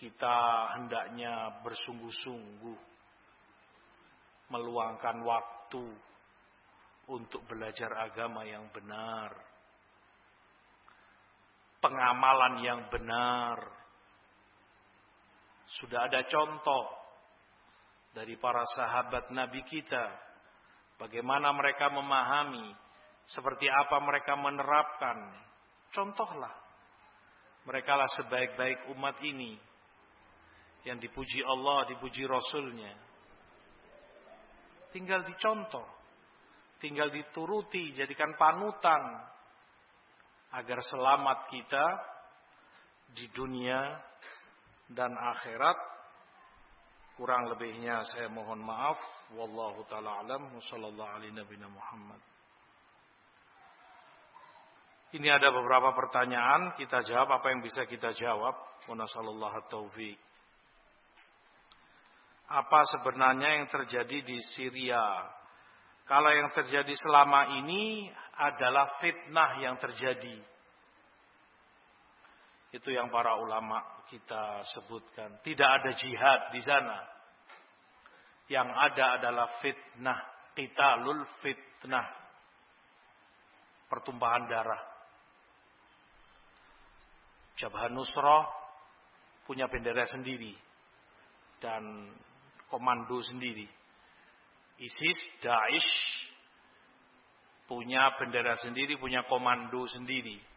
kita hendaknya bersungguh-sungguh meluangkan waktu untuk belajar agama yang benar, pengamalan yang benar. Sudah ada contoh dari para sahabat Nabi kita, bagaimana mereka memahami, seperti apa mereka menerapkan. Contohlah, mereka lah sebaik-baik umat ini. Yang dipuji Allah, dipuji Rasulnya. Tinggal dicontoh, tinggal dituruti, jadikan panutan agar selamat kita di dunia dan akhirat. Kurang lebihnya saya mohon maaf. Wallahu taala alam. Wassallallahu alaihi nabiyana Muhammad. Ini ada beberapa pertanyaan, kita jawab apa yang bisa kita jawab. Wa nasallallahu taufiq apa sebenarnya yang terjadi di Syria. Kalau yang terjadi selama ini adalah fitnah yang terjadi. Itu yang para ulama kita sebutkan. Tidak ada jihad di sana. Yang ada adalah fitnah. Qitalul fitnah. Pertumpahan darah. Jabhan Nusrah punya bendera sendiri. Dan komando sendiri. ISIS, Daesh punya bendera sendiri, punya komando sendiri.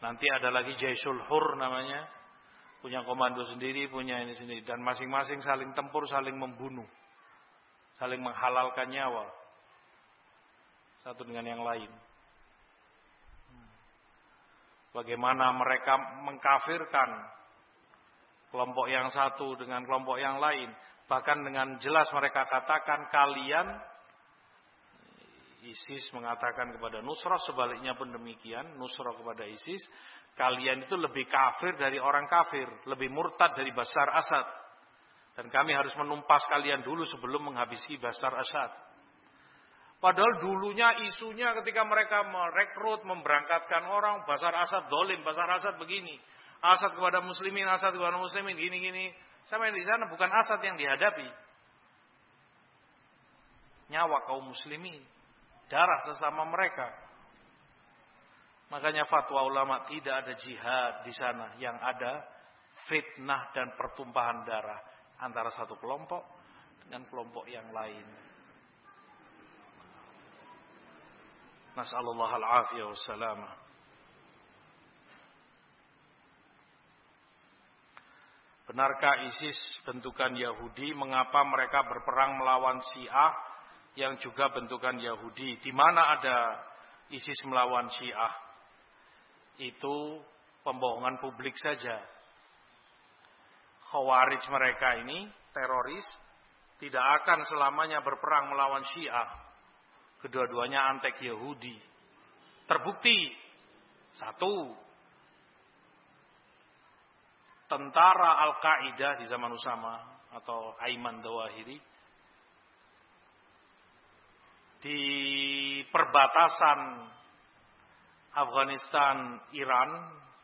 Nanti ada lagi Jaisul Hur namanya, punya komando sendiri, punya ini sendiri dan masing-masing saling tempur, saling membunuh. Saling menghalalkan nyawa satu dengan yang lain. Bagaimana mereka mengkafirkan kelompok yang satu dengan kelompok yang lain. Bahkan dengan jelas mereka katakan kalian ISIS mengatakan kepada Nusrah sebaliknya pun demikian Nusrah kepada ISIS kalian itu lebih kafir dari orang kafir lebih murtad dari Basar Asad dan kami harus menumpas kalian dulu sebelum menghabisi Basar Asad padahal dulunya isunya ketika mereka merekrut memberangkatkan orang Basar Asad dolim Basar Asad begini Asad kepada muslimin, Asad kepada muslimin, gini-gini. Sama yang di sana bukan Asad yang dihadapi. nyawa kaum muslimin, darah sesama mereka. Makanya fatwa ulama tidak ada jihad di sana, yang ada fitnah dan pertumpahan darah antara satu kelompok dengan kelompok yang lain. Nas'alullah al-afiyah wassalamah. Benarkah ISIS bentukan Yahudi? Mengapa mereka berperang melawan Syiah yang juga bentukan Yahudi? Di mana ada ISIS melawan Syiah? Itu pembohongan publik saja. Khawarij mereka ini, teroris, tidak akan selamanya berperang melawan Syiah. Kedua-duanya antek Yahudi. Terbukti. Satu, tentara Al-Qaeda di zaman Usama atau Aiman Dawahiri di perbatasan Afghanistan Iran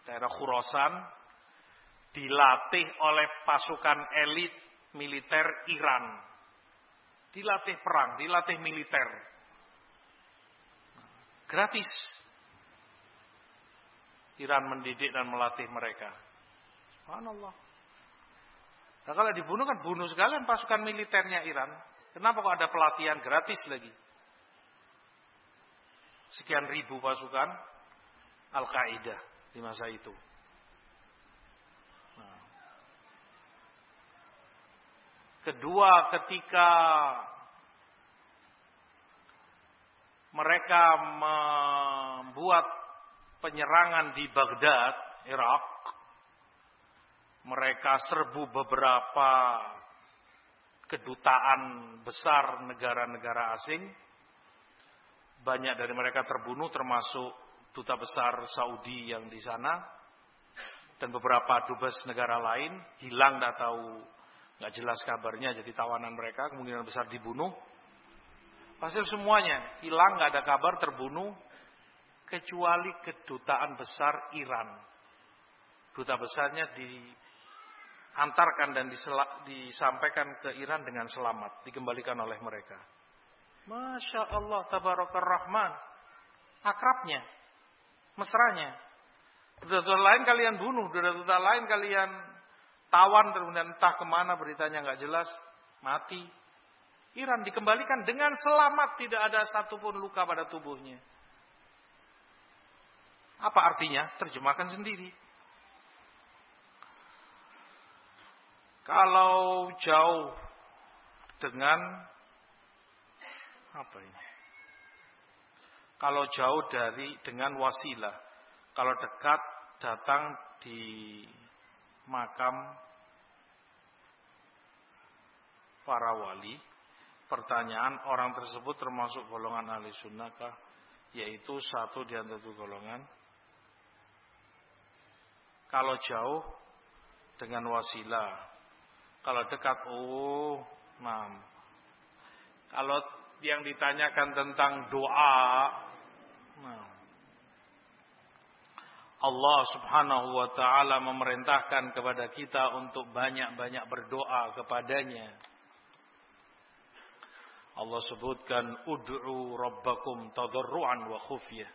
daerah Khurasan dilatih oleh pasukan elit militer Iran dilatih perang dilatih militer gratis Iran mendidik dan melatih mereka Subhanallah. Nah kalau dibunuh kan bunuh sekalian pasukan militernya Iran. Kenapa kok ada pelatihan gratis lagi? Sekian ribu pasukan Al-Qaeda di masa itu. Nah. Kedua ketika mereka membuat penyerangan di Baghdad, Irak, mereka serbu beberapa kedutaan besar negara-negara asing. Banyak dari mereka terbunuh termasuk duta besar Saudi yang di sana dan beberapa dubes negara lain hilang tidak tahu nggak jelas kabarnya jadi tawanan mereka kemungkinan besar dibunuh. Hasil semuanya hilang nggak ada kabar terbunuh kecuali kedutaan besar Iran. Duta besarnya di antarkan dan disampaikan ke Iran dengan selamat, dikembalikan oleh mereka. Masya Allah, tabarakar rahman. Akrabnya, mesranya. Duta-duta lain kalian bunuh, duta-duta lain kalian tawan, kemudian entah ke mana beritanya nggak jelas, mati. Iran dikembalikan dengan selamat, tidak ada satupun luka pada tubuhnya. Apa artinya? Terjemahkan sendiri. Kalau jauh dengan apa ini? Kalau jauh dari dengan wasilah, kalau dekat datang di makam para wali, pertanyaan orang tersebut termasuk golongan ahli sunnahkah? Yaitu satu di antara golongan. Kalau jauh dengan wasilah, kalau dekat, oh, mam. Kalau yang ditanyakan tentang doa, nah, Allah subhanahu wa ta'ala memerintahkan kepada kita untuk banyak-banyak berdoa kepadanya. Allah sebutkan ud'u rabbakum tadarruan wa khufyah.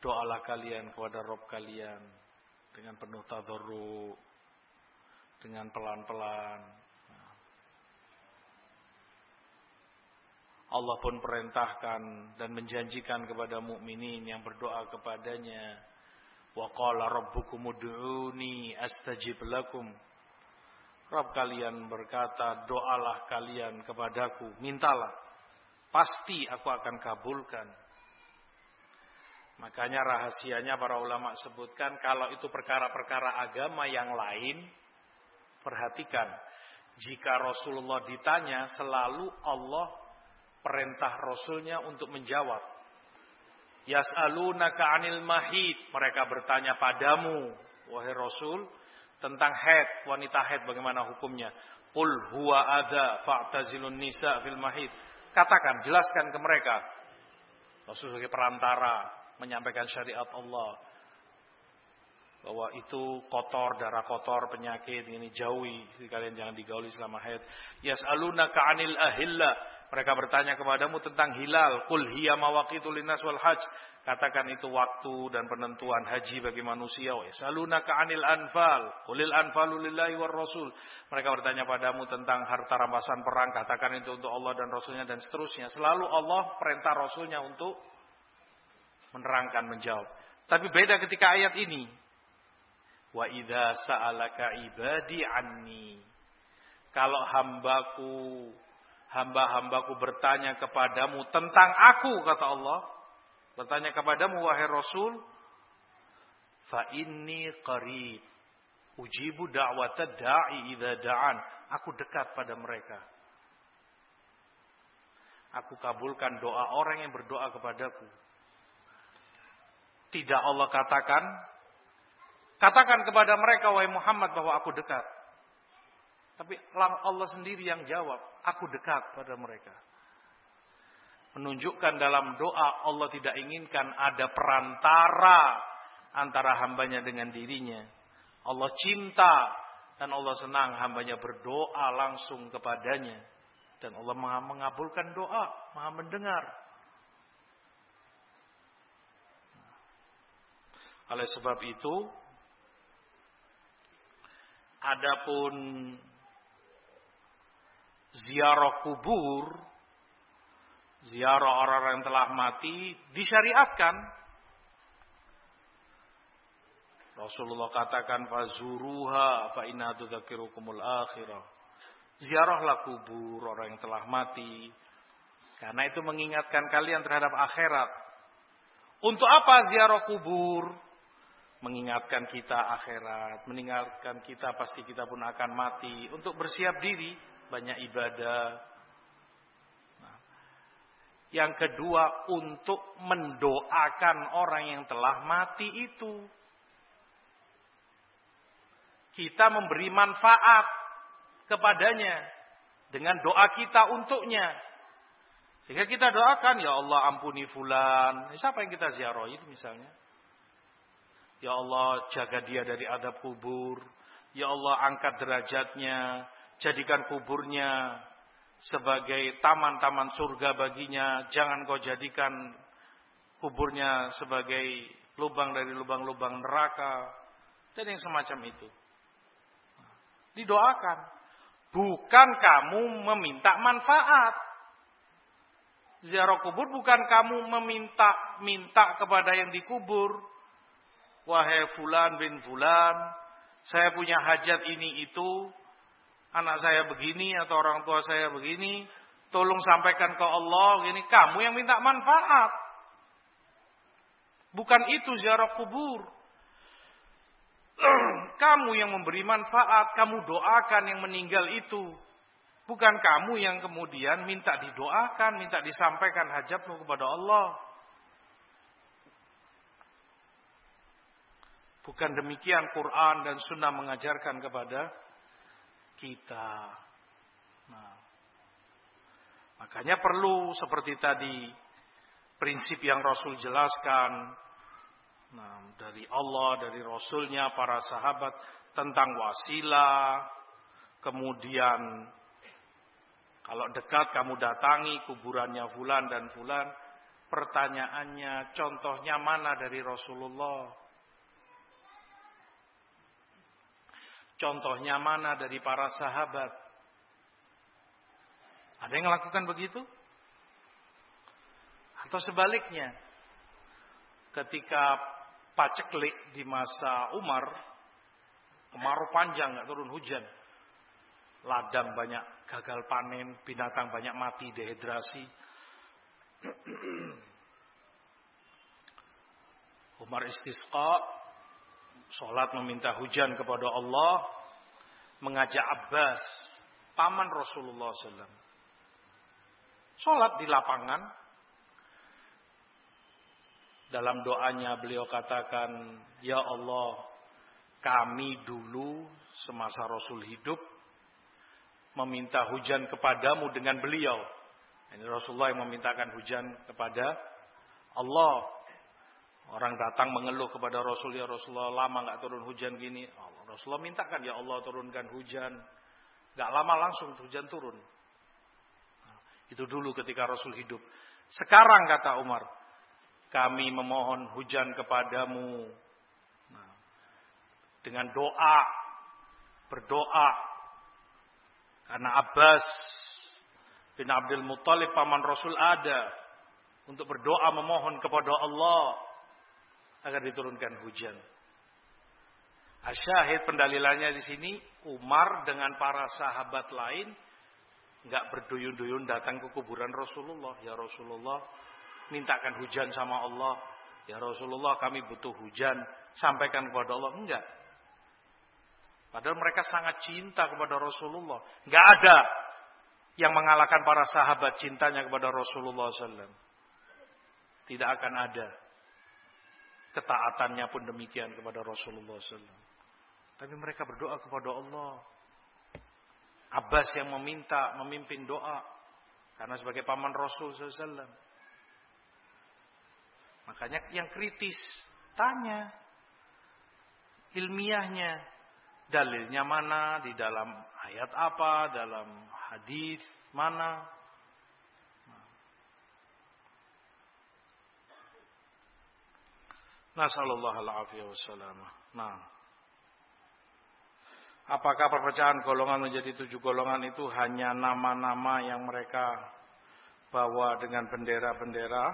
Doalah kalian kepada Rabb kalian dengan penuh tadarru, dengan pelan-pelan. Allah pun perintahkan dan menjanjikan kepada mukminin yang berdoa kepadanya, wa qala rabbukum ud'uni astajib lakum. Rabb kalian berkata, doalah kalian kepadaku, mintalah, pasti aku akan kabulkan. Makanya rahasianya para ulama sebutkan kalau itu perkara-perkara agama yang lain Perhatikan, jika Rasulullah ditanya selalu Allah perintah Rasulnya untuk menjawab. Yas'alunaka 'anil mahid. Mereka bertanya padamu, wahai Rasul, tentang head, wanita head bagaimana hukumnya? Qul huwa adza fa'tazilun nisa fil mahid. Katakan, jelaskan ke mereka. Rasul sebagai perantara menyampaikan syariat Allah. bahwa itu kotor, darah kotor, penyakit, ini jauhi, kalian jangan digauli selama haid. Yas'alunaka 'anil ahilla. Mereka bertanya kepadamu tentang hilal. Qul hiya mawaqitul linnas wal hajj. Katakan itu waktu dan penentuan haji bagi manusia. Yas'alunaka 'anil anfal. Qulil anfalu lillahi war rasul. Mereka bertanya padamu tentang harta rampasan perang. Katakan itu untuk Allah dan Rasulnya dan seterusnya. Selalu Allah perintah Rasulnya untuk menerangkan, menjawab. Tapi beda ketika ayat ini. Wa idza sa'alaka ibadi anni. Kalau hambaku hamba-hambaku bertanya kepadamu tentang aku kata Allah. Bertanya kepadamu wahai Rasul fa inni qarib. Ujibu da'wata da'i idza da'an. Aku dekat pada mereka. Aku kabulkan doa orang yang berdoa kepadaku. Tidak Allah katakan katakan kepada mereka wahai Muhammad bahwa aku dekat. Tapi Allah sendiri yang jawab, aku dekat pada mereka. Menunjukkan dalam doa Allah tidak inginkan ada perantara antara hambanya dengan dirinya. Allah cinta dan Allah senang hambanya berdoa langsung kepadanya. Dan Allah maha mengabulkan doa, maha mendengar. Oleh sebab itu, adapun ziarah kubur, ziarah orang-orang yang telah mati disyariatkan. Rasulullah katakan fazuruha fa inna tudzakirukumul akhirah. Ziarahlah kubur orang yang telah mati karena itu mengingatkan kalian terhadap akhirat. Untuk apa ziarah kubur? Mengingatkan kita akhirat, mengingatkan kita pasti kita pun akan mati untuk bersiap diri banyak ibadah. Nah, yang kedua untuk mendoakan orang yang telah mati itu. Kita memberi manfaat kepadanya dengan doa kita untuknya. Sehingga kita doakan, ya Allah ampuni fulan. Siapa yang kita ziarah itu misalnya? Ya Allah jaga dia dari adab kubur. Ya Allah angkat derajatnya jadikan kuburnya sebagai taman-taman surga baginya. Jangan kau jadikan kuburnya sebagai lubang dari lubang-lubang neraka. Dan yang semacam itu. Didoakan. Bukan kamu meminta manfaat. Ziarah kubur bukan kamu meminta minta kepada yang dikubur. Wahai fulan bin fulan, saya punya hajat ini itu, anak saya begini atau orang tua saya begini, tolong sampaikan ke Allah gini, kamu yang minta manfaat. Bukan itu ziarah kubur. [clears throat] kamu yang memberi manfaat, kamu doakan yang meninggal itu. Bukan kamu yang kemudian minta didoakan, minta disampaikan hajatmu kepada Allah. Bukan demikian Quran dan Sunnah mengajarkan kepada kita. Nah, makanya perlu seperti tadi prinsip yang Rasul jelaskan nah, dari Allah, dari Rasulnya, para sahabat tentang wasilah, kemudian kalau dekat kamu datangi kuburannya fulan dan fulan, pertanyaannya contohnya mana dari Rasulullah? Contohnya mana dari para sahabat? Ada yang melakukan begitu? Atau sebaliknya, ketika paceklik di masa Umar, kemarau panjang, nggak turun hujan, ladang banyak gagal panen, binatang banyak mati, dehidrasi. [clears throat] Umar istisqa Sholat meminta hujan kepada Allah. Mengajak Abbas. Paman Rasulullah SAW. Sholat di lapangan. Dalam doanya beliau katakan, Ya Allah, kami dulu semasa Rasul hidup meminta hujan kepadamu dengan beliau. Ini Rasulullah yang memintakan hujan kepada Allah. Orang datang mengeluh kepada Rasul ya Rasulullah lama nggak turun hujan gini. Allah, Rasulullah mintakan ya Allah turunkan hujan. Nggak lama langsung hujan turun. Nah, itu dulu ketika Rasul hidup. Sekarang kata Umar, kami memohon hujan kepadamu nah, dengan doa, berdoa. Karena Abbas bin Abdul Muttalib paman Rasul ada untuk berdoa memohon kepada Allah agar diturunkan hujan. Asyahid pendalilannya di sini Umar dengan para sahabat lain nggak berduyun-duyun datang ke kuburan Rasulullah. Ya Rasulullah, mintakan hujan sama Allah. Ya Rasulullah, kami butuh hujan. Sampaikan kepada Allah. Enggak. Padahal mereka sangat cinta kepada Rasulullah. Enggak ada yang mengalahkan para sahabat cintanya kepada Rasulullah SAW. Tidak akan ada. Ketaatannya pun demikian kepada Rasulullah SAW. Tapi mereka berdoa kepada Allah. Abbas yang meminta, memimpin doa. Karena sebagai paman Rasul SAW. Makanya yang kritis, tanya. Ilmiahnya. Dalilnya mana, di dalam ayat apa, dalam hadis mana. Nasallallahu alaihi wasallam. Nah. Apakah perpecahan golongan menjadi tujuh golongan itu hanya nama-nama yang mereka bawa dengan bendera-bendera?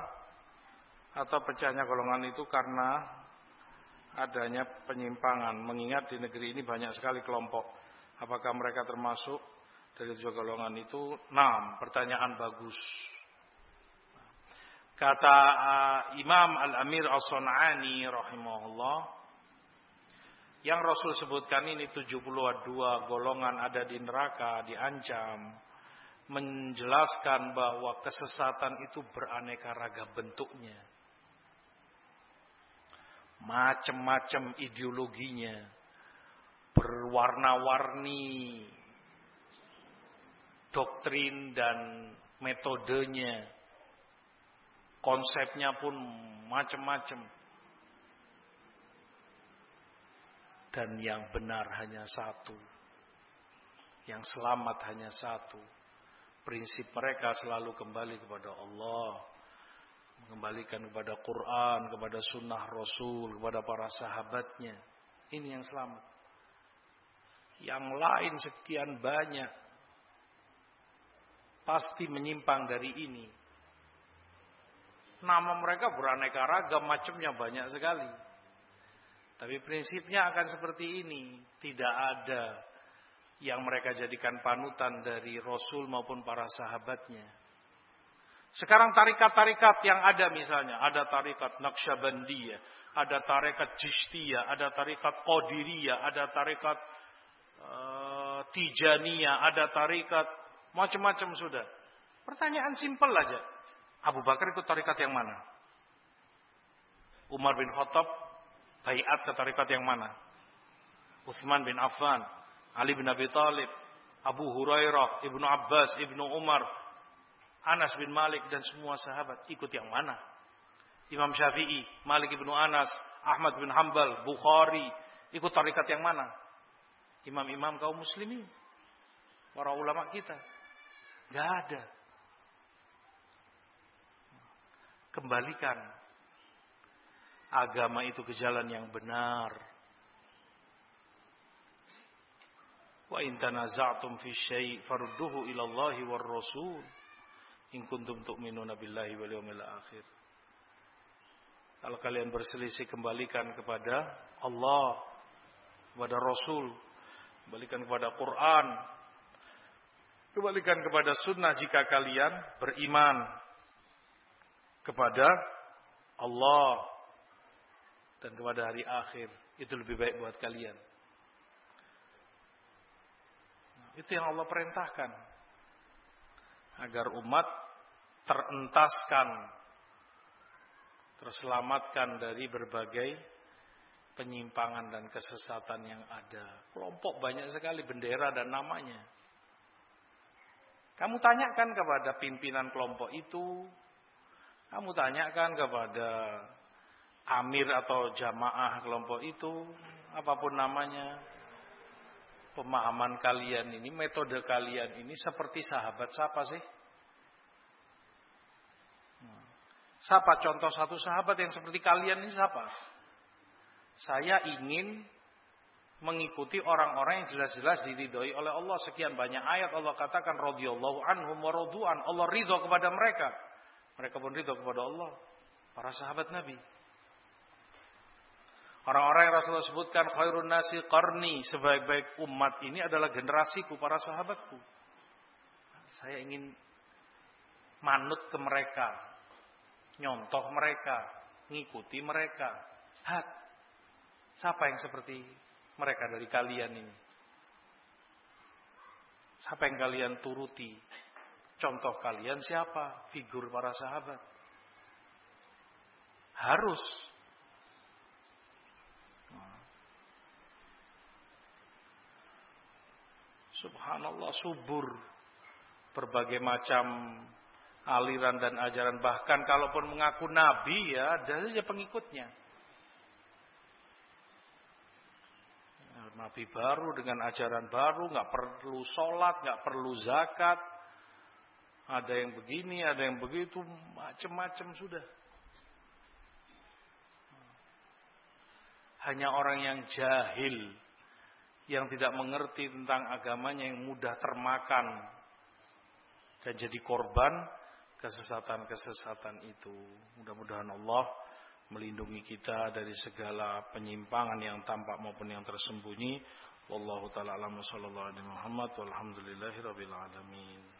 Atau pecahnya golongan itu karena adanya penyimpangan? Mengingat di negeri ini banyak sekali kelompok. Apakah mereka termasuk dari tujuh golongan itu? Enam pertanyaan bagus Kata uh, Imam Al-Amir As-Sun'ani rahimahullah yang Rasul sebutkan ini 72 golongan ada di neraka diancam menjelaskan bahwa kesesatan itu beraneka ragam bentuknya. Macam-macam ideologinya. Berwarna-warni. Doktrin dan metodenya Konsepnya pun macam-macam. Dan yang benar hanya satu. Yang selamat hanya satu. Prinsip mereka selalu kembali kepada Allah. Mengembalikan kepada Quran, kepada sunnah Rasul, kepada para sahabatnya. Ini yang selamat. Yang lain sekian banyak. Pasti menyimpang dari ini Nama mereka beraneka ragam, macamnya banyak sekali. Tapi prinsipnya akan seperti ini. Tidak ada yang mereka jadikan panutan dari Rasul maupun para sahabatnya. Sekarang tarikat-tarikat yang ada misalnya. Ada tarikat Naqsyabandiyah. Ada tarikat Jishtiyah. Ada tarikat Qadiriyah. Ada tarikat uh, Tijaniyah. Ada tarikat macam-macam sudah. Pertanyaan simpel aja. Abu Bakar ikut tarikat yang mana? Umar bin Khattab bayat ke tarikat yang mana? Utsman bin Affan, Ali bin Abi Thalib, Abu Hurairah, Ibnu Abbas, Ibnu Umar, Anas bin Malik dan semua sahabat ikut yang mana? Imam Syafi'i, Malik bin Anas, Ahmad bin Hambal, Bukhari, ikut tarikat yang mana? Imam-imam kaum muslimin. Para ulama kita. Gak ada. Kembalikan agama itu ke jalan yang benar. Wa in tanaza'tum fi syai' farudduhu ila Allahi war Rasul. In kuntum tu'minuna billahi wal yawmil akhir. Kalau kalian berselisih kembalikan kepada Allah, kepada Rasul, kembalikan kepada Quran, kembalikan kepada sunnah jika kalian beriman kepada Allah dan kepada hari akhir itu lebih baik buat kalian. Itu yang Allah perintahkan agar umat terentaskan terselamatkan dari berbagai penyimpangan dan kesesatan yang ada. Kelompok banyak sekali bendera dan namanya. Kamu tanyakan kepada pimpinan kelompok itu, kamu tanyakan kepada amir atau jamaah kelompok itu, apa pun namanya, pemahaman kalian ini, metode kalian ini seperti sahabat siapa sih? Siapa contoh satu sahabat yang seperti kalian ini siapa? Saya ingin mengikuti orang-orang yang jelas-jelas diridhoi oleh Allah. Sekian banyak ayat Allah katakan anhum. Allah ridho kepada mereka. Mereka pun ridho kepada Allah. Para sahabat Nabi. Orang-orang yang Rasulullah sebutkan khairun nasi qarni, sebaik-baik umat ini adalah generasiku, para sahabatku. Saya ingin manut ke mereka, nyontoh mereka, ngikuti mereka. Hat, siapa yang seperti mereka dari kalian ini? Siapa yang kalian turuti? Contoh kalian siapa? Figur para sahabat. Harus Subhanallah subur berbagai macam aliran dan ajaran bahkan kalaupun mengaku nabi ya ada saja pengikutnya. Nabi baru dengan ajaran baru, nggak perlu sholat, nggak perlu zakat, ada yang begini, ada yang begitu, macam-macam sudah. Hanya orang yang jahil yang tidak mengerti tentang agamanya yang mudah termakan dan jadi korban kesesatan-kesesatan itu. Mudah-mudahan Allah melindungi kita dari segala penyimpangan yang tampak maupun yang tersembunyi. Wallahu taala alam sallallahu alaihi Muhammad walhamdulillahi rabbil alamin.